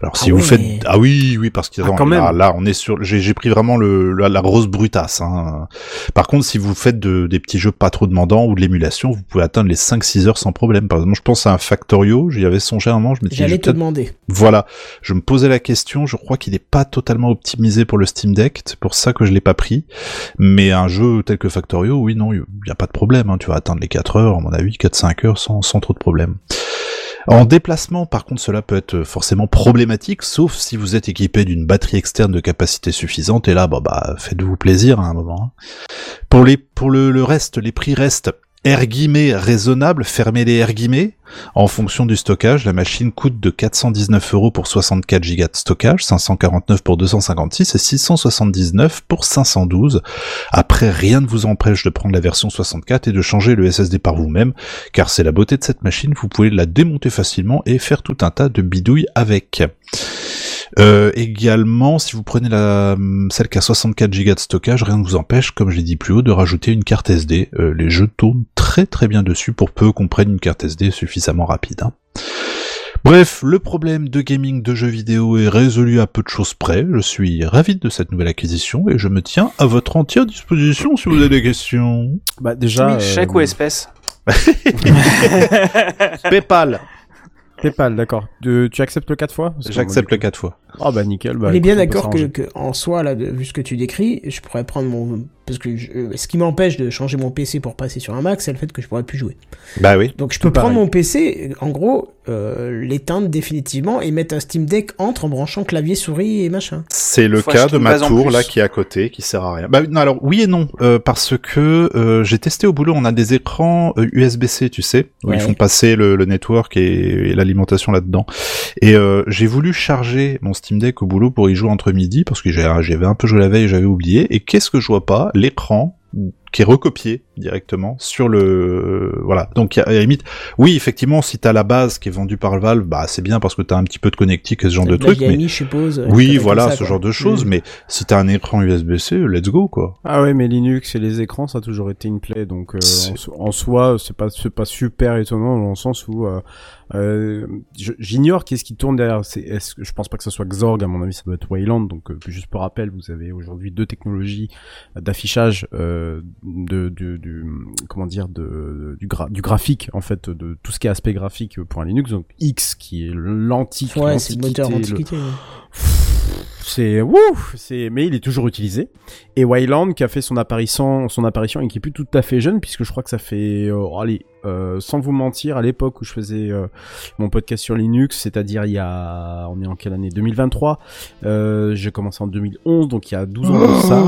Alors si Ah vous faites... Ah oui, oui, parce que Ah, quand là, même. là, on est sur... J'ai pris vraiment le, la, la grosse brutasse. Hein. Par contre, si vous faites de, des petits jeux pas trop demandants ou de l'émulation, vous pouvez atteindre les 5-6 heures sans problème. Par exemple, je pense à un Factorio, j'y avais songé un moment, je me dis, J'allais te demander. voilà, je me posais la question, je crois qu'il n'est pas totalement optimisé pour le Steam Deck, c'est pour ça que je l'ai pas pris. Mais un jeu tel que Factorio, oui, non, il n'y a pas de problème, hein, tu vas atteindre les 4 heures, à mon avis, 4-5 heures sans, sans trop de problème. En déplacement, par contre, cela peut être forcément problématique, sauf si vous êtes équipé d'une batterie externe de capacité suffisante, et là, bah, bah faites-vous plaisir à un moment. hein. Pour les, pour le, le reste, les prix restent R guillemets raisonnable, fermez les R guillemets. En fonction du stockage, la machine coûte de 419 euros pour 64 Go de stockage, 549 pour 256 et 679 pour 512. Après, rien ne vous empêche de prendre la version 64 et de changer le SSD par vous-même, car c'est la beauté de cette machine, vous pouvez la démonter facilement et faire tout un tas de bidouilles avec. Euh, également, si vous prenez la celle qui a 64 Go de stockage, rien ne vous empêche, comme je l'ai dit plus haut, de rajouter une carte SD. Euh, les jeux tournent très très bien dessus pour peu qu'on prenne une carte SD suffisamment rapide. hein. Bref, le problème de gaming de jeux vidéo est résolu à peu de choses près. Je suis ravi de cette nouvelle acquisition et je me tiens à votre entière disposition si vous avez des questions. Bah déjà. Oui, euh, chèque ou espèce? <laughs> <laughs> Paypal. PayPal, d'accord. De- Tu acceptes le 4 fois J'accepte le 4 fois. Ah bah nickel. Bah, On est bien d'accord que, en soi, là, de- vu ce que tu décris, je pourrais prendre mon. Parce que je- euh, ce qui m'empêche de changer mon PC pour passer sur un Mac, c'est le fait que je pourrais plus jouer. Bah oui. Donc je peux pareil. prendre mon PC, en gros, euh, l'éteindre définitivement et mettre un Steam Deck entre en branchant clavier, souris et machin. C'est le Faut cas de ma tour là qui est à côté, qui sert à rien. Bah non, alors oui et non, euh, parce que euh, j'ai testé au boulot, on a des écrans euh, USB-C, tu sais, où Ouais. ils font passer le, le network et, et l'alimentation là-dedans. Et euh, j'ai voulu charger mon Steam Deck au boulot pour y jouer entre midi, parce que j'avais un peu joué la veille et j'avais oublié. Et qu'est-ce que je vois pas? L'écran qui est recopié directement sur le voilà donc à la limite oui effectivement si t'as la base qui est vendue par Valve bah c'est bien parce que t'as un petit peu de connectique et ce genre de truc mais Gianni, je suppose. oui, voilà, ça, ce quoi. genre de choses, Mm. mais si t'as un écran USB-C, let's go, quoi. Ah ouais, mais Linux et les écrans, ça a toujours été une plaie. Donc euh, C'est- en, so- en soi, c'est pas c'est pas super étonnant dans le sens où euh, euh, j'ignore qu'est-ce qui tourne derrière. C'est est-ce que je pense pas que ce soit Xorg à mon avis, ça doit être Wayland. Donc euh, juste pour rappel, vous avez aujourd'hui deux technologies d'affichage euh, de, de, du comment dire de du, gra- du graphique en fait de tout ce qui est aspect graphique pour un Linux. Donc X qui est l'antique, Ouais, c'est le moteur le- antiquité. ouais. c'est ouf, c'est mais il est toujours utilisé. Et Wayland qui a fait son apparition, son apparition et qui est plus tout à fait jeune puisque je crois que ça fait euh, allez euh, sans vous mentir, à l'époque où je faisais euh, mon podcast sur Linux, c'est-à-dire il y a, on est en quelle année? 2023. Euh, j'ai commencé en 2011, donc il y a 12 ans de ça.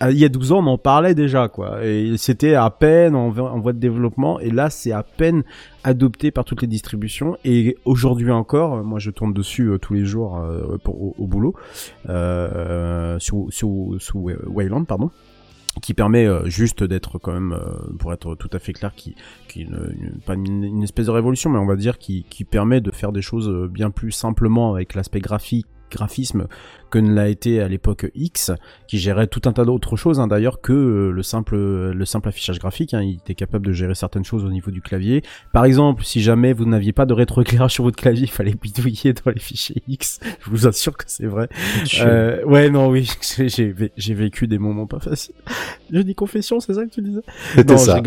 Ah, Il y a 12 ans, on en parlait déjà, quoi. Et c'était à peine en, en voie de développement, et là, c'est à peine adopté par toutes les distributions. Et aujourd'hui encore, moi, je tourne dessus euh, tous les jours euh, pour, au, au boulot, euh, sur, sur, sous Wayland, pardon qui permet euh, juste d'être quand même, euh, pour être tout à fait clair, qui, qui pas une, une espèce de révolution, mais on va dire qui, qui permet de faire des choses euh, bien plus simplement avec l'aspect graphique graphisme que ne l'a été à l'époque X qui gérait tout un tas d'autres choses hein, d'ailleurs que euh, le simple le simple affichage graphique hein, il était capable de gérer certaines choses au niveau du clavier. Par exemple si jamais vous n'aviez pas de rétroéclairage sur votre clavier <laughs> il fallait bidouiller dans les fichiers X. Je vous assure que c'est vrai. Euh, ouais non oui <laughs> j'ai j'ai vé- j'ai vécu des moments pas faciles. Je dis confession c'est ça que tu disais? C'était non, ça.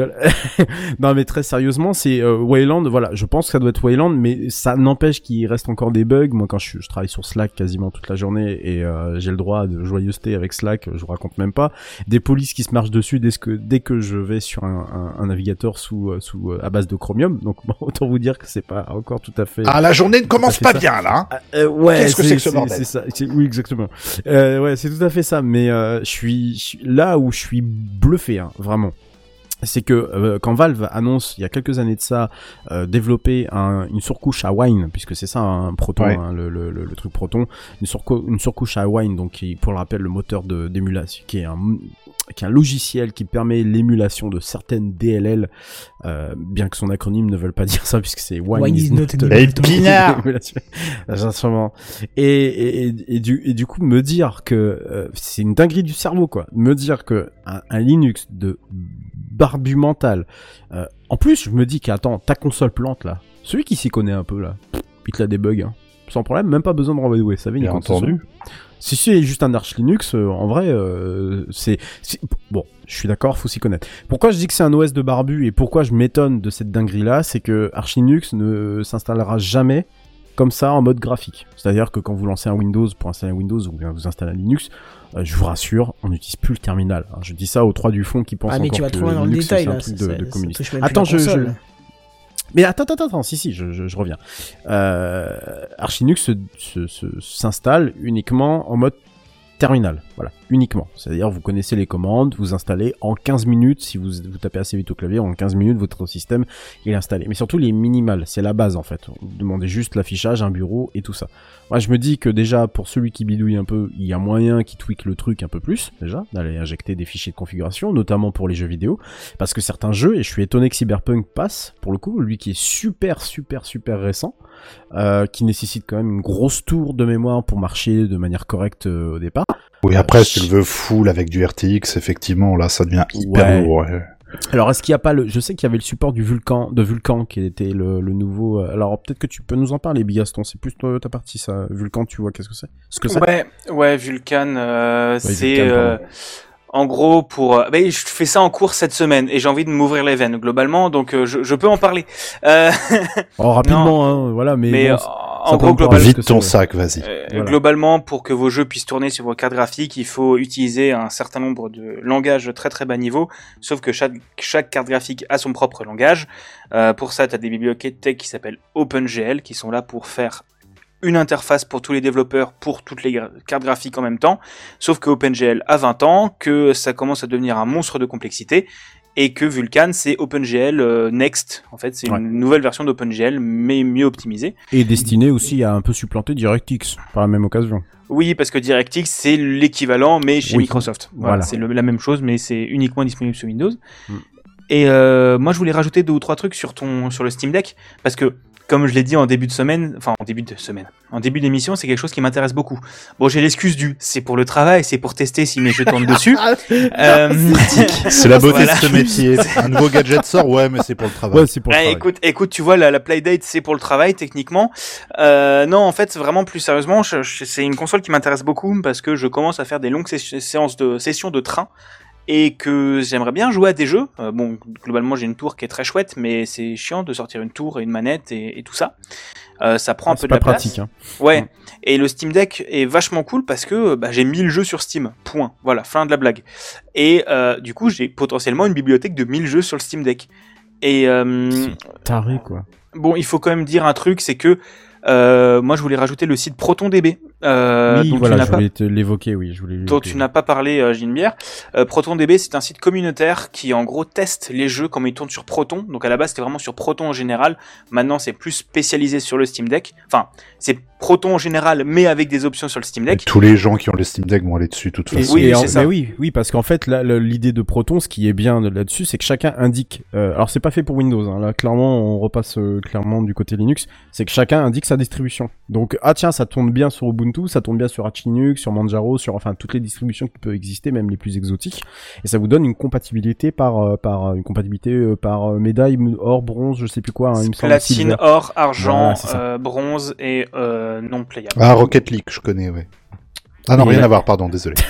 <laughs> non, mais très sérieusement, c'est euh, Wayland. Voilà, je pense que ça doit être Wayland, mais ça n'empêche qu'il reste encore des bugs. Moi, quand je, je travaille sur Slack quasiment toute la journée et euh, j'ai le droit de joyeuseté avec Slack, je vous raconte même pas. Des polices qui se marchent dessus dès que dès que je vais sur un, un, un navigateur sous euh, sous euh, à base de Chromium. Donc bon, <laughs> autant vous dire que c'est pas encore tout à fait. Ah, la journée ne commence pas ça. bien, là. hein. Euh, ouais, Qu'est-ce que c'est que ce bordel C'est ça. c'est- Oui, exactement. Euh, ouais, c'est tout à fait ça. Mais euh, je suis je suis- là où je suis bluffé, hein, vraiment. C'est que euh, quand Valve annonce il y a quelques années de ça euh, développer un- une surcouche à Wine puisque c'est ça un Proton Ouais. hein, le, le, le, le truc Proton une, surcou- une surcouche à Wine donc qui pour le rappel le moteur de d'émulation qui est un qui est un logiciel qui permet l'émulation de certaines DLL euh, bien que son acronyme ne veuille pas <laughs> dire ça puisque c'est Wine, Wine is is not not a- <laughs> et, et, et du, et du coup, me dire que euh, c'est une dinguerie du cerveau, quoi. Me dire que un, un Linux de barbu mental. euh, en plus, je me dis qu'attends, ta console plante là, celui qui s'y connaît un peu là, il te la débug, hein. sans problème, même pas besoin de renvoyer ça vient Bien entendu. Si c'est juste un Arch Linux, euh, en vrai, euh, c'est c'est- bon. Je suis d'accord, faut s'y connaître. Pourquoi je dis que c'est un OS de barbu et pourquoi je m'étonne de cette dinguerie là, c'est que Arch Linux ne s'installera jamais comme ça en mode graphique. C'est-à-dire que quand vous lancez un Windows pour installer un Windows ou bien vous installez un Linux, euh, je vous rassure, on n'utilise plus le terminal. hein. Je dis ça aux trois du fond qui pensent Ah, mais encore tu vas que trop le Linux, détail, c'est un là. truc de, communiste. Attends, je, mais attends, attends, attends, si, si, je, je, je reviens. Euh, Arch Linux se- se- se- s'installe uniquement en mode terminal, voilà, uniquement. C'est-à-dire, vous connaissez les commandes, vous installez en 15 minutes, si vous, tapez assez vite au clavier, en 15 minutes, votre système est installé. Mais surtout, les minimales, c'est la base en fait. Vous demandez juste l'affichage, un bureau et tout ça. Moi, je me dis que déjà, pour celui qui bidouille un peu, il y a moyen qui tweak le truc un peu plus, déjà, d'aller injecter des fichiers de configuration, notamment pour les jeux vidéo. Parce que certains jeux, et je suis étonné que Cyberpunk passe, pour le coup, lui qui est super, super, super récent, euh, qui nécessite quand même une grosse tour de mémoire pour marcher de manière correcte euh, au départ. Oui, après, si tu le veux full avec du RTX, effectivement, là, ça devient hyper Ouais. lourd. ouais. Alors, est-ce qu'il n'y a pas le... Je sais qu'il y avait le support du Vulcan, de Vulcan, qui était le, le nouveau... euh, Alors, peut-être que tu peux nous en parler, Bigaston. C'est plus toi, ta partie, ça. Vulcan, tu vois, qu'est-ce que c'est? Ce que c'est Ouais, ouais, Vulcan, euh, c'est euh, en gros pour. je fais ça en cours cette semaine et j'ai envie de m'ouvrir les veines globalement, donc euh, je, je peux en parler. Euh, <laughs> Oh, rapidement, hein, voilà, mais... mais bon, euh, ça en gros, me globalement, paraître Vite que ton c'est- sac, vas-y. Euh, Voilà. Globalement, pour que vos jeux puissent tourner sur vos cartes graphiques, il faut utiliser un certain nombre de langages très très bas niveau, sauf que chaque, chaque carte graphique a son propre langage. Euh, pour ça, tu as des bibliothèques qui s'appellent OpenGL, qui sont là pour faire une interface pour tous les développeurs pour toutes les gra- cartes graphiques en même temps, sauf que OpenGL a 20 ans, que ça commence à devenir un monstre de complexité, et que Vulkan c'est OpenGL euh, Next, en fait c'est Ouais. une nouvelle version d'OpenGL, mais mieux optimisée. Et destiné aussi à un peu supplanter DirectX, par la même occasion. Oui, parce que DirectX c'est l'équivalent, mais chez Oui. Microsoft. Voilà, Voilà. c'est la même chose, mais c'est uniquement disponible sur Windows. Mm. Et euh, moi, je voulais rajouter deux ou trois trucs sur ton sur le Steam Deck, parce que comme je l'ai dit en début de semaine, enfin en début de semaine, en début d'émission, c'est quelque chose qui m'intéresse beaucoup. Bon, j'ai l'excuse du, c'est pour le travail, c'est pour tester si mes jeux tournent <laughs> dessus. Euh, <laughs> C'est la beauté voilà. de ce métier. <laughs> Un nouveau gadget sort, ouais, mais c'est pour le travail. Ouais, c'est pour le Ah, travail. écoute, écoute, tu vois, la, la Playdate, c'est pour le travail, techniquement. Euh, non, en fait, vraiment plus sérieusement, c'est une console qui m'intéresse beaucoup parce que je commence à faire des longues sé- séances de sessions de train et que j'aimerais bien jouer à des jeux. Euh, bon, globalement, j'ai une tour qui est très chouette, mais c'est chiant de sortir une tour et une manette et, et tout ça. Euh, ça prend un peu de la place. pratique, hein. Ouais. Et le Steam Deck est vachement cool parce que bah, j'ai 1000 jeux sur Steam. Point. Voilà, fin de la blague. Et euh, du coup, j'ai potentiellement une bibliothèque de 1000 jeux sur le Steam Deck. Et euh, Taré, quoi. bon, il faut quand même dire un truc, c'est que euh, moi je voulais rajouter le site ProtonDB. Euh, oui, dont tu voilà, n'as je pas- voulais te l'évoquer, oui, je voulais dont tu n'as pas parlé, euh. Euh, ProtonDB, c'est un site communautaire qui, en gros, teste les jeux comme ils tournent sur Proton. Donc, à la base, c'était vraiment sur Proton en général. Maintenant, c'est plus spécialisé sur le Steam Deck. Enfin, c'est Proton en général, mais avec des options sur le Steam Deck. Tous les gens qui ont le Steam Deck vont aller dessus, de toute Et- façon. et en- c'est ça. mais oui, oui, parce qu'en fait, l'idée de Proton, ce qui est bien là-dessus, c'est que chacun indique. euh, alors, c'est pas fait pour Windows. Hein, là, clairement, on repasse euh, clairement du côté Linux. C'est que chacun indique sa distribution. Donc, ah tiens, ça tourne bien sur Ubuntu, ça tourne bien sur Arch Linux, sur Manjaro, sur enfin toutes les distributions qui peuvent exister, même les plus exotiques. Et ça vous donne une compatibilité par euh, par une compatibilité euh, par euh, médaille, or, bronze, je sais plus quoi. hein, il me semble, Platine, silver. or, argent, Voilà, euh, bronze et euh, non playable. Ah, Rocket League, je connais, ouais. Ah non, Et rien là- à voir, pardon, désolé. <laughs>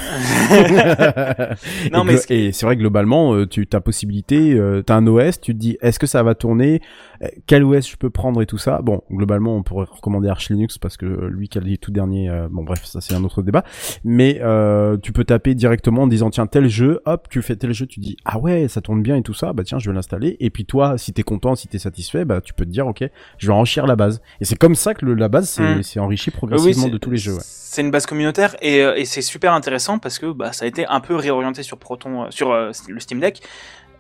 Non, et mais et c'est vrai que globalement, euh, tu as possibilité, euh, t'as un OS, tu te dis est-ce que ça va tourner, Euh, quel OS je peux prendre et tout ça? Bon, globalement, on pourrait recommander Arch Linux parce que euh, lui qui a les tout derniers, euh, bon bref, ça c'est un autre débat. Mais euh, tu peux taper directement en disant tiens tel jeu, hop, tu fais tel jeu, tu dis ah ouais ça tourne bien et tout ça, bah tiens je vais l'installer. Et puis toi, si t'es content, si t'es satisfait, bah tu peux te dire ok, je vais enrichir la base. Et c'est comme ça que le, la base c'est Mm. c'est enrichi progressivement de tous les jeux. ouais. C'est une base communautaire et, euh, et c'est super intéressant parce que bah, ça a été un peu réorienté sur Proton, euh, sur euh, le Steam Deck.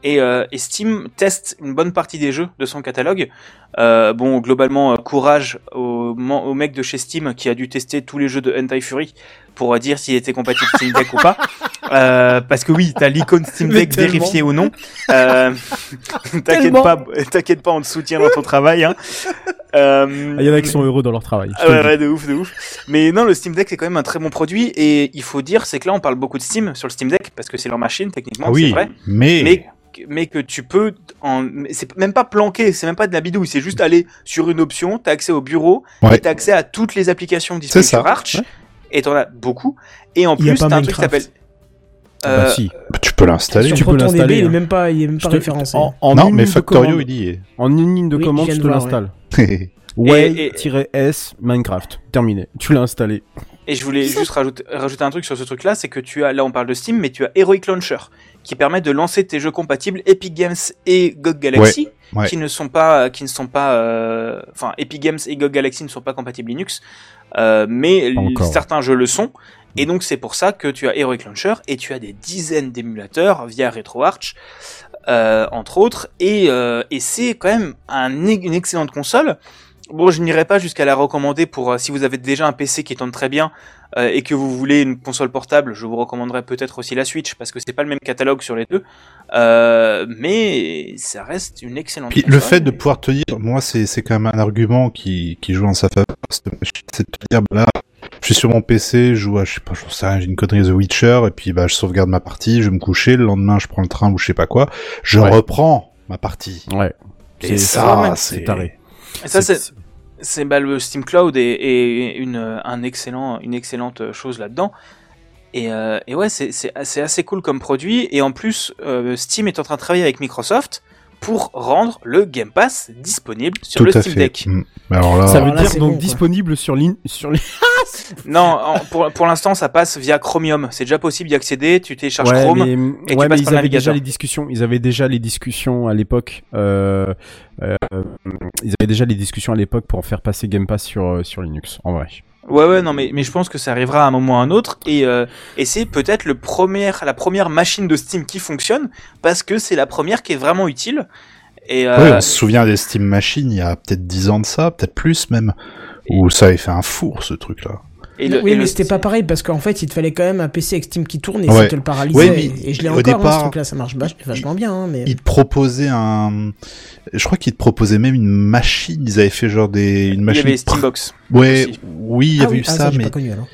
Et, euh, et Steam teste une bonne partie des jeux de son catalogue. Euh, bon, globalement, euh, courage au, mec de chez Steam qui a dû tester tous les jeux de Hentai Fury pour euh, dire s'il était compatible Steam Deck ou pas. <laughs> Euh, parce que oui, t'as l'icône Steam Deck vérifiée ou non. Euh, <laughs> t'inquiète pas, t'inquiète pas, on te soutient dans ton travail. Hein. <laughs> Il y en a qui sont heureux dans leur travail. ah ouais, ouais, de ouf, de ouf. Mais non, le Steam Deck c'est quand même un très bon produit et il faut dire, c'est que là on parle beaucoup de Steam sur le Steam Deck parce que c'est leur machine techniquement, Ah c'est oui, vrai. mais... Mais mais que tu peux en c'est même pas planqué, c'est même pas de la bidouille, c'est juste aller sur une option, t'as accès au bureau Ouais. et t'as accès à toutes les applications disponibles C'est ça. sur Arch et t'en as beaucoup et en Il plus t'as un truc qui s'appelle Bah, euh, si. Tu peux l'installer. Tu peux l'installer, il est hein. même pas, il est même pas te- référencé. en, en non, mais Factorio, il y est. En une ligne de Oui, commande, viens te de voir, l'installe. <laughs> Et- Way-S Minecraft. Terminé. Tu l'as installé. Et je voulais juste rajouter, rajouter un truc sur ce truc-là, c'est que tu as, là on parle de Steam, mais tu as Heroic Launcher, qui permet de lancer tes jeux compatibles Epic Games et GOG Galaxy, Ouais, ouais. qui ne sont pas, qui ne sont pas, euh, enfin Epic Games et GOG Galaxy ne sont pas compatibles Linux, euh, mais certains jeux le sont. Et donc c'est pour ça que tu as Heroic Launcher et tu as des dizaines d'émulateurs via RetroArch, euh, entre autres, et, et c'est quand même un, une excellente console. Bon, je n'irai pas jusqu'à la recommander pour euh, si vous avez déjà un PC qui tourne très bien euh, et que vous voulez une console portable, je vous recommanderais peut-être aussi la Switch parce que c'est pas le même catalogue sur les deux, euh, mais ça reste une excellente. Puis le fait de pouvoir te dire, moi c'est c'est quand même un argument qui, qui joue en sa faveur, c'est de te dire, bah là, je suis sur mon PC, je joue à, je sais pas, je sais rien, j'ai une connerie The Witcher, et puis bah je sauvegarde ma partie, je vais me coucher, le lendemain je prends le train ou je sais pas quoi, je Ouais. reprends ma partie. Ouais. Et C'est- ça, c'est c'est taré. Et ça, C'est- c'est bah, le Steam Cloud est, est une un excellent une excellente chose là-dedans. Et, euh, et ouais, c'est c'est assez, assez cool comme produit. Et en plus, euh, Steam est en train de travailler avec Microsoft pour rendre le Game Pass disponible sur Tout le à Steam fait. Deck. Mm. Mais Alors là, Ça veut Alors là, dire donc bon, disponible sur ligne sur les <laughs> Non, en- pour, pour l'instant, ça passe via Chromium. C'est déjà possible d'y accéder. Tu télécharges Ouais, Chrome. mais, et tu ouais, mais passes ils par le avaient déjà les discussions. Ils avaient déjà les discussions à l'époque. Euh, euh, ils avaient déjà les discussions à l'époque pour faire passer Game Pass sur euh, sur Linux. En vrai. Ouais, ouais, non, mais, mais je pense que ça arrivera à un moment ou à un autre. Et, euh, et c'est peut-être premier, la première machine de Steam qui fonctionne parce que c'est la première qui est vraiment utile. Et, euh, ouais, on se souvient des Steam Machines il y a peut-être 10 ans de ça, peut-être plus même, où ça avait fait un four ce truc-là. Et le- oui, et mais le- c'était pas pareil parce qu'en fait, il te fallait quand même un PC avec Steam qui tourne et Ouais. ça te le paralysait. Ouais, mais et je l'ai au encore, hein, départ, ce truc-là, ça marche vach- vachement bien. hein, mais... Ils te proposaient un, je crois qu'ils te proposaient même une machine, ils avaient fait genre des, une Il y machine. avait Steambox. Ouais, aussi. oui, il y Ah avait oui, eu ah, ça, mais pas connu alors.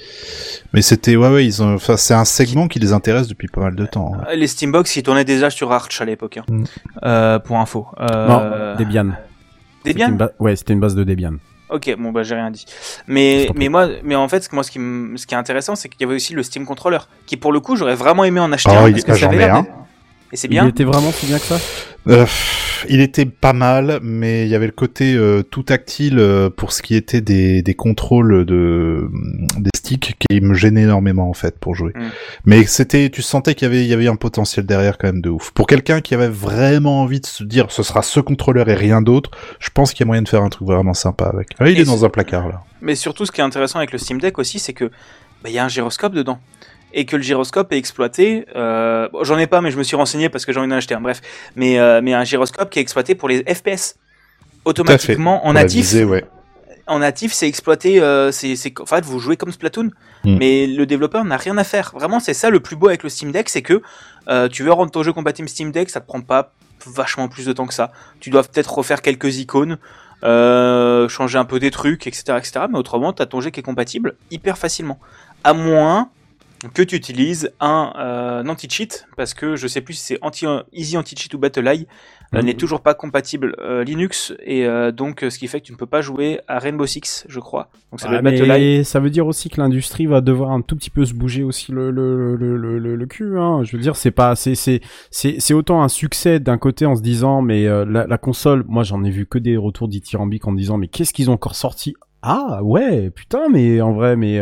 Mais c'était, ouais, ouais, ils ont, enfin, c'est un segment qui les intéresse depuis pas mal de temps. hein. Les Steambox, ils tournaient déjà sur Arch à l'époque. hein. Mm. Euh, pour info. Euh, Non, Debian. Debian ba- Ouais, c'était une base de Debian. Ok, bon bah j'ai rien dit. Mais mais moi mais en fait moi ce qui ce qui est intéressant c'est qu'il y avait aussi le Steam Controller qui pour le coup j'aurais vraiment aimé en acheter un parce que ça avait un. Et c'est bien. Il était vraiment si bien que ça? Euh, il était pas mal, mais il y avait le côté euh, tout tactile euh, pour ce qui était des, des contrôles de des sticks qui me gênaient énormément en fait pour jouer. Mm. Mais c'était, tu sentais qu'il y avait il y avait un potentiel derrière quand même de ouf. Pour quelqu'un qui avait vraiment envie de se dire ce sera ce contrôleur et rien d'autre, je pense qu'il y a moyen de faire un truc vraiment sympa avec. Ah, il Et est dans un placard là. Mais surtout, ce qui est intéressant avec le Steam Deck aussi, c'est que bah, il y a un gyroscope dedans. Et que le gyroscope est exploité. Euh, bon, J'en ai pas, mais je me suis renseigné parce que j'ai envie d'en acheter un. Bref, mais euh, mais un gyroscope qui est exploité pour les FPS. Automatiquement, en natif, ouais. en natif, c'est exploité. Euh, c'est en fait, vous jouez comme Splatoon, Mm. mais le développeur n'a rien à faire. Vraiment, c'est ça le plus beau avec le Steam Deck, c'est que tu veux rendre ton jeu compatible Steam Deck, ça te prend pas vachement plus de temps que ça. Tu dois peut-être refaire quelques icônes, euh, changer un peu des trucs, etc., etc. Mais autrement, t'as ton jeu qui est compatible hyper facilement. À moins que tu utilises un, euh, anti-cheat, parce que je sais plus si c'est anti Easy Anti-Cheat ou BattleEye, euh, Mhm. n'est toujours pas compatible euh, Linux, et euh, donc euh, ce qui fait que tu ne peux pas jouer à Rainbow Six, je crois. Donc ça BattleEye. mais ça veut dire aussi que l'industrie va devoir un tout petit peu se bouger aussi le le le le, le, cul. Hein. Je veux dire, c'est pas c'est c'est c'est c'est autant un succès d'un côté en se disant mais euh, la, la console, moi j'en ai vu que des retours dithyrambiques en disant mais qu'est-ce qu'ils ont encore sorti? Ah ouais, putain, mais en vrai, mais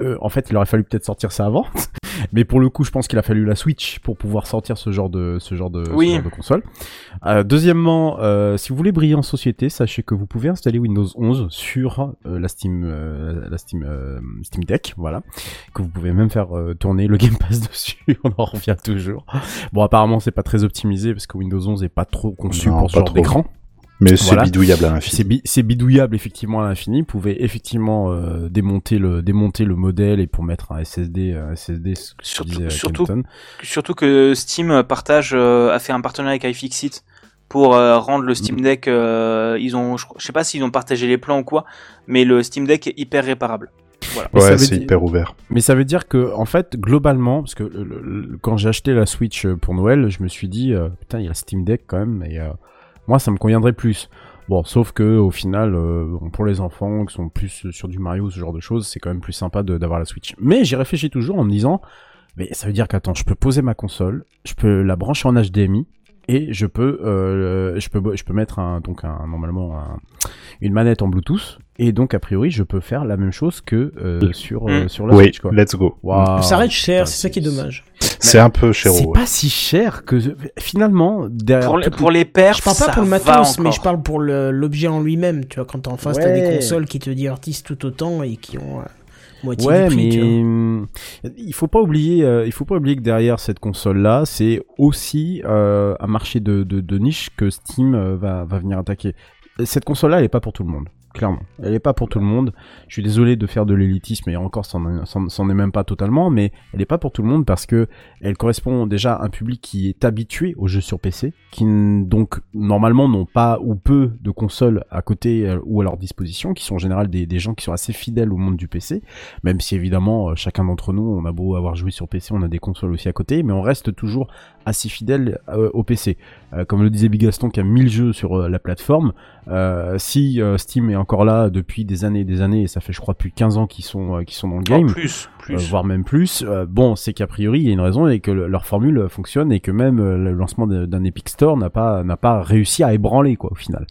euh, en fait, il aurait fallu peut-être sortir ça avant. <laughs> Mais pour le coup, je pense qu'il a fallu la Switch pour pouvoir sortir ce genre de ce genre de, ce Oui. genre de console. Euh, deuxièmement, euh, si vous voulez briller en société, sachez que vous pouvez installer Windows 11 sur euh, la Steam euh, la Steam euh, Steam Deck, voilà, que vous pouvez même faire euh, tourner le Game Pass <laughs> dessus. On en revient toujours. Bon, apparemment, c'est pas très optimisé parce que Windows 11 est pas trop conçu Non, pour ce genre d'écran. Mais c'est Voilà. bidouillable à l'infini. C'est bi- c'est bidouillable effectivement à l'infini. Vous pouvez effectivement euh, démonter le démonter le modèle et pour mettre un SSD un SSD ce que Surtout- disait, euh, surtout- que Steam partage, euh, a fait un partenariat avec iFixit pour euh, rendre le Steam Deck. euh, ils ont, je, je sais pas s'ils ont partagé les plans ou quoi, mais le Steam Deck est hyper réparable. Voilà. Mais ça Ouais, c'est dire- hyper ouvert. Mais ça veut dire que en fait globalement, parce que le- le- le- quand j'ai acheté la Switch pour Noël, je me suis dit euh, putain il y a le Steam Deck quand même et euh, moi ça me conviendrait plus. Bon, sauf que au final, euh, pour les enfants qui sont plus sur du Mario, ce genre de choses, c'est quand même plus sympa d'avoir la Switch. Mais j'ai réfléchi toujours en me disant, mais ça veut dire qu'attends, je peux poser ma console, je peux la brancher en HDMI et je peux, euh, je peux, je peux mettre un, donc un, normalement un- une manette en Bluetooth et donc a priori je peux faire la même chose que euh, sur euh, Mm. sur la Oui, Switch quoi. let's go. Waouh. Ça reste cher, c'est ça qui est dommage. C'est un peu cher. C'est pas si cher que finalement derrière Pour les, pour les perfs, Je parle pas ça pour le matos, mais je parle pour l'objet en lui-même. Tu vois, quand en face, t'as des consoles qui te divertissent tout autant et qui ont euh, moitié Ouais, du prix. mais tu vois. il faut pas oublier, euh, il faut pas oublier que derrière cette console-là, c'est aussi euh, un marché de, de, de niche que Steam euh, va, va venir attaquer. Cette console-là, elle est pas pour tout le monde, clairement. Elle est pas pour tout le monde. Je suis désolé de faire de l'élitisme et encore, c'en est- même pas totalement, mais elle est pas pour tout le monde parce que elle correspond déjà à un public qui est habitué aux jeux sur PC, qui donc normalement n'ont pas ou peu de consoles à côté euh, ou à leur disposition, qui sont en général des, des gens qui sont assez fidèles au monde du PC, même si évidemment euh, chacun d'entre nous, on a beau avoir joué sur PC, on a des consoles aussi à côté, mais on reste toujours assez fidèle euh, au PC. Euh, comme le disait Big Gaston qui a 1000 jeux sur euh, la plateforme, euh, si euh, Steam est encore là depuis des années et des années, et ça fait je crois depuis 15 ans qu'ils sont, euh, qu'ils sont dans le Oh, game, plus, plus. euh, voire même plus. euh, bon, c'est qu'a priori il y a une raison et que le- leur formule fonctionne et que même euh, le lancement de- d'un Epic Store n'a pas n'a pas réussi à ébranler quoi au final.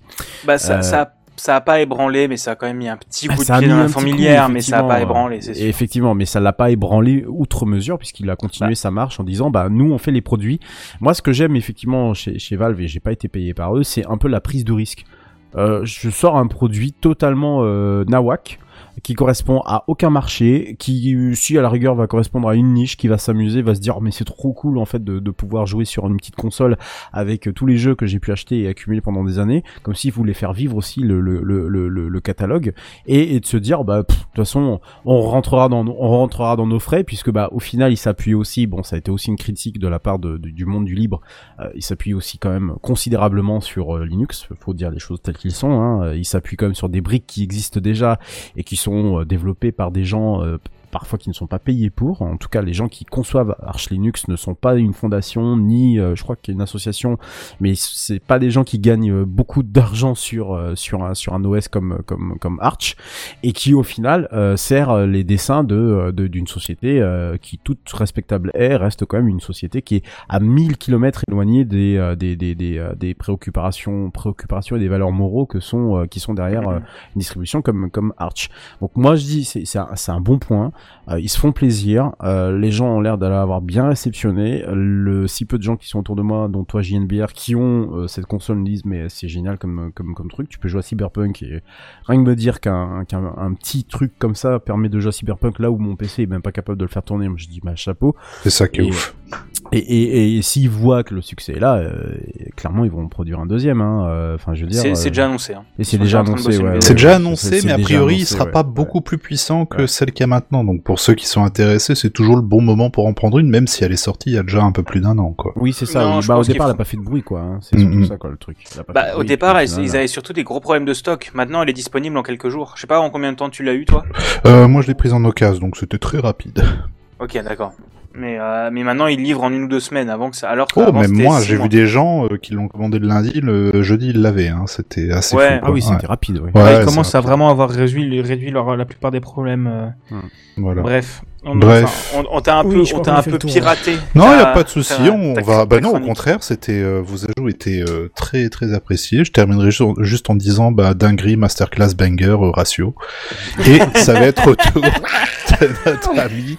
Bah, ça, Euh, ça, ça a pas ébranlé, mais ça a quand même mis un petit Ah, coup de ça pied dans la fourmilière, mais ça a pas ébranlé, c'est sûr. Effectivement, mais ça l'a pas ébranlé outre mesure puisqu'il a continué Bah. sa marche en disant bah nous on fait les produits. Moi ce que j'aime effectivement chez, chez Valve et j'ai pas été payé par eux, c'est un peu la prise de risque. Euh, je sors un produit totalement euh, nawak qui correspond à aucun marché, qui si à la rigueur va correspondre à une niche, qui va s'amuser, va se dire mais c'est trop cool en fait de, de pouvoir jouer sur une petite console avec tous les jeux que j'ai pu acheter et accumuler pendant des années, comme s'il voulait faire vivre aussi le, le, le, le, le- catalogue et, et de se dire bah de toute façon on rentrera dans on rentrera dans nos frais puisque bah au final il s'appuie aussi bon ça a été aussi une critique de la part de- du monde du libre euh, il s'appuie aussi quand même considérablement sur euh, Linux faut dire les choses telles qu'ils sont hein. Euh, il s'appuie quand même sur des briques qui existent déjà et qui sont euh, développés par des gens euh, parfois qui ne sont pas payés pour. En tout cas, les gens qui conçoivent Arch Linux ne sont pas une fondation ni, euh, je crois qu'il y a une association, mais c'est pas des gens qui gagnent euh, beaucoup d'argent sur euh, sur un sur un OS comme comme comme Arch et qui au final euh, sert euh, les dessins de euh, d'une société euh, qui toute respectable est reste quand même une société qui est à 1000 kilomètres éloignée des euh, des des des, euh, des préoccupations préoccupations et des valeurs moraux que sont euh, qui sont derrière euh, une distribution comme comme Arch. Donc moi je dis c'est c'est un, un bon point. Euh, ils se font plaisir. Euh, les gens ont l'air d'aller avoir bien réceptionné. Le si peu de gens qui sont autour de moi, dont toi JNBR, qui ont euh, cette console me disent mais c'est génial comme comme comme truc. Tu peux jouer à Cyberpunk et rien que me dire qu'un qu'un un petit truc comme ça permet de jouer à Cyberpunk là où mon PC est même pas capable de le faire tourner. Moi je dis bah chapeau. C'est ça qui est Et- ouf. Et, et, et s'ils voient que le succès est là, euh, clairement ils vont en produire un deuxième. hein. Euh, Enfin, je veux dire. C'est- euh, déjà annoncé, hein. Et c'est déjà annoncé. ouais, C'est déjà annoncé, mais a priori, il annoncé, sera ouais. pas beaucoup plus puissant que celle qu'il y a maintenant. Donc pour ceux qui sont intéressés, c'est toujours le bon moment pour en prendre une, même si elle est sortie il y a déjà un peu plus d'un an, quoi. Oui, c'est ça. Non, oui. je Bah, au départ, elle a font- pas fait de bruit, quoi. hein. C'est surtout ça, quoi, le truc. Bah, au départ, ils, final, ils avaient surtout des gros problèmes de stock. Maintenant, elle est disponible en quelques jours. Je sais pas en combien de temps tu l'as eu, toi Euh, moi, je l'ai prise en occasion, donc c'était très rapide. Ok, d'accord. Mais, euh, mais maintenant, ils livrent en une ou deux semaines avant que ça. Alors que Oh, avant, même moi, j'ai vu des gens euh, qui l'ont commandé le lundi, le jeudi, ils l'avaient. Hein. C'était assez Ouais. fou. Ah oui, c'était rapide, oui. Ouais, Ouais, ils commencent à vraiment avoir réduit, réduit leur, la plupart des problèmes. euh. Voilà. Bref. On, Bref. enfin, on, on t'a un Oui, peu, on t'a un peu piraté. Non, il y a pas de souci. On va. Bah non, au contraire, c'était euh, vos ajouts étaient euh, très très appréciés. Je terminerai ju- juste en disant bah dinguerie, masterclass, banger, euh, ratio. Et ça va être au tour de notre <laughs> ami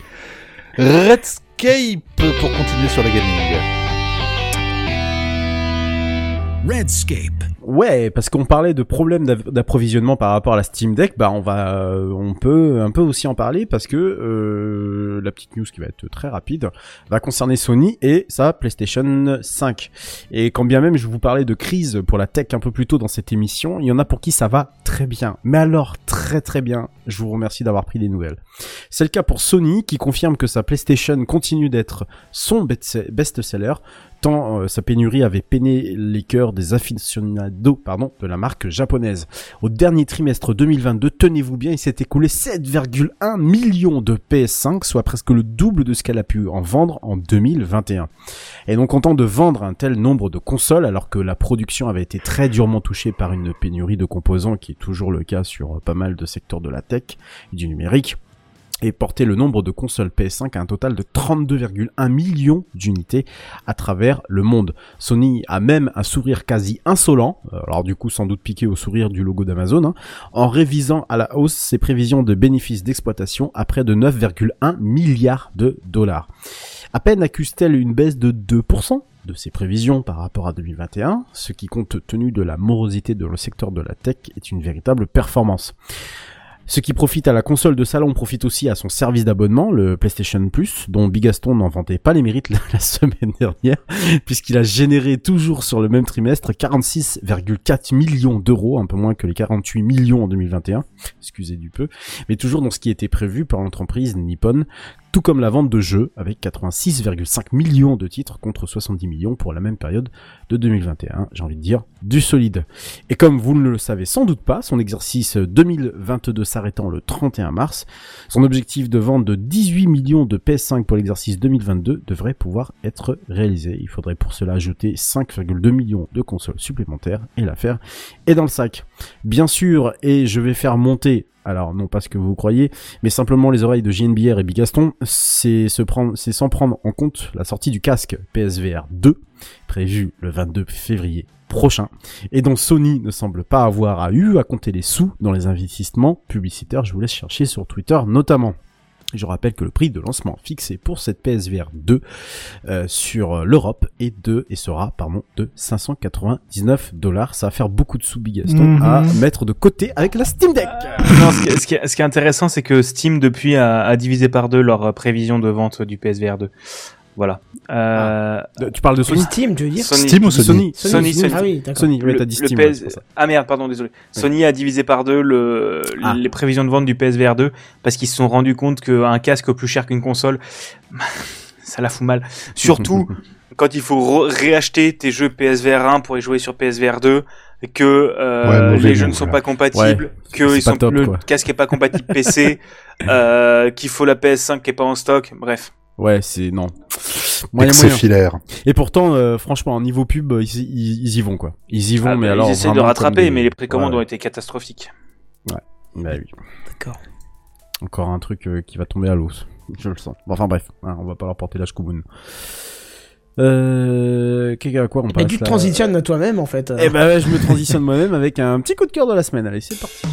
Pour continuer sur la gaming. Redscape. Ouais, parce qu'on parlait de problèmes d'approvisionnement par rapport à la Steam Deck, bah on va, euh, on peut un peu aussi en parler parce que euh, la petite news qui va être très rapide va concerner Sony et sa PlayStation 5. Et quand bien même je vous parlais de crise pour la tech un peu plus tôt dans cette émission, il y en a pour qui ça va très bien. Mais alors très très bien. Je vous remercie d'avoir pris des nouvelles. C'est le cas pour Sony qui confirme que sa PlayStation continue d'être son best- best-seller tant euh, sa pénurie avait peiné les cœurs des aficionados pardon, de la marque japonaise. Au dernier trimestre 2022, tenez-vous bien, il s'est écoulé 7,1 millions de PS5, soit presque le double de ce qu'elle a pu en vendre en 2021. Et donc content de vendre un tel nombre de consoles alors que la production avait été très durement touchée par une pénurie de composants qui est toujours le cas sur pas mal de secteurs de la tech et du numérique et porter le nombre de consoles PS5 à un total de 32,1 millions d'unités à travers le monde. Sony a même un sourire quasi insolent, euh, alors du coup sans doute piqué au sourire du logo d'Amazon, hein, en révisant à la hausse ses prévisions de bénéfices d'exploitation à près de 9,1 milliards de dollars. À peine accuse-t-elle une baisse de 2% de ses prévisions par rapport à 2021, ce qui compte tenu de la morosité de le secteur de la tech est une véritable performance. Ce qui profite à la console de salon profite aussi à son service d'abonnement, le PlayStation Plus, dont Bigaston n'en vantait pas les mérites <laughs> la, semaine dernière, puisqu'il a généré toujours sur le même trimestre 46,4 millions d'euros, un peu moins que les 48 millions en 2021, excusez du peu, mais toujours dans ce qui était prévu par l'entreprise Nippon, tout comme la vente de jeux, avec 86,5 millions de titres contre 70 millions pour la même période de 2021, j'ai envie de dire du solide. Et comme vous ne le savez sans doute pas, son exercice 2022 s'arrêtant le 31 mars, son objectif de vente de 18 millions de PS5 pour l'exercice 2022 devrait pouvoir être réalisé. Il faudrait pour cela ajouter 5,2 millions de consoles supplémentaires et l'affaire est dans le sac. Bien sûr, et je vais faire monter alors non pas ce que vous croyez, mais simplement les oreilles de JNBR et Bigaston, c'est sans prendre en compte la sortie du casque PSVR 2, prévu le 22 février prochain, et dont Sony ne semble pas avoir à eu à compter les sous dans les investissements publicitaires, je vous laisse chercher sur Twitter notamment. Je rappelle que le prix de lancement fixé pour cette PSVR 2 euh, sur l'Europe est de et sera pardon de 599 dollars. Ça va faire beaucoup de sous Bigaston Mhm. à mettre de côté avec la Steam Deck. Non, ce, qui, ce qui est, ce qui est intéressant, c'est que Steam depuis a, a divisé par deux leur euh, prévision de vente du PSVR 2. Voilà. Euh... Tu parles de Sony Steam, tu veux dire Sony. Steam ou Sony Sony, Sony, Sony. Ah oui, d'accord. Sony, ouais, Le- t'as dit le Steam. PS ouais, c'est pour ça. Ah merde, pardon, désolé. Sony a divisé par deux le, Ah. les prévisions de vente du PSVR 2 parce qu'ils se sont rendus compte qu'un casque plus cher qu'une console, <laughs> ça la fout mal. Surtout <laughs> quand il faut réacheter tes jeux PSVR 1 pour y jouer sur PSVR 2, que euh, Ouais, les jeux ne sont voilà. pas compatibles, Ouais, que c'est ils pas sont, top, le quoi. casque est pas compatible PC, <laughs> euh, qu'il faut la PS5 qui est pas en stock, bref. Ouais, c'est non. Et Moyen, filaire. Et pourtant, euh, franchement, en niveau pub, ils, ils, ils y vont quoi. Ils y vont, Ah, mais bah, alors ils essaient de rattraper, des- mais les précommandes Ouais. ont été catastrophiques. Bah oui. D'accord. Encore un truc euh, qui va tomber à l'os. Je le sens. Bon, Enfin bref, hein, on va pas leur porter la Shkoumoun. Euh, à quoi on Et passe tu te transitionnes à toi-même, en fait. Eh ben ouais, je me transitionne moi-même avec un petit coup de cœur de la semaine. Allez, c'est parti.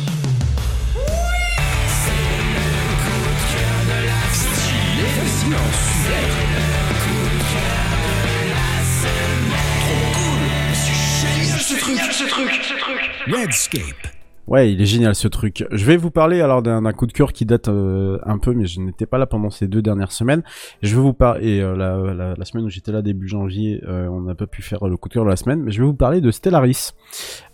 Redscape. Ouais, il est génial ce truc. Je vais vous parler alors d'un coup de cœur qui date euh, un peu, mais je n'étais pas là pendant ces deux dernières semaines. Je vais vous parler et euh, la, la, la semaine où j'étais là début janvier, euh, on n'a pas pu faire le coup de cœur de la semaine, mais je vais vous parler de Stellaris.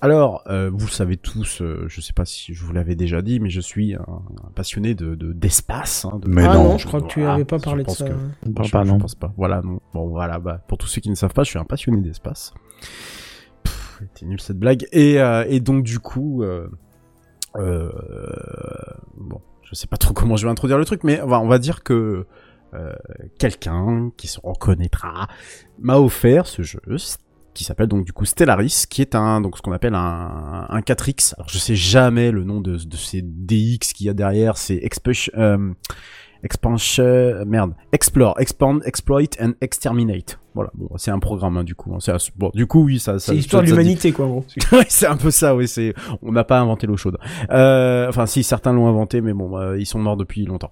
Alors, euh, vous le savez tous, euh, je sais pas si je vous l'avais déjà dit, mais je suis un, un passionné de de- d'espace. hein, de- Mais ah non. non, je crois que tu Voilà, avais pas je parlé de ça. que- parle je, pas, je non. pense pas. Voilà, non. Bon, voilà, bah, pour tous ceux qui ne savent pas, je suis un passionné d'espace. <laughs> C'était nul cette blague. Et, euh, et donc, du coup, euh, euh, bon, je sais pas trop comment je vais introduire le truc, mais on va, dire que quelqu'un qui se reconnaîtra m'a offert ce jeu qui s'appelle donc du coup Stellaris, qui est un donc ce qu'on appelle un, un 4X. Alors je sais jamais le nom de, de ces DX qu'il y a derrière, c'est Expansion, euh, expansion, merde, explore, expand, exploit and exterminate. Voilà, bon, c'est un programme hein, du coup. hein, assez- bon, du coup oui, ça, ça C'est l'histoire de dit- l'humanité, quoi, gros. <laughs> C'est un peu ça, oui. C'est, on n'a pas inventé l'eau chaude. Euh, enfin, si certains l'ont inventé, mais bon, euh, ils sont morts depuis longtemps.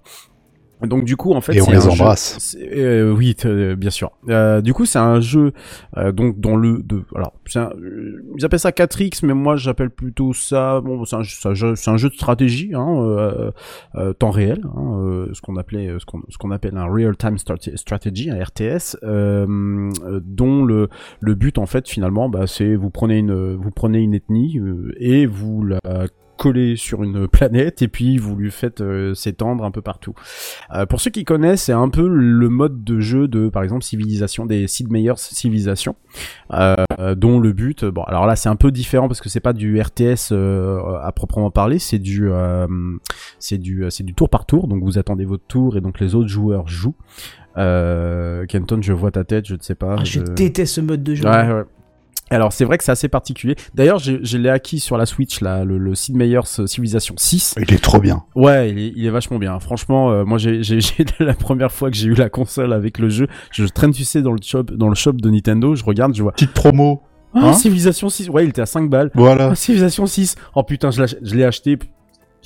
Donc du coup, en fait, Et on c'est les un jeu- embrasse. c'est- euh, oui, euh, bien sûr. Euh, du coup, c'est un jeu euh, donc dans le de alors c'est un- ils appellent ça 4X, mais moi j'appelle plutôt ça bon c'est un, jeu c'est un jeu de stratégie hein, euh, euh, temps réel, hein, euh, ce qu'on appelait ce qu'on ce qu'on appelle un real time strate- strategy, un RTS, dont le le but en fait finalement bah, c'est vous prenez une vous prenez une ethnie euh, et vous la collez sur une planète et puis vous lui faites euh, s'étendre un peu partout. Euh, pour ceux qui connaissent, c'est un peu le mode de jeu de, par exemple, civilisation des Sid Meier's Civilization, euh, dont le but, bon, alors là c'est un peu différent parce que c'est pas du RTS à proprement parler, c'est du, c'est du, c'est du tour par tour, donc vous attendez votre tour et donc les autres joueurs jouent. Euh, Kenton, je vois ta tête, je ne sais pas. Ah, je déteste ce mode de jeu. Ouais, ouais. Alors c'est vrai que c'est assez particulier. D'ailleurs, je, je l'ai acquis sur la Switch, là, le, le Sid Meier's Civilization 6. Il est trop bien. Ouais, il est, il est vachement bien. Franchement, euh, moi, j'ai, <laughs> la première fois que j'ai eu la console avec le jeu, je traîne, tu sais, dans le shop, dans le shop de Nintendo, je regarde, je vois. Petite promo. Ah, Hein Civilization 6. Ouais, il était à 5 balles. Voilà. Ah, Civilization 6. Oh putain, je l'ai acheté.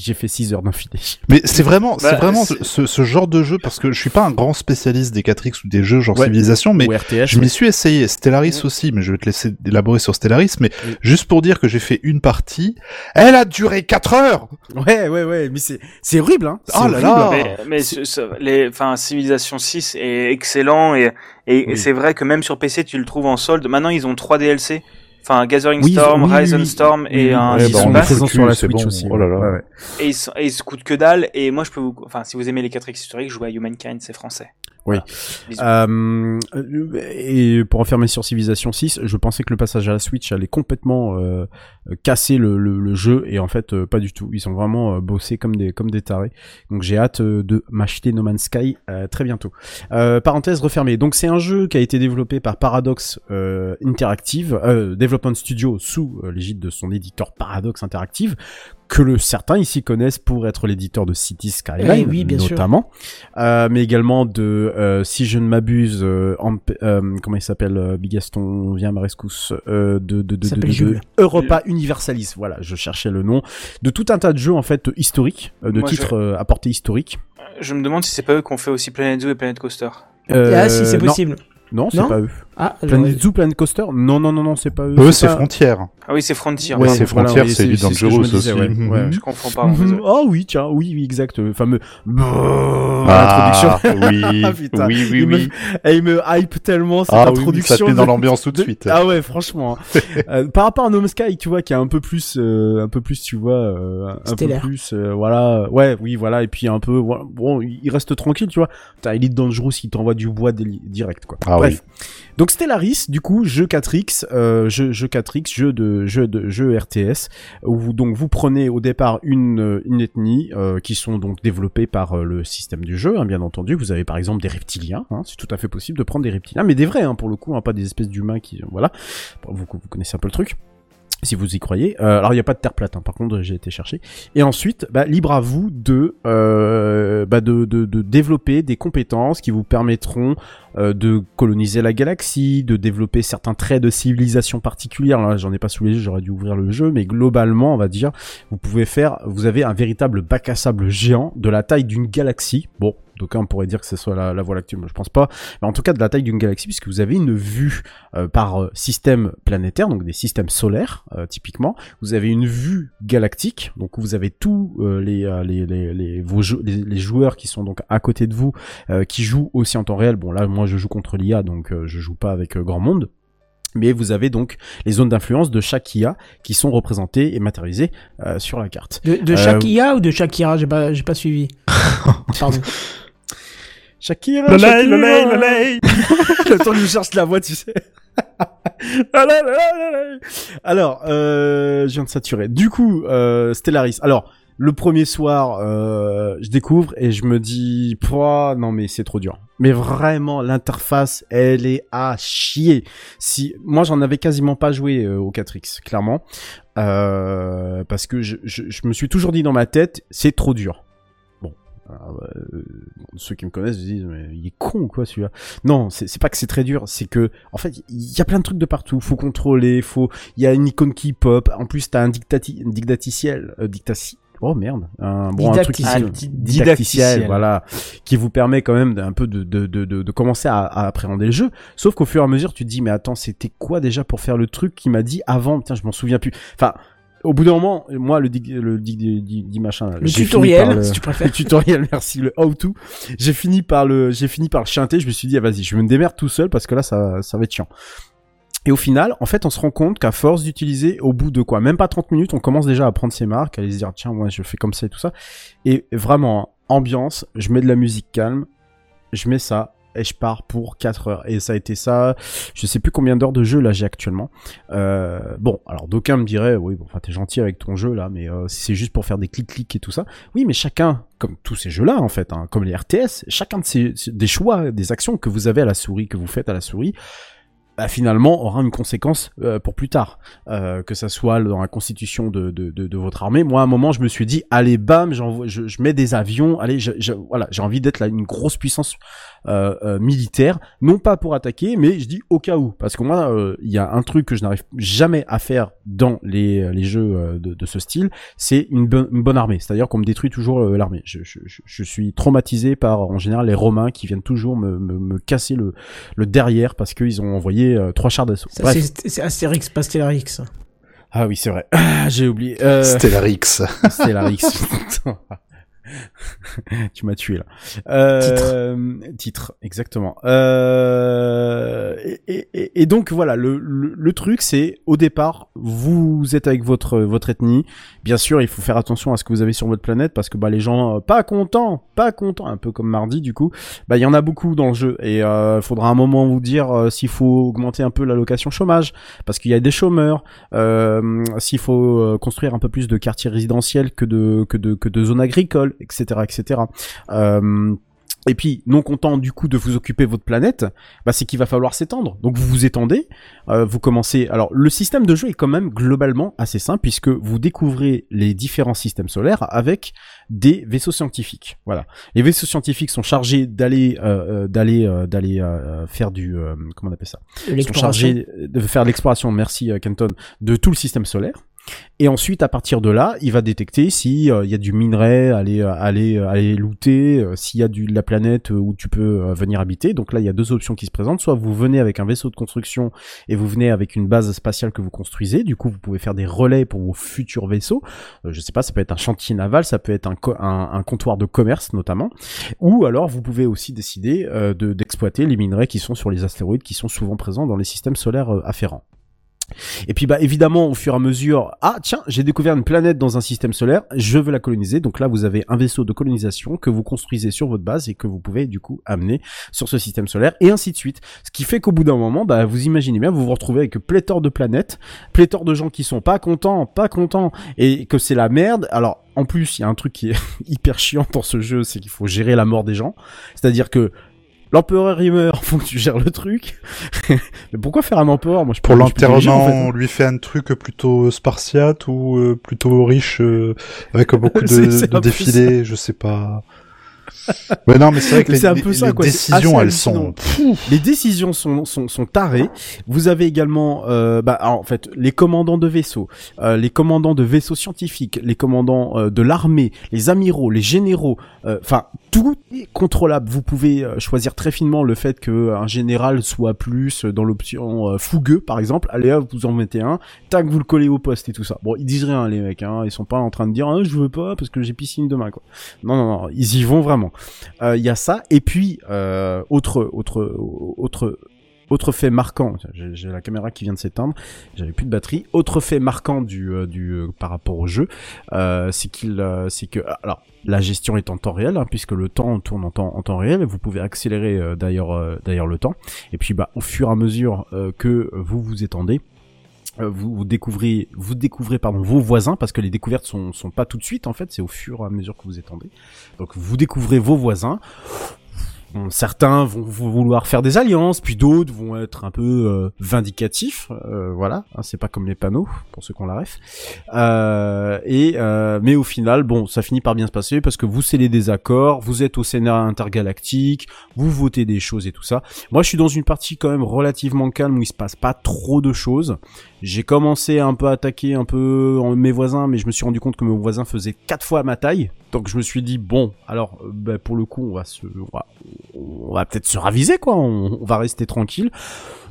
J'ai fait 6 heures d'affilée. <laughs> Mais c'est vraiment, c'est Bah, vraiment ce, ce genre de jeu parce que je suis pas un grand spécialiste des 4X ou des jeux genre Ouais. civilisation, mais RTS. je m'y suis essayé. Stellaris aussi, mais je vais te laisser élaborer sur Stellaris. Mais juste pour dire que j'ai fait une partie, elle a duré 4 heures. Ouais, ouais, ouais. Mais c'est, c'est horrible, hein. C'est Oh là horrible. là. Mais, mais ce- ce- les, enfin, Civilization 6 est excellent et, et, et c'est vrai que même sur PC tu le trouves en solde. Maintenant ils ont trois DLC. Enfin, Gathering Oui, Storm, oui, oui, Rise and oui. Storm et Oui, un ouais, Season bah, on est sur la Switch bon. aussi. Oh là là. ouais, ouais. Et ils, sont- et ils se coûtent que dalle. Et moi, je peux vous, enfin, si vous aimez les 4X historiques, jouez à Humankind, c'est français. Oui. Voilà. Euh, et pour enfermer sur Civilization 6, je pensais que le passage à la Switch allait complètement euh, casser le, le, le jeu et en fait euh, pas du tout. Ils ont vraiment euh, bossé comme des comme des tarés. Donc j'ai hâte euh, de m'acheter No Man's Sky euh, très bientôt. Euh, parenthèse refermée. Donc c'est un jeu qui a été développé par Paradox euh, Interactive, euh, Development Studio sous euh, l'égide de son éditeur Paradox Interactive que le certains ici connaissent pour être l'éditeur de City Skyline Eh oui, bien sûr. notamment euh, mais également de, euh, si je ne m'abuse, euh, euh, comment il s'appelle, euh, Bigaston, viens à ma rescousse, euh, de, de, de, de, Europa Universalis, voilà, je cherchais le nom, de tout un tas de jeux en fait historiques, euh, de Moi, titres à portée historique. Je me demande si c'est pas eux qui ont fait aussi Planet Zoo et Planet Coaster. Euh, ah, si, c'est possible. Non, c'est Non pas eux. Ah, Planet Zoo, Planet Coaster Non, non, non, non, c'est pas eux. Eux, c'est pas- Frontière. Ah oui, c'est Frontier. Ouais, c'est voilà, Frontière, oui, c'est du ce disais, aussi. ouais, ouais. Je confonds pas. Désolé. Ah oui, tiens, oui, oui, exact, le fameux Ah, introduction. <laughs> oui, Ah, putain. oui, oui, Il me- oui. Et il me hype tellement cette Ah oui, introduction. ça te met dans l'ambiance tout de suite. Ah ouais, franchement. hein. <laughs> Euh, par rapport à No Sky, tu vois, qui est un peu plus, euh, un peu plus, tu vois, euh, un peu plus, euh, voilà, ouais, oui, voilà, et puis un peu, voilà, bon, il reste tranquille, tu vois. T'as Elite Dangerous qui t'envoie du bois direct, quoi. Ah Bref. Donc Stellaris, du coup, jeu 4X, euh, jeu, jeu 4X, jeu de jeu de jeu RTS, où vous, donc vous prenez au départ une euh, une ethnie euh, qui sont donc développées par euh, le système du jeu, hein, bien entendu. Vous avez par exemple des reptiliens, hein, c'est tout à fait possible de prendre des reptiliens, mais des vrais hein, pour le coup, hein, pas des espèces d'humains qui voilà. Vous, vous connaissez un peu le truc si vous y croyez. Euh, alors il n'y a pas de terre plate, hein, par contre j'ai été chercher. Et ensuite, bah, libre à vous de, euh, bah, de, de, de développer des compétences qui vous permettront euh, de coloniser la galaxie, de développer certains traits de civilisation particulière. Là, j'en ai pas sous j'aurais dû ouvrir le jeu, mais globalement, on va dire, vous pouvez faire, vous avez un véritable bac à sable géant de la taille d'une galaxie. Bon, d'aucuns pourraient dire que ce soit la, la Voie lactée, moi je pense pas, mais en tout cas de la taille d'une galaxie, puisque vous avez une vue euh, par euh, système planétaire, donc des systèmes solaires euh, typiquement. Vous avez une vue galactique, donc vous avez tous euh, les, les, les, les, vos jou- les, les joueurs qui sont donc à côté de vous, qui jouent aussi en temps réel. Bon là, moi je joue contre l'IA, donc je joue pas avec grand monde. Mais vous avez donc les zones d'influence de chaque IA qui sont représentées et matérialisées euh, sur la carte. De, de Euh, Shakira ou de Shakira J'ai pas, j'ai pas suivi. <laughs> Pardon. Shakira, Le Shakira. le lait, <laughs> le temps que je cherche la voix, tu sais. <laughs> Alors, euh, je viens de saturer. Du coup, euh, Stellaris. Alors, le premier soir, euh, je découvre et je me dis, Pouah, non mais c'est trop dur. Mais vraiment, l'interface, elle est à chier. Si moi, j'en avais quasiment pas joué euh, au 4X, clairement, euh, parce que je, je, je me suis toujours dit dans ma tête, c'est trop dur. Alors, euh, ceux qui me connaissent se disent, mais il est con quoi celui-là. Non, c'est pas que c'est très dur, c'est que en fait il y a plein de trucs de partout. Faut contrôler, faut, il y a une icône qui pop. En plus t'as un dictati, un dictaticiel, euh. Oh merde, un bon un truc didacticiel, didacticiel. voilà, qui vous permet quand même d'un peu de de, de, de, de commencer à, à appréhender le jeu. Sauf qu'au fur et à mesure tu te dis mais attends c'était quoi déjà pour faire le truc qui m'a dit avant? Tiens je m'en souviens plus. Enfin au bout d'un moment, moi, le dig, le dig, dig, machin, Le tutoriel, le- si tu préfères. <laughs> le tutoriel, merci, le how to. J'ai fini par le, j'ai fini par le chanter. Je me suis dit, ah, vas-y, je me démerde tout seul parce que là, ça, ça va être chiant. Et au final, en fait, on se rend compte qu'à force d'utiliser, au bout de quoi, même pas 30 minutes, on commence déjà à prendre ses marques, à se dire, tiens, moi, je fais comme ça et tout ça. Et vraiment, ambiance, je mets de la musique calme, je mets ça, et je pars pour 4 heures. Et ça a été ça, je sais plus combien d'heures de jeu là j'ai actuellement. Euh, bon, alors d'aucuns me diraient, oui, bon, enfin t'es gentil avec ton jeu là, mais euh, si c'est juste pour faire des clics-clics et tout ça. Oui, mais chacun, comme tous ces jeux-là en fait, hein, comme les RTS, chacun de ces des choix, des actions que vous avez à la souris, que vous faites à la souris, bah, finalement aura une conséquence euh, pour plus tard, euh, que ça soit dans la constitution de, votre armée. Moi, à un moment, je me suis dit, allez, bam, je, je mets des avions, allez, voilà, j'ai envie d'être une grosse puissance euh, militaire, non pas pour attaquer, mais je dis au cas où, parce que moi, il y a un truc que je n'arrive jamais à faire dans les, jeux de, ce style, c'est une, bonne- armée, c'est-à-dire qu'on me détruit toujours l'armée. Je, suis traumatisé par, en général, les Romains qui viennent toujours me, casser le derrière parce qu'ils ont envoyé euh, trois chars d'assaut. C'est Astérix, pas Stellaris. Ah oui, c'est vrai. <laughs> Ah, J'ai oublié. Euh... Stellarix. Stellarix. <laughs> <laughs> tu m'as tué là. Euh, titre. exactement. Euh, et, et- et- et donc voilà, le, le, le truc c'est au départ, vous êtes avec votre votre ethnie. Bien sûr, il faut faire attention à ce que vous avez sur votre planète parce que bah les gens euh, pas contents, pas contents, un peu comme mardi du coup. Bah il y en a beaucoup dans le jeu et euh, faudra un moment vous dire euh, s'il faut augmenter un peu l'allocation chômage parce qu'il y a des chômeurs, s'il faut construire un peu plus de quartiers résidentiels que de que de que de zones agricoles, etc., etc. Euh, et puis, non content du coup de vous occuper votre planète, bah, c'est qu'il va falloir s'étendre. Donc vous vous étendez, euh, vous commencez. Alors le système de jeu est quand même globalement assez simple puisque vous découvrez les différents systèmes solaires avec des vaisseaux scientifiques. Voilà. Les vaisseaux scientifiques sont chargés d'aller euh, d'aller d'aller faire du comment on appelle ça? De Ils sont l'exploration. chargés de faire l'exploration. Merci Kenton de tout le système solaire. Et ensuite, à partir de là, il va détecter si euh, il y a du minerai, aller euh, aller euh, aller looter, s'il y a de la planète où tu peux venir habiter. Donc là, il y a deux options qui se présentent. Soit vous venez avec un vaisseau de construction et vous venez avec une base spatiale que vous construisez. Du coup, vous pouvez faire des relais pour vos futurs vaisseaux. Je sais pas, ça peut être un chantier naval, ça peut être un, un, comptoir de commerce notamment. Ou alors, vous pouvez aussi décider de d'exploiter les minerais qui sont sur les astéroïdes, qui sont souvent présents dans les systèmes solaires afférents. Et puis bah évidemment au fur et à mesure, ah tiens, j'ai découvert une planète dans un système solaire, je veux la coloniser. Donc là vous avez un vaisseau de colonisation que vous construisez sur votre base et que vous pouvez du coup amener sur ce système solaire et ainsi de suite. Ce qui fait qu'au bout d'un moment, bah vous imaginez bien, vous vous retrouvez avec pléthore de planètes, pléthore de gens qui sont pas contents, pas contents et que c'est la merde. Alors en plus, il y a un truc qui est <laughs> hyper chiant dans ce jeu, c'est qu'il faut gérer la mort des gens. C'est-à-dire que L'empereur il meurt, <laughs> faut que tu gères le truc. <laughs> Mais pourquoi faire un empereur Moi, je Pour l'enterrement, en fait, on lui fait un truc plutôt spartiate ou euh, plutôt riche, euh, avec beaucoup <laughs> de, défilés, je sais pas. Mais non, mais c'est vrai que les, un les- peu ça, les décisions, elles sont... Les décisions sont, sont, sont tarées. Vous avez également, euh, bah, alors, en fait, les commandants de vaisseaux, euh, les commandants de vaisseaux scientifiques, les commandants euh, de l'armée, les amiraux, les généraux. euh, Enfin, tout est contrôlable. Vous pouvez euh, choisir très finement le fait que un général soit plus dans l'option euh, fougueux, par exemple. Allez, hop, vous en mettez un. Tac, vous le collez au poste et tout ça. Bon, ils disent rien, les mecs. Hein, ils sont pas en train de dire, ah, je veux pas parce que j'ai piscine demain, quoi. Non, non, non, ils y vont vraiment. Euh, Il y a ça. Et puis, euh, autre, autre, autre, autre fait marquant. J'ai la caméra qui vient de s'éteindre. J'avais plus de batterie. Autre fait marquant du, euh, euh, par rapport au jeu, euh, c'est que, alors, la gestion est en temps réel, hein, puisque le temps tourne en temps, en temps réel. Vous pouvez accélérer d'ailleurs, le temps. Et puis, bah, au fur et à mesure que vous vous étendez. Vous, découvrez, vous découvrez vos voisins parce que les découvertes sont sont pas tout de suite en fait, c'est au fur et à mesure que vous étendez. Donc vous découvrez vos voisins. Bon, certains vont vou- vouloir faire des alliances, puis d'autres vont être un peu euh, vindicatifs. euh, voilà, hein, c'est pas comme les panneaux pour ceux qui ont la ref. Euh, et euh, mais au final, bon, ça finit par bien se passer parce que vous scellez des accords, vous êtes au Sénat intergalactique, vous votez des choses et tout ça. Moi, je suis dans une partie quand même relativement calme où il se passe pas trop de choses. J'ai commencé un peu à attaquer un peu en- mes voisins, mais je me suis rendu compte que mes voisins faisaient quatre fois ma taille. Donc je me suis dit bon, alors euh, bah, pour le coup, on va se, on va, on va peut-être se raviser quoi. On, va rester tranquille.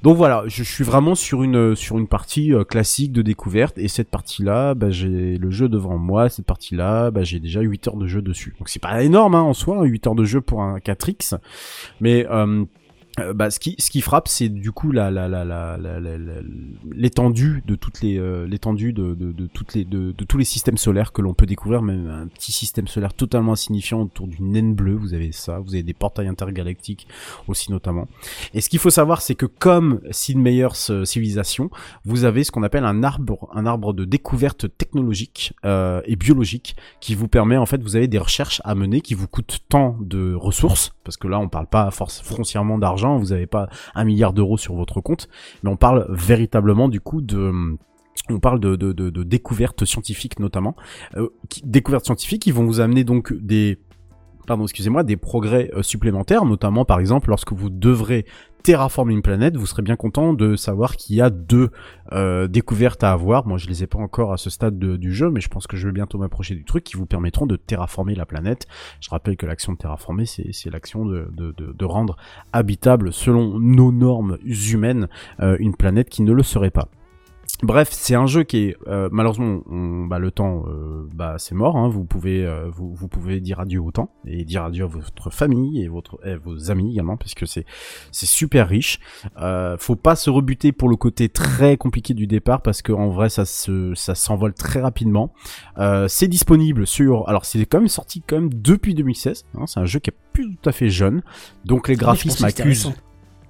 Donc voilà, je suis vraiment sur une sur une partie euh, classique de découverte et cette partie-là, bah, j'ai le jeu devant moi. Cette partie-là, bah, j'ai déjà 8 heures de jeu dessus. Donc c'est pas énorme hein, en soi, 8 heures de jeu pour un 4X, mais euh, euh, bah, ce qui ce qui frappe, c'est du coup la la la la l'étendue de toutes les euh, l'étendue de, de de toutes les de, de tous les systèmes solaires que l'on peut découvrir. Même un petit système solaire totalement insignifiant autour d'une naine bleue, vous avez ça. Vous avez des portails intergalactiques aussi notamment. Et ce qu'il faut savoir, c'est que comme Sid Meier's euh, civilisation, vous avez ce qu'on appelle un arbre un arbre de découverte technologique euh, et biologique qui vous permet en fait vous avez des recherches à mener qui vous coûtent tant de ressources parce que là on parle pas force foncièrement d'argent vous n'avez pas un milliard d'euros sur votre compte mais on parle véritablement du coup de on parle de, découvertes scientifiques notamment euh, découvertes scientifiques qui vont vous amener donc des pardon, excusez-moi, des progrès euh, supplémentaires, notamment par exemple lorsque vous devrez terraformer une planète, vous serez bien content de savoir qu'il y a deux euh, découvertes à avoir. Moi, je les ai pas encore à ce stade de- du jeu, mais je pense que je vais bientôt m'approcher du truc qui vous permettront de terraformer la planète. Je rappelle que l'action de terraformer, c'est l'action de rendre habitable, selon nos normes humaines, euh, une planète qui ne le serait pas. Bref, c'est un jeu qui est euh, malheureusement on- bah, le temps euh, bah c'est mort hein, vous pouvez euh, vous, vous pouvez dire adieu au temps et dire adieu à votre famille et votre et vos amis également puisque c'est c'est super riche. Faut pas se rebuter pour le côté très compliqué du départ parce que en vrai ça se ça s'envole très rapidement. C'est disponible sur alors c'est quand même sorti quand même depuis 2016, hein, c'est un jeu qui est plus tout à fait jeune. Donc les Ah, graphismes que accusent.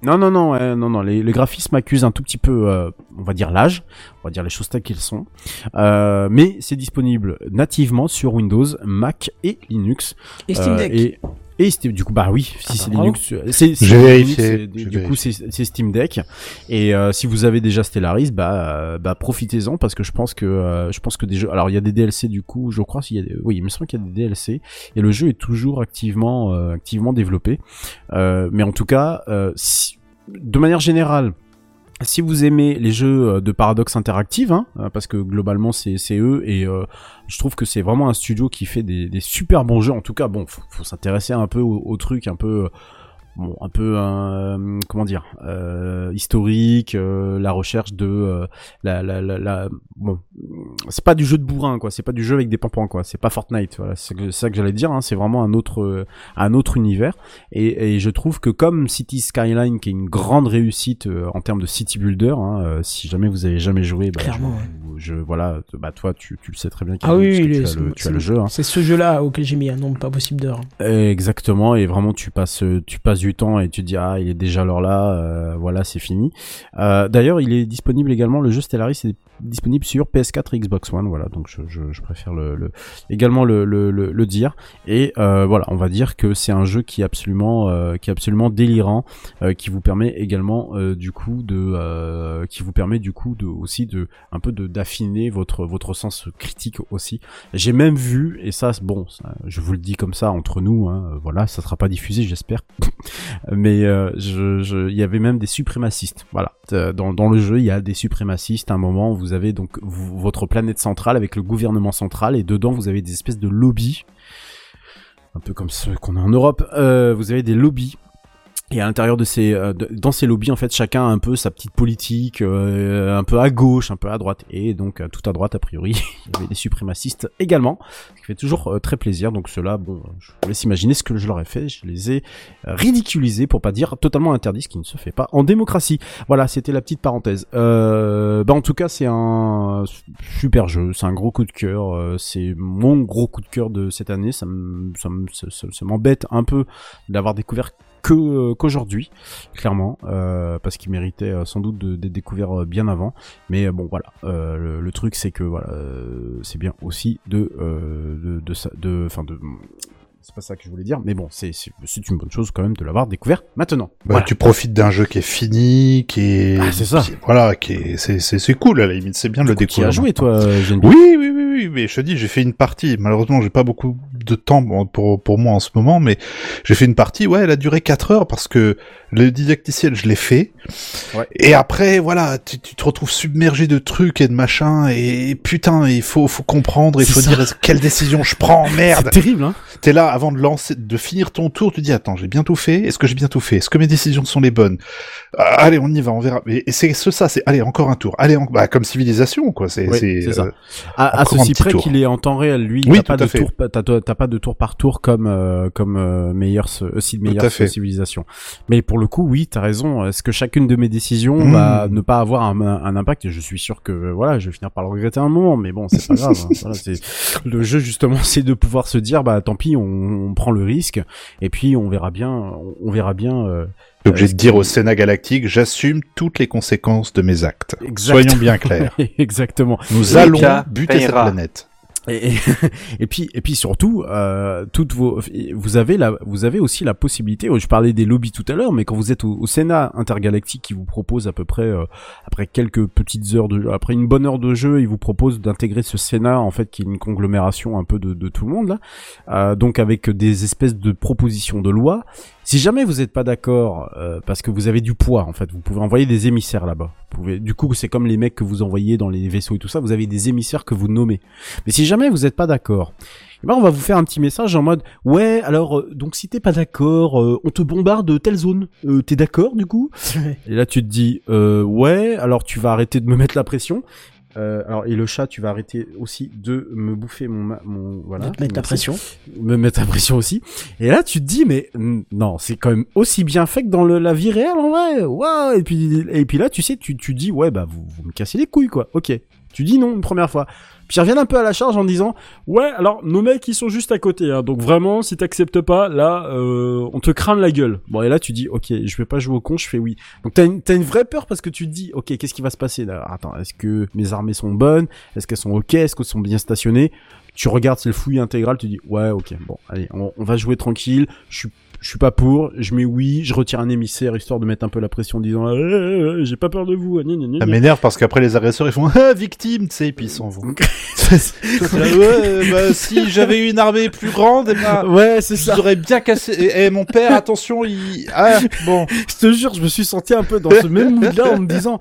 Non, non, non, non, non. Les, les graphismes accusent un tout petit peu, euh, on va dire l'âge, on va dire les choses telles qu'elles sont. Euh, mais c'est disponible nativement sur Windows, Mac et Linux. Et Steam Euh, Deck. et, et Steam- du coup, bah oui, si Ah c'est bah. Linux, euh, c'est c'est du coup, c'est Steam Deck. Et euh, si vous avez déjà Stellaris, bah, euh, bah profitez-en parce que je pense que euh, je pense que des jeux. Alors il y a des DLC du coup, je crois s'il y a, des- oui, il me semble qu'il y a des DLC et le jeu est toujours activement euh, activement développé. Euh, mais en tout cas, euh, si- de manière générale, si vous aimez les jeux euh, de Paradox Interactive, hein, euh, parce que globalement c'est eux et euh, je trouve que c'est vraiment un studio qui fait des, des super bons jeux. En tout cas, bon, faut, faut s'intéresser un peu au, au truc un peu bon, un peu un comment dire euh, historique, euh, la recherche de euh, la, la, la, la- bon, c'est pas du jeu de bourrin quoi, c'est pas du jeu avec des pompons quoi, c'est pas Fortnite, voilà, c'est ça que j'allais dire, hein, c'est vraiment un autre euh, un autre univers. Et, et je trouve que comme City Skyline qui est une grande réussite euh, en termes de city builder, hein, euh, si jamais vous avez jamais joué, bah, Clairement, je, je- voilà, bah toi tu, tu le sais très bien. Ah oui, tu as le, tu as c'est- le jeu. hein. C'est ce jeu-là auquel j'ai mis un nombre pas possible d'heures. Exactement et vraiment tu passes tu passes du temps et tu te dis ah il est déjà l'heure là euh, voilà c'est fini. Euh, D'ailleurs il est disponible également le jeu Stellaris est disponible sur PS4 et Xbox One voilà donc je, je, je préfère le, le également le, le, dire et euh, voilà on va dire que c'est un jeu qui est absolument euh, qui est absolument délirant euh, qui vous permet également euh, du coup de euh, qui vous permet du coup de aussi de un peu de votre sens critique aussi. J'ai même vu et ça bon je vous le dis comme ça entre nous hein, voilà ça sera pas diffusé j'espère. <laughs> Mais euh, il y avait même des suprémacistes voilà. Euh, dans le jeu il y a des suprémacistes à un moment vous avez donc votre planète centrale avec le gouvernement central et dedans vous avez des espèces de lobbies un peu comme ceux qu'on a en Europe. Euh, vous avez des lobbies et à l'intérieur de ces, euh, dans ces lobbies, en fait, chacun a un peu sa petite politique, euh, un peu à gauche, un peu à droite, et donc euh, tout à droite, a priori, <laughs> il y avait des suprémacistes également, ce qui fait toujours euh, très plaisir. Donc ceux-là, bon, je vous laisse imaginer ce que je leur ai fait. Je les ai ridiculisés, pour pas dire totalement interdits, ce qui ne se fait pas en démocratie. Voilà, c'était la petite parenthèse. Euh, bah en tout cas, c'est un super jeu, c'est un gros coup de cœur, c'est mon gros coup de cœur de cette année. Ça m'embête un peu d'avoir découvert que euh, qu'aujourd'hui clairement euh, parce qu'il méritait euh, sans doute d'être découvert bien avant. Mais bon voilà. Le, truc c'est que voilà c'est bien aussi de de de de enfin de c'est pas ça que je voulais dire mais bon c'est c'est c'est une bonne chose quand même de l'avoir découvert maintenant Bah, Voilà. Tu profites d'un jeu qui est fini, qui est, Ah, c'est ça. qui- voilà, qui est, c'est, c'est, c'est cool à la limite, c'est bien de le découvrir. a joué toi Geneviève Oui, oui, oui, oui, mais je te dis, j'ai fait une partie. Malheureusement, j'ai pas beaucoup de temps pour, pour moi en ce moment, mais j'ai fait une partie, ouais, elle a duré 4 heures parce que le didacticiel, je l'ai fait. Ouais. Et après, voilà, tu, tu te retrouves submergé de trucs et de machins, et putain, il faut, faut comprendre, il faut ça. dire quelle décision je prends, <laughs> merde. c'est terrible hein T'es là avant de lancer, de finir ton tour, tu dis attends, j'ai bien tout fait. Est-ce que j'ai bien tout fait? Est-ce que mes décisions sont les bonnes? Ah, Allez, on y va, on verra. Et, et c'est ce ça, c'est allez encore un tour. Allez, en- bah, comme civilisation quoi. C'est Oui, ça. euh, à, à ceci près qu'il est en temps réel lui Oui, t'as pas de fait. tour t'as pas de tour par tour comme euh, comme euh, meilleur à Meier's fait. civilisation mais pour le coup oui t'as raison est-ce que chacune de mes décisions Mm. va ne pas avoir un, un impact? Et je suis sûr que euh, voilà je vais finir par le regretter un moment mais bon c'est pas <laughs> grave hein. Voilà, le jeu justement <laughs> c'est de pouvoir se dire bah tant pis on, on prend le risque et puis on verra bien on, on verra bien euh, T'es obligé euh, de dire au Sénat galactique, j'assume toutes les conséquences de mes actes. Exact. Soyons bien clairs. <laughs> exactement Nous allons buter cette planète. Et, <laughs> et, puis et puis surtout euh, toutes vos vous avez la vous avez aussi la possibilité je parlais des lobbies tout à l'heure mais quand vous êtes au, Sénat intergalactique qui vous propose à peu près euh, après quelques petites heures de après une bonne heure de jeu il vous propose d'intégrer ce Sénat en fait qui est une conglomération un peu de, de tout le monde là. Euh, donc avec des espèces de propositions de loi si jamais vous n'êtes pas d'accord euh, parce que vous avez du poids en fait vous pouvez envoyer des émissaires là-bas pouvez du coup c'est comme les mecs que vous envoyez dans les vaisseaux et tout ça vous avez des émissaires que vous nommez mais si jamais vous n'êtes pas d'accord, eh ben on va vous faire un petit message en mode ouais alors euh, donc si t'es pas d'accord, euh, on te bombarde de telle zone. Euh, t'es d'accord du coup? Et là tu te dis euh, ouais alors tu vas arrêter de me mettre la pression. Euh, alors et le chat tu vas arrêter aussi de me bouffer mon mon voilà. De te mettre la pression. me mettre la pression aussi. Et là tu te dis mais non c'est quand même aussi bien fait que dans le, la vie réelle en vrai. Ouais et puis et puis là tu sais tu tu dis ouais bah vous, vous me cassez les couilles quoi. Ok. Tu dis non une première fois puis ils reviennent un peu à la charge en disant ouais alors nos mecs ils sont juste à côté hein, donc vraiment si t'acceptes pas là euh, on te crame la gueule. Bon et là tu dis ok je vais pas jouer au con je fais oui. Donc t'as une, t'as une vraie peur parce que tu te dis ok qu'est-ce qui va se passer là? Attends est-ce que mes armées sont bonnes? Est-ce qu'elles sont ok? Est-ce qu'elles sont bien stationnées? Tu regardes c'est le fouillis intégral tu dis ouais ok bon allez on, on va jouer tranquille. Je suis je suis pas pour, je mets oui, je retire un émissaire histoire de mettre un peu la pression en disant Eh, eh, eh, j'ai pas peur de vous. gna, gna, gna, Ça m'énerve parce qu'après les agresseurs ils font ah, victime, tu sais, et puis ils s'en vont. <laughs> Ouais, bah, si j'avais eu une armée plus grande, eh ben, <laughs> Ouais, c'est ça. vous aurais bien cassé. Et, et mon père, attention, il. Ah, bon. <laughs> Je te jure, je me suis senti un peu dans ce même mood-là en me disant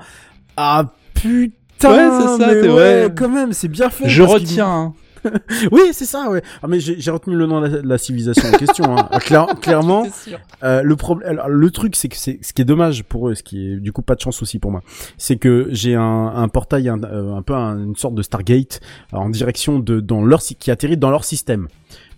ah putain, Ouais, c'est ça, mais ouais, ouais. quand même, c'est bien fait. Je retiens. <laughs> oui, c'est ça, ouais. Ah, mais j'ai retenu le nom de la, de la civilisation en question. Hein. <laughs> Clair- clairement, euh, le problème, le truc, c'est que c'est ce qui est dommage pour eux, ce qui est du coup pas de chance aussi pour moi, c'est que j'ai un, un portail, un, euh, un peu un- une sorte de Stargate euh, en direction de dans leur qui atterrit dans leur système.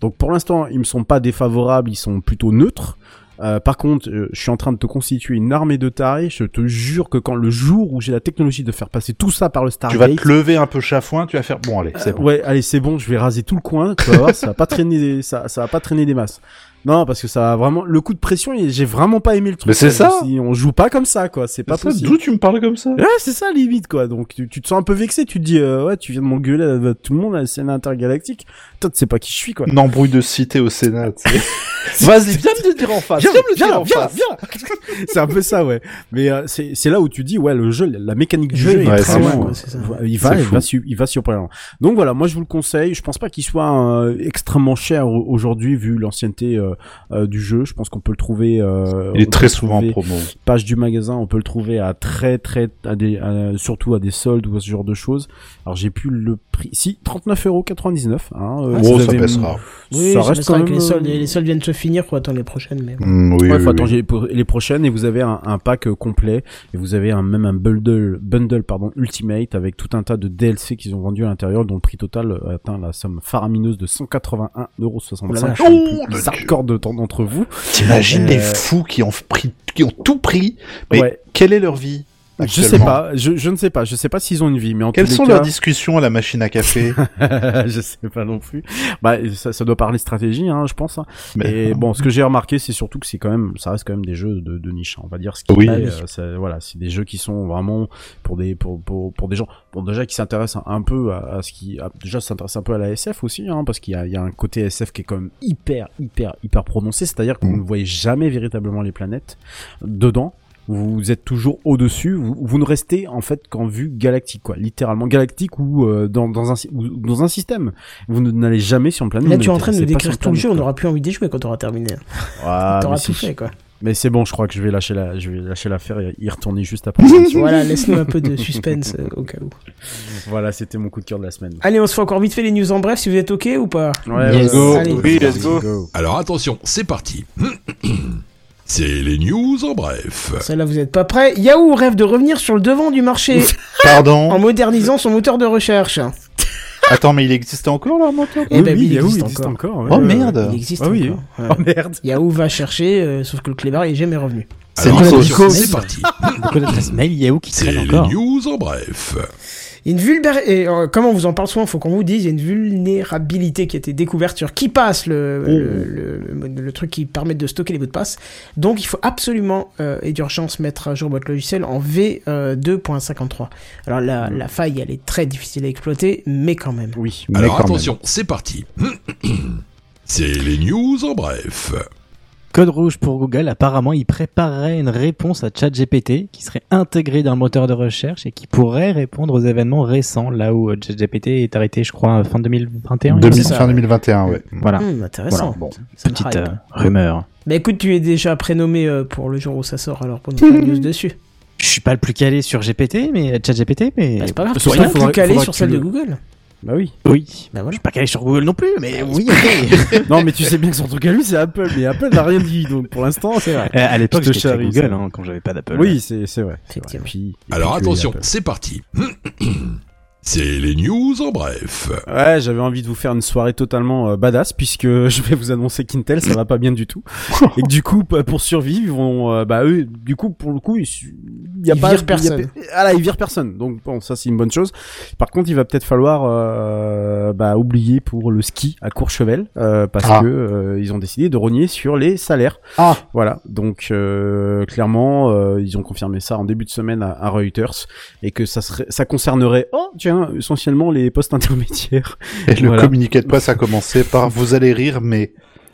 Donc pour l'instant, ils me sont pas défavorables, ils sont plutôt neutres. Euh, par contre, euh, je suis en train de te constituer une armée de tarés. Je te jure que quand le jour où j'ai la technologie de faire passer tout ça par le Tu Stargate, vas te lever un peu chafouin, tu vas faire bon allez, c'est euh, bon. Ouais, allez, c'est bon, je vais raser tout le coin, tu vas voir, ça va pas traîner des, ça, ça va pas traîner des masses. Non, parce que ça va vraiment, le coup de pression, et j'ai vraiment pas aimé le truc. Mais c'est ça. Si on joue pas comme ça, quoi, c'est pas Ça, possible. D'où tu me parles comme ça? Ouais, c'est ça, limite, quoi. Donc, tu, tu te sens un peu vexé, tu te dis, euh, ouais, tu viens de m'engueuler à tout le monde à la scène intergalactique. Toi, tu sais pas qui je suis, quoi. Une embrouille de cité au Sénat. <laughs> Vas-y, viens me le dire en face. Viens, Viens me le viens, dire en viens, face. viens. c'est un peu ça, ouais. Mais euh, c'est c'est là où tu dis, ouais, le jeu, la mécanique du jeu jeu, est est Ouais, très loin, c'est ça. il va, il va, il va surprendre. Donc voilà, moi je vous le conseille. Je pense pas qu'il soit euh, extrêmement cher au- aujourd'hui vu l'ancienneté euh, du jeu. Je pense qu'on peut le trouver. euh, Il est très souvent en promo. Page du magasin, on peut le trouver à très très à des à- surtout à des soldes ou à ce genre de choses. Alors j'ai plus le prix. Si 39,99€. Hein, euh, Oh, vous ça avez- baissera. Oui, ça ça reste quand même, les soldes. euh, Les soldes viennent se finir pour attendre les prochaines. Mais. Mm, oui, Ouais, oui, faut oui. attendre les- prochaines et vous avez un, un pack euh, complet et vous avez un, même un bundle, bundle pardon, Ultimate avec tout un tas de DLC qu'ils ont vendu à l'intérieur dont le prix total euh, atteint la somme faramineuse de 181,65€. Oh la vache. pour les Oh, plus le de temps d'entre vous. T'imagines Euh, les fous qui ont pris, qui ont tout pris. Mais Ouais. quelle est leur vie? Je sais pas, je, je ne sais pas, je sais pas s'ils ont une vie, mais en Quelles tous les sont cas, leurs discussions à la machine à café <laughs> je sais pas non plus. Bah, ça, ça doit parler stratégie, hein, je pense. hein. Mais- Et bon, ce que j'ai remarqué, c'est surtout que c'est quand même, ça reste quand même des jeux de, de niche. hein, on va dire ce qui Oui. est, euh, voilà, c'est des jeux qui sont vraiment pour des pour pour, pour des gens, bon déjà qui s'intéressent un, peu à, à ce qui, à- déjà s'intéressent un peu à la SF aussi, hein, parce qu'il y a, il y a un côté SF qui est quand même hyper hyper hyper prononcé, c'est-à-dire que vous Mm. ne voyez jamais véritablement les planètes dedans. Vous êtes toujours au-dessus, vous, vous ne restez en fait qu'en vue galactique, quoi, littéralement galactique ou euh, dans, dans, un, ou dans un système. Vous n'allez jamais sur une planète. Là, tu es en train de nous décrire tout le jeu. On n'aura plus envie d'y jouer quand on aura terminé. Ah, <laughs> T'auras tout fait, quoi. Mais c'est bon, je crois que je vais lâcher la, je vais lâcher l'affaire et y retourner juste après. <laughs> Voilà, laisse-nous un peu de suspense euh, au cas où. voilà, c'était mon coup de cœur de la semaine. Allez, on se fait encore vite fait les news en bref si vous êtes ok ou pas? Ouais, Yes. let's go. Allez. Oui, let's go. Alors attention, c'est parti. <clears throat> C'est les news en bref. Celle-là, vous êtes pas prêts. Yahoo rêve de revenir sur le devant du marché <laughs> en Pardon modernisant son moteur de recherche. Attends, mais il existe encore leur moteur Eh Oui, ben oui, il Yahoo existe existe encore. encore. ouais. Oh merde Il existe Ah oui. encore. Ouais. <laughs> Oh merde. Yahoo va chercher, euh, sauf que le clébard est jamais revenu. C'est c'est parti. <laughs> Mail Yahoo qui C'est traînent les encore. news en bref. Il y a une vulnérabilité, et euh, comme on vous en parle souvent, faut qu'on vous dise, il y a une vulnérabilité qui a été découverte sur qui passe le, le, le- le- le truc qui permet de stocker les mots de passe. Donc il faut absolument euh, et d'urgence mettre à jour votre logiciel en V2.53. Alors la, la faille, elle est très difficile à exploiter, mais quand même. Oui. Mais Alors quand attention, c'est parti. <clears throat> C'est les news en bref. Code rouge pour Google, apparemment, il préparerait une réponse à ChatGPT qui serait intégrée dans le moteur de recherche et qui pourrait répondre aux événements récents, là où euh, ChatGPT est arrêté, je crois, fin 2021. il me 2000, semble. fin 2021, ouais. Voilà. Hum, intéressant. Voilà, bon, Petite euh, rumeur. Bah écoute, tu es déjà prénommé euh, pour le jour où ça sort, alors pour nous faire news <laughs> dessus. Je suis pas le plus calé sur GPT, mais ChatGPT, mais Bah, c'est pas grave, tu faudrait- plus calé sur celle de le- Google. Bah oui. oui. Bah Je voilà. suis pas calé sur Google non plus, mais oui, <laughs> ok. non, mais tu sais bien que son truc à lui, c'est Apple. Mais Apple n'a rien dit. Donc pour l'instant, c'est vrai. Euh, à l'époque, Je j'étais chez Google hein, quand j'avais pas d'Apple. Oui, c'est c'est vrai. c'est vrai. Effectivement. Puis- Alors attention, c'est parti. <clears throat> C'est les news en bref. Ouais, j'avais envie de vous faire une soirée totalement euh, badass puisque <laughs> je vais vous annoncer qu'Intel ça va pas bien du tout <laughs> et que du coup bah, pour survivre ils vont euh, bah eux du coup pour le coup il y a Ils pas virent il y a personne. pas- ah là ils virent personne donc bon ça c'est une bonne chose. Par contre il va peut-être falloir euh, bah oublier pour le ski à Courchevel euh, parce Ah. que euh, ils ont décidé de rogner sur les salaires. Ah. Voilà donc euh, clairement euh, ils ont confirmé ça en début de semaine à, à Reuters et que ça serait ça concernerait oh tiens essentiellement les postes <laughs> intermédiaires. Et le communiqué de presse a commencé par vous allez rire, mais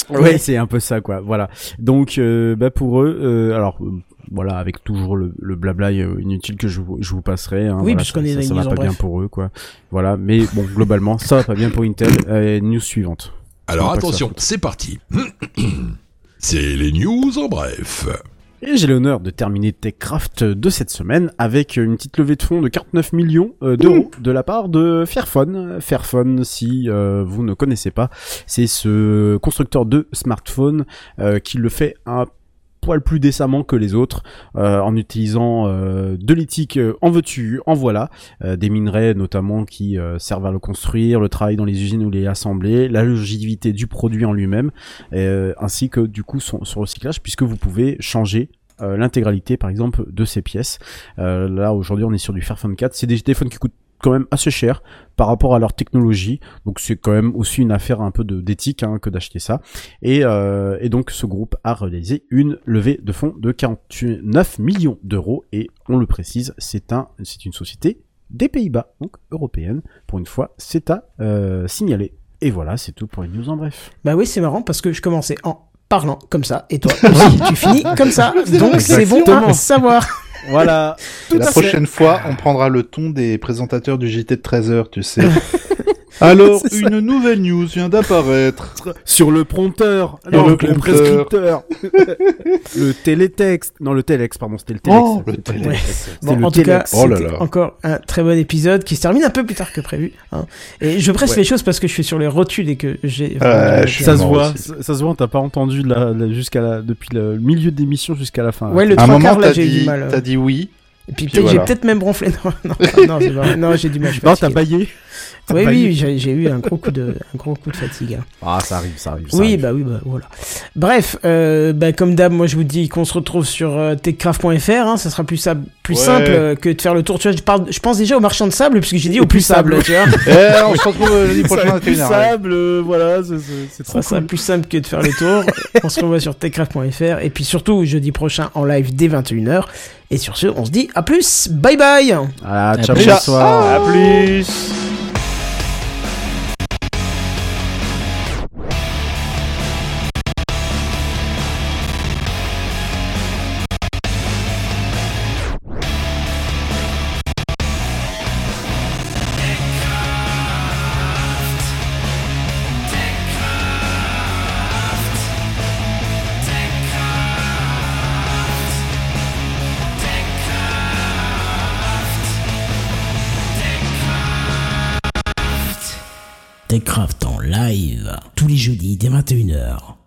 Ouais, c'est un peu ça, quoi. Voilà. Donc, euh, bah pour eux, euh, alors euh, voilà, avec toujours le, le blabla inutile que je, vous- je vous passerai. Hein, Oui, voilà, puisqu'on ça, est ça, ça va pas bien bref. pour eux, quoi. Voilà, mais bon, globalement, ça va pas bien pour Intel. Euh, news suivante. Alors attention, c'est parti. <clears throat> C'est les news en bref. Et j'ai l'honneur de terminer TechCraft de cette semaine avec une petite levée de fonds de 49 millions euh, d'euros de la part de Fairphone. Fairphone, si euh, vous ne connaissez pas, c'est ce constructeur de smartphone euh, qui le fait un poil plus décemment que les autres euh, en utilisant euh, de l'éthique euh, en veux-tu en voilà des minerais notamment qui servent à le construire le travail dans les usines où les assembler la longévité du produit en lui-même ainsi que du coup son, son recyclage puisque vous pouvez changer l'intégralité par exemple de ces pièces. Là aujourd'hui on est sur du Fairphone 4 c'est des téléphones qui coûtent quand même assez cher par rapport à leur technologie. Donc c'est quand même aussi une affaire un peu d'éthique hein, que d'acheter ça. Et, euh, et donc ce groupe a réalisé une levée de fonds de 49 millions d'euros. Et on le précise c'est un c'est une société des Pays-Bas donc européenne. Pour une fois c'est à euh, signaler. Et voilà c'est tout pour les news en bref. Bah oui, c'est marrant parce que je commençais en parlant comme ça. Et toi <laughs> aussi, tu finis comme ça. Donc c'est bon à savoir. Voilà la prochaine fois, on prendra le ton des présentateurs du JT de 13h, tu sais. <laughs> <laughs> Alors, ça. une nouvelle news vient d'apparaître. sur le prompteur non, le prescripteur <laughs> le télétexte non le téléx pardon c'était le téléx Oh, le téléx. Bon, le en tout cas. Oh là c'était là. encore un très bon épisode qui se termine un peu plus tard que prévu. hein. Et je presse Ouais. les choses parce que je suis sur les rotules et que j'ai. Ouais, je suis ça se voit aussi. ça, ça se voit t'as pas entendu la, la- jusqu'à la, depuis le milieu de l'émission jusqu'à la fin Ouais, le À un trois moment, quarts là, t'as j'ai eu dit, du mal. t'as dit oui. Et puis puis peut-être j'ai peut-être même ronflé. <laughs> Non, non, <laughs> non, pas non j'ai du mal. non t'as baillé Oui, baillé. oui, j'ai eu un gros coup de, un gros coup de fatigue. hein. ah ça arrive ça arrive ça Oui, arrive. bah oui, bah voilà. Bref, euh, bah, comme d'hab, moi je vous dis qu'on se retrouve sur euh, techcraft.fr. Hein, ça sera plus, plus Ouais. simple euh, que de faire le tour. Tu vois, je, parle, je pense déjà au marchand de sable puisque j'ai dit au, plus sable. sable. tu vois. <laughs> Eh, on se retrouve lundi Ça prochain à plus 21h. sable euh, voilà c'est- c'est Ça trop sera plus simple que de faire le tour. on se revoit sur techcraft.fr. Et puis surtout, jeudi prochain en live dès 21h. Et sur ce, on se dit à plus. Bye bye. ah À ciao plus. bonsoir À plus. Les jeudis dès 21h.